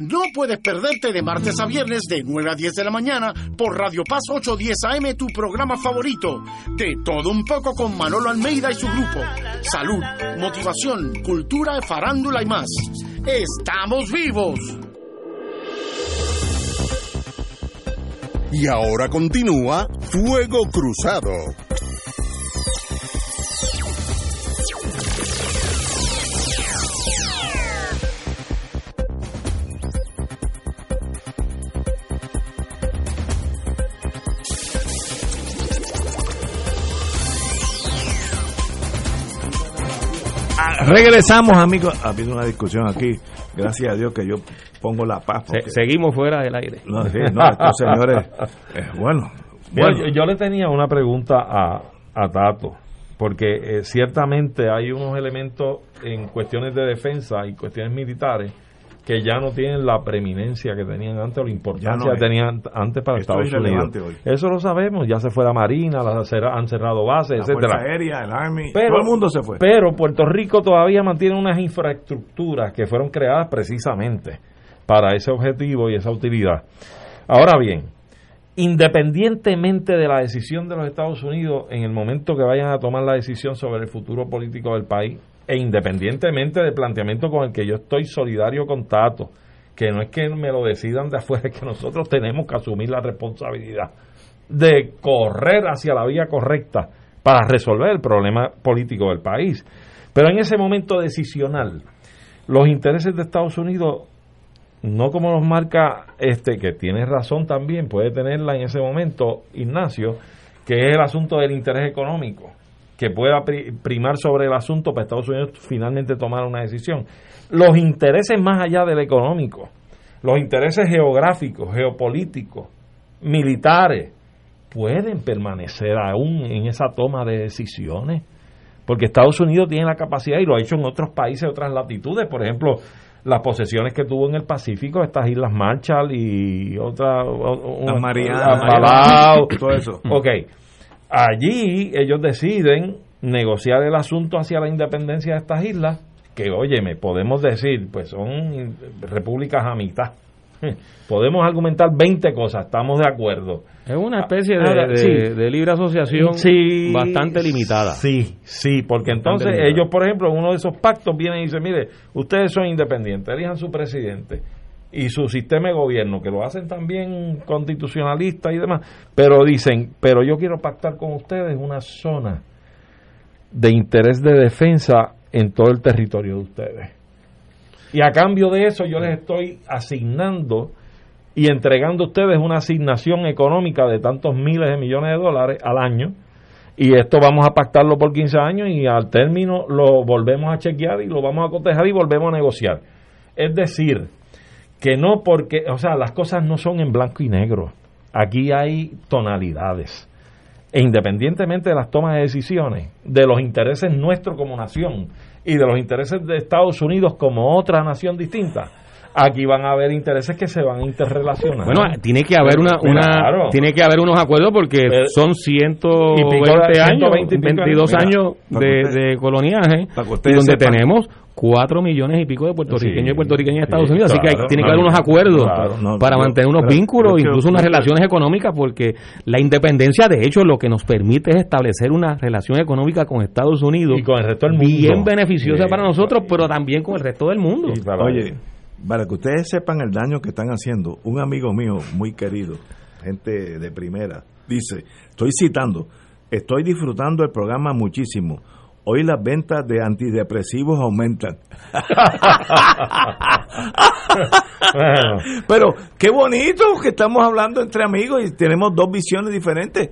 O: No puedes perderte de martes a viernes de 9 a 10 de la mañana por Radio Paz 810 AM, tu programa favorito. De todo un poco con Manolo Almeida y su grupo. Salud, motivación, cultura, farándula y más. ¡Estamos vivos!
D: Y ahora continúa Fuego Cruzado.
A: Regresamos, amigos. Ha habido una discusión aquí. Gracias a Dios que yo pongo la paz. porque-
B: seguimos fuera del aire.
A: No, sí, no, estos señores. eh, bueno,
C: Mira,
A: bueno.
C: yo, yo le tenía una pregunta a, a Tato, porque eh, ciertamente hay unos elementos en cuestiones de defensa y cuestiones militares que ya no tienen la preeminencia que tenían antes o la importancia
A: no
C: que tenían antes para
A: Esto es
C: Estados Unidos.
A: hoy.
C: Eso lo sabemos, ya se fue la Marina, las han cerrado bases,
A: La
C: etcétera.
A: Aérea, el Army,
C: Pero-
A: todo el mundo se fue.
C: Pero Puerto Rico todavía mantiene unas infraestructuras que fueron creadas precisamente para ese objetivo y esa utilidad. Ahora bien, independientemente de la decisión de los Estados Unidos en el momento que vayan a tomar la decisión sobre el futuro político del país, e independientemente del planteamiento con el que yo estoy solidario con Tato, que no es que me lo decidan de afuera, es que nosotros tenemos que asumir la responsabilidad de correr hacia la vía correcta para resolver el problema político del país. Pero en ese momento decisional, los intereses de Estados Unidos, no como nos marca este, que tiene razón también, puede tenerla en ese momento, Ignacio, que es el asunto del interés económico, que pueda pri- primar sobre el asunto para Estados Unidos finalmente tomar una decisión. Los intereses más allá del económico, los intereses geográficos, geopolíticos, militares, pueden permanecer aún en esa toma de decisiones. Porque Estados Unidos tiene la capacidad y lo ha hecho en otros países, otras latitudes. Por ejemplo, las posesiones que tuvo en el Pacífico, estas Islas Marshall y otras.
A: Las Marianas,
C: Palau,
A: todo eso.
C: Ok. Allí ellos deciden negociar el asunto hacia la independencia de estas islas, que, óyeme, podemos decir, pues son repúblicas a mitad. Podemos argumentar 20 cosas, estamos de acuerdo.
B: Es una especie de,
C: Ahora,
B: de-
C: sí.
B: de libre asociación
C: Sí,
B: bastante limitada.
C: Sí, sí, porque
B: Bastante
C: entonces
B: limitada.
C: ellos, por ejemplo, en uno de esos pactos vienen y dicen, mire, ustedes son independientes, elijan su presidente y su sistema de gobierno, que lo hacen también constitucionalista y demás, pero dicen, pero yo quiero pactar con ustedes una zona de interés de defensa en todo el territorio de ustedes. Y a cambio de eso yo les estoy asignando y entregando a ustedes una asignación económica de tantos miles de millones de dólares al año. Y esto vamos a pactarlo por 15 años y al término lo volvemos a chequear y lo vamos a cotejar y volvemos a negociar. Es decir, que no porque, o sea, las cosas no son en blanco y negro. Aquí hay tonalidades. E independientemente de las tomas de decisiones, de los intereses nuestros como nación y de los intereses de Estados Unidos como otra nación distinta, aquí van a haber intereses que se van a interrelacionar.
B: Bueno, tiene que haber una, una tiene que haber unos acuerdos porque son 120 años, 22 años de, de coloniaje y donde tenemos cuatro millones y pico de puertorriqueños y puertorriqueñas en Estados Unidos. Así que tiene que haber unos acuerdos para mantener unos vínculos, incluso unas relaciones económicas, porque la independencia, de hecho, lo que nos permite es establecer una relación económica con Estados Unidos
C: y con el resto del mundo.
B: bien beneficiosa para nosotros, pero también con el resto del mundo.
A: Oye, para que ustedes sepan el daño que están haciendo, un amigo mío muy querido, gente de primera, dice, estoy citando, estoy disfrutando el programa muchísimo hoy las ventas de antidepresivos aumentan. Pero qué bonito que estamos hablando entre amigos y tenemos dos visiones diferentes.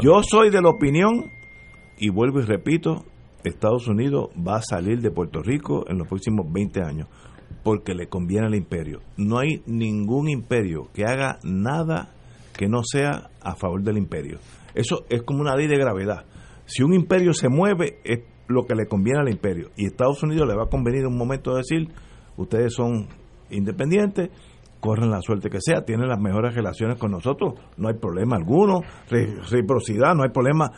A: Yo soy de la opinión, y vuelvo y repito, Estados Unidos va a salir de Puerto Rico en los próximos 20 años porque le conviene al imperio. No hay ningún imperio que haga nada que no sea a favor del imperio. Eso es como una ley de gravedad. Si un imperio se mueve, es lo que le conviene al imperio. Y Estados Unidos le va a convenir un momento decir, ustedes son independientes, corren la suerte que sea, tienen las mejores relaciones con nosotros, no hay problema alguno, reciprocidad, no hay problema,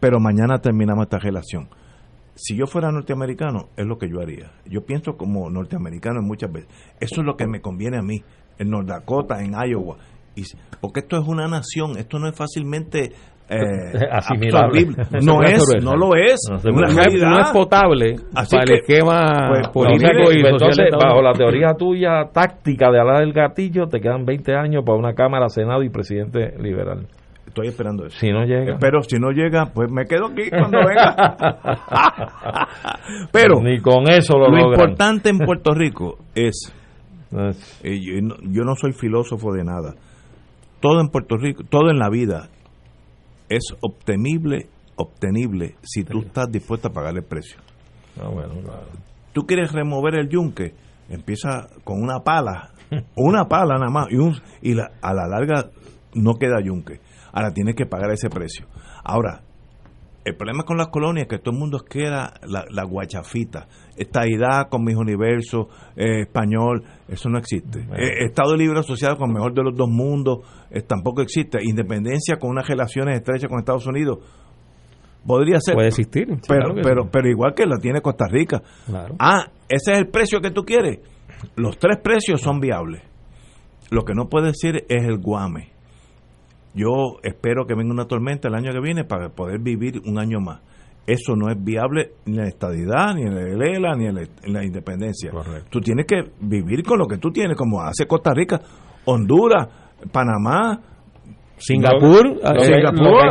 A: pero mañana terminamos esta relación. Si yo fuera norteamericano, es lo que yo haría. Yo pienso como norteamericano muchas veces. Eso es lo que me conviene a mí, en North Dakota, en Iowa. Y, porque esto es una nación, esto no es fácilmente eh, asimilable. No es, no lo es.
B: No, es potable para el esquema pues, político y
C: entonces, bajo la teoría tuya táctica de hablar del gatillo, te quedan 20 años para una Cámara, Senado y presidente liberal.
A: Estoy esperando eso.
C: Si no llega.
A: Pero si no llega, pues me quedo aquí cuando venga. Pero
C: ni con eso lo,
A: lo importante en Puerto Rico es, eh, yo, no, yo no soy filósofo de nada. Todo en Puerto Rico, todo en la vida es obtenible, obtenible si tú estás dispuesto a pagar el precio.
C: Ah, bueno,
A: Tú quieres remover el yunque, empieza con una pala, una pala nada más, y, un, y la, a la larga no queda yunque. Ahora tienes que pagar ese precio. Ahora, el problema con las colonias es que todo el mundo queda la, la guachafita. Esta idea con mis universos, eh, español, eso no existe. Eh, Estado libre asociado con el mejor de los dos mundos, eh, tampoco existe. Independencia con unas relaciones estrechas con Estados Unidos, podría ser.
B: Puede existir.
A: Pero, pero, pero igual que la tiene Costa Rica. Ah, ese es el precio que tú quieres. Los tres precios son viables. Lo que no puede decir es el guame yo espero que venga una tormenta el año que viene para poder vivir un año más. Eso no es viable ni en la estadidad, ni en la ELA, ni en la, independencia. Tú tienes que vivir con lo que tú tienes, como hace Costa Rica, Honduras, Panamá,
B: Singapur, eh,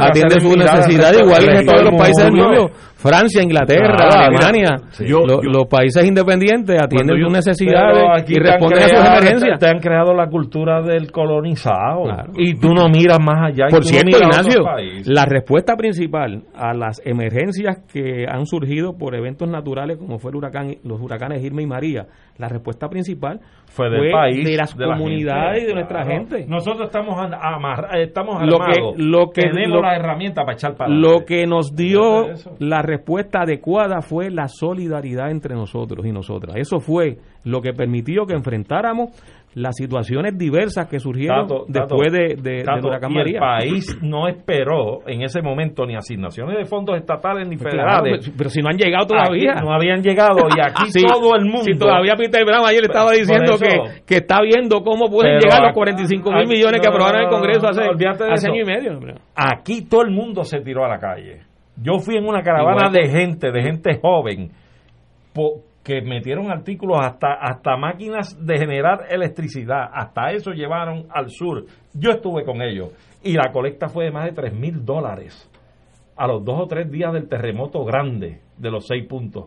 B: atiende su necesidad igual que todos los países del mundo. Francia, Inglaterra, Alemania, los países independientes atienden sus necesidades y responden a sus emergencias.
C: Te han creado la cultura del colonizado y tú no miras más allá.
B: Por cierto, Ignacio, la respuesta principal a las emergencias que han surgido por eventos naturales como fue el huracán, los huracanes Irma y María, la respuesta principal fue, del país, de las comunidades y de nuestra gente.
C: Nosotros estamos amarrados, estamos armados,
B: lo que,
C: tenemos la herramienta para echar para
B: Lo que nos dio la respuesta adecuada fue la solidaridad entre nosotros y nosotras. Eso fue lo que permitió que enfrentáramos las situaciones diversas que surgieron después de, de,
C: y el país no esperó en ese momento ni asignaciones de fondos estatales ni pues federales.
B: pero, si no han llegado todavía.
C: no habían llegado y aquí todo el mundo.
B: Si todavía Peter Brown ayer estaba diciendo que, que está viendo cómo pueden llegar los 45 mil millones que aprobaron el Congreso hace, hace año y medio.
C: Aquí todo el mundo se tiró a la calle. Yo fui en una caravana de gente, de gente joven, que metieron artículos hasta, hasta máquinas de generar electricidad, hasta eso llevaron al sur. Yo estuve con ellos y la colecta fue de más de 3 mil dólares a los dos o tres días del terremoto grande de los seis puntos.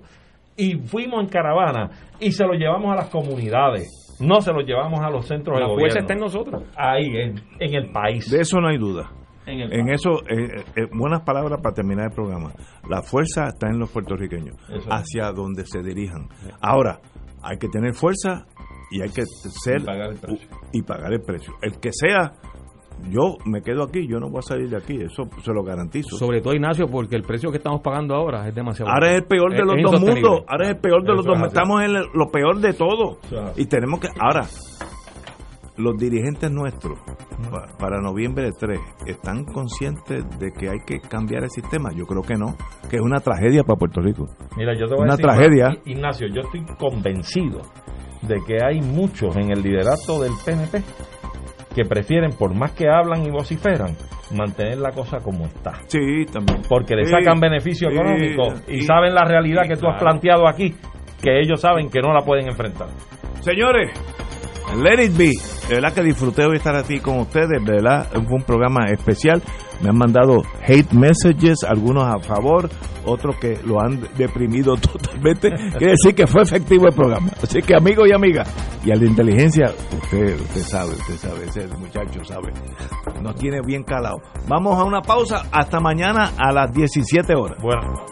C: Y fuimos en caravana y se lo llevamos a las comunidades. No se lo llevamos a los centros
B: de
C: gobierno.
B: está en nosotros.
C: Ahí, en, en el país.
A: De eso no hay duda. En, eso, eh, eh, buenas palabras para terminar el programa. La fuerza está en los puertorriqueños, hacia donde se dirijan. Ahora, hay que tener fuerza y hay que ser
C: y pagar, el precio.
A: y pagar el precio. El que sea, yo me quedo aquí, yo no voy a salir de aquí, eso se lo garantizo.
B: Sobre todo, Ignacio, porque el precio que estamos pagando ahora es demasiado
A: Ahora es el peor de los dos mundos, ahora es el peor de los dos, estamos en lo peor de todo. Y tenemos que, ahora, los dirigentes nuestros para noviembre 3 están conscientes de que hay que cambiar el sistema. Yo creo que no, que es una tragedia para Puerto Rico.
C: Mira, yo te voy
A: una
C: a decir,
A: tragedia.
C: Ignacio, yo estoy convencido de que hay muchos en el liderato del PNP que prefieren, por más que hablan y vociferan, mantener la cosa como está.
A: Sí, también.
C: Porque le
A: Sí,
C: sacan beneficio
A: sí,
C: económico y saben la realidad que tú has planteado aquí, que ellos saben que no la pueden enfrentar.
A: Señores, Let It Be, de verdad que disfruté hoy estar aquí con ustedes, de verdad fue un programa especial. Me han mandado hate messages, algunos a favor, otros que lo han deprimido totalmente. Quiere decir que fue efectivo el programa. Así que amigos y amigas, y a la inteligencia, usted, usted sabe, usted sabe, ese muchacho sabe, nos tiene bien calado. Vamos a una pausa, hasta mañana a las 17 horas.
C: Bueno.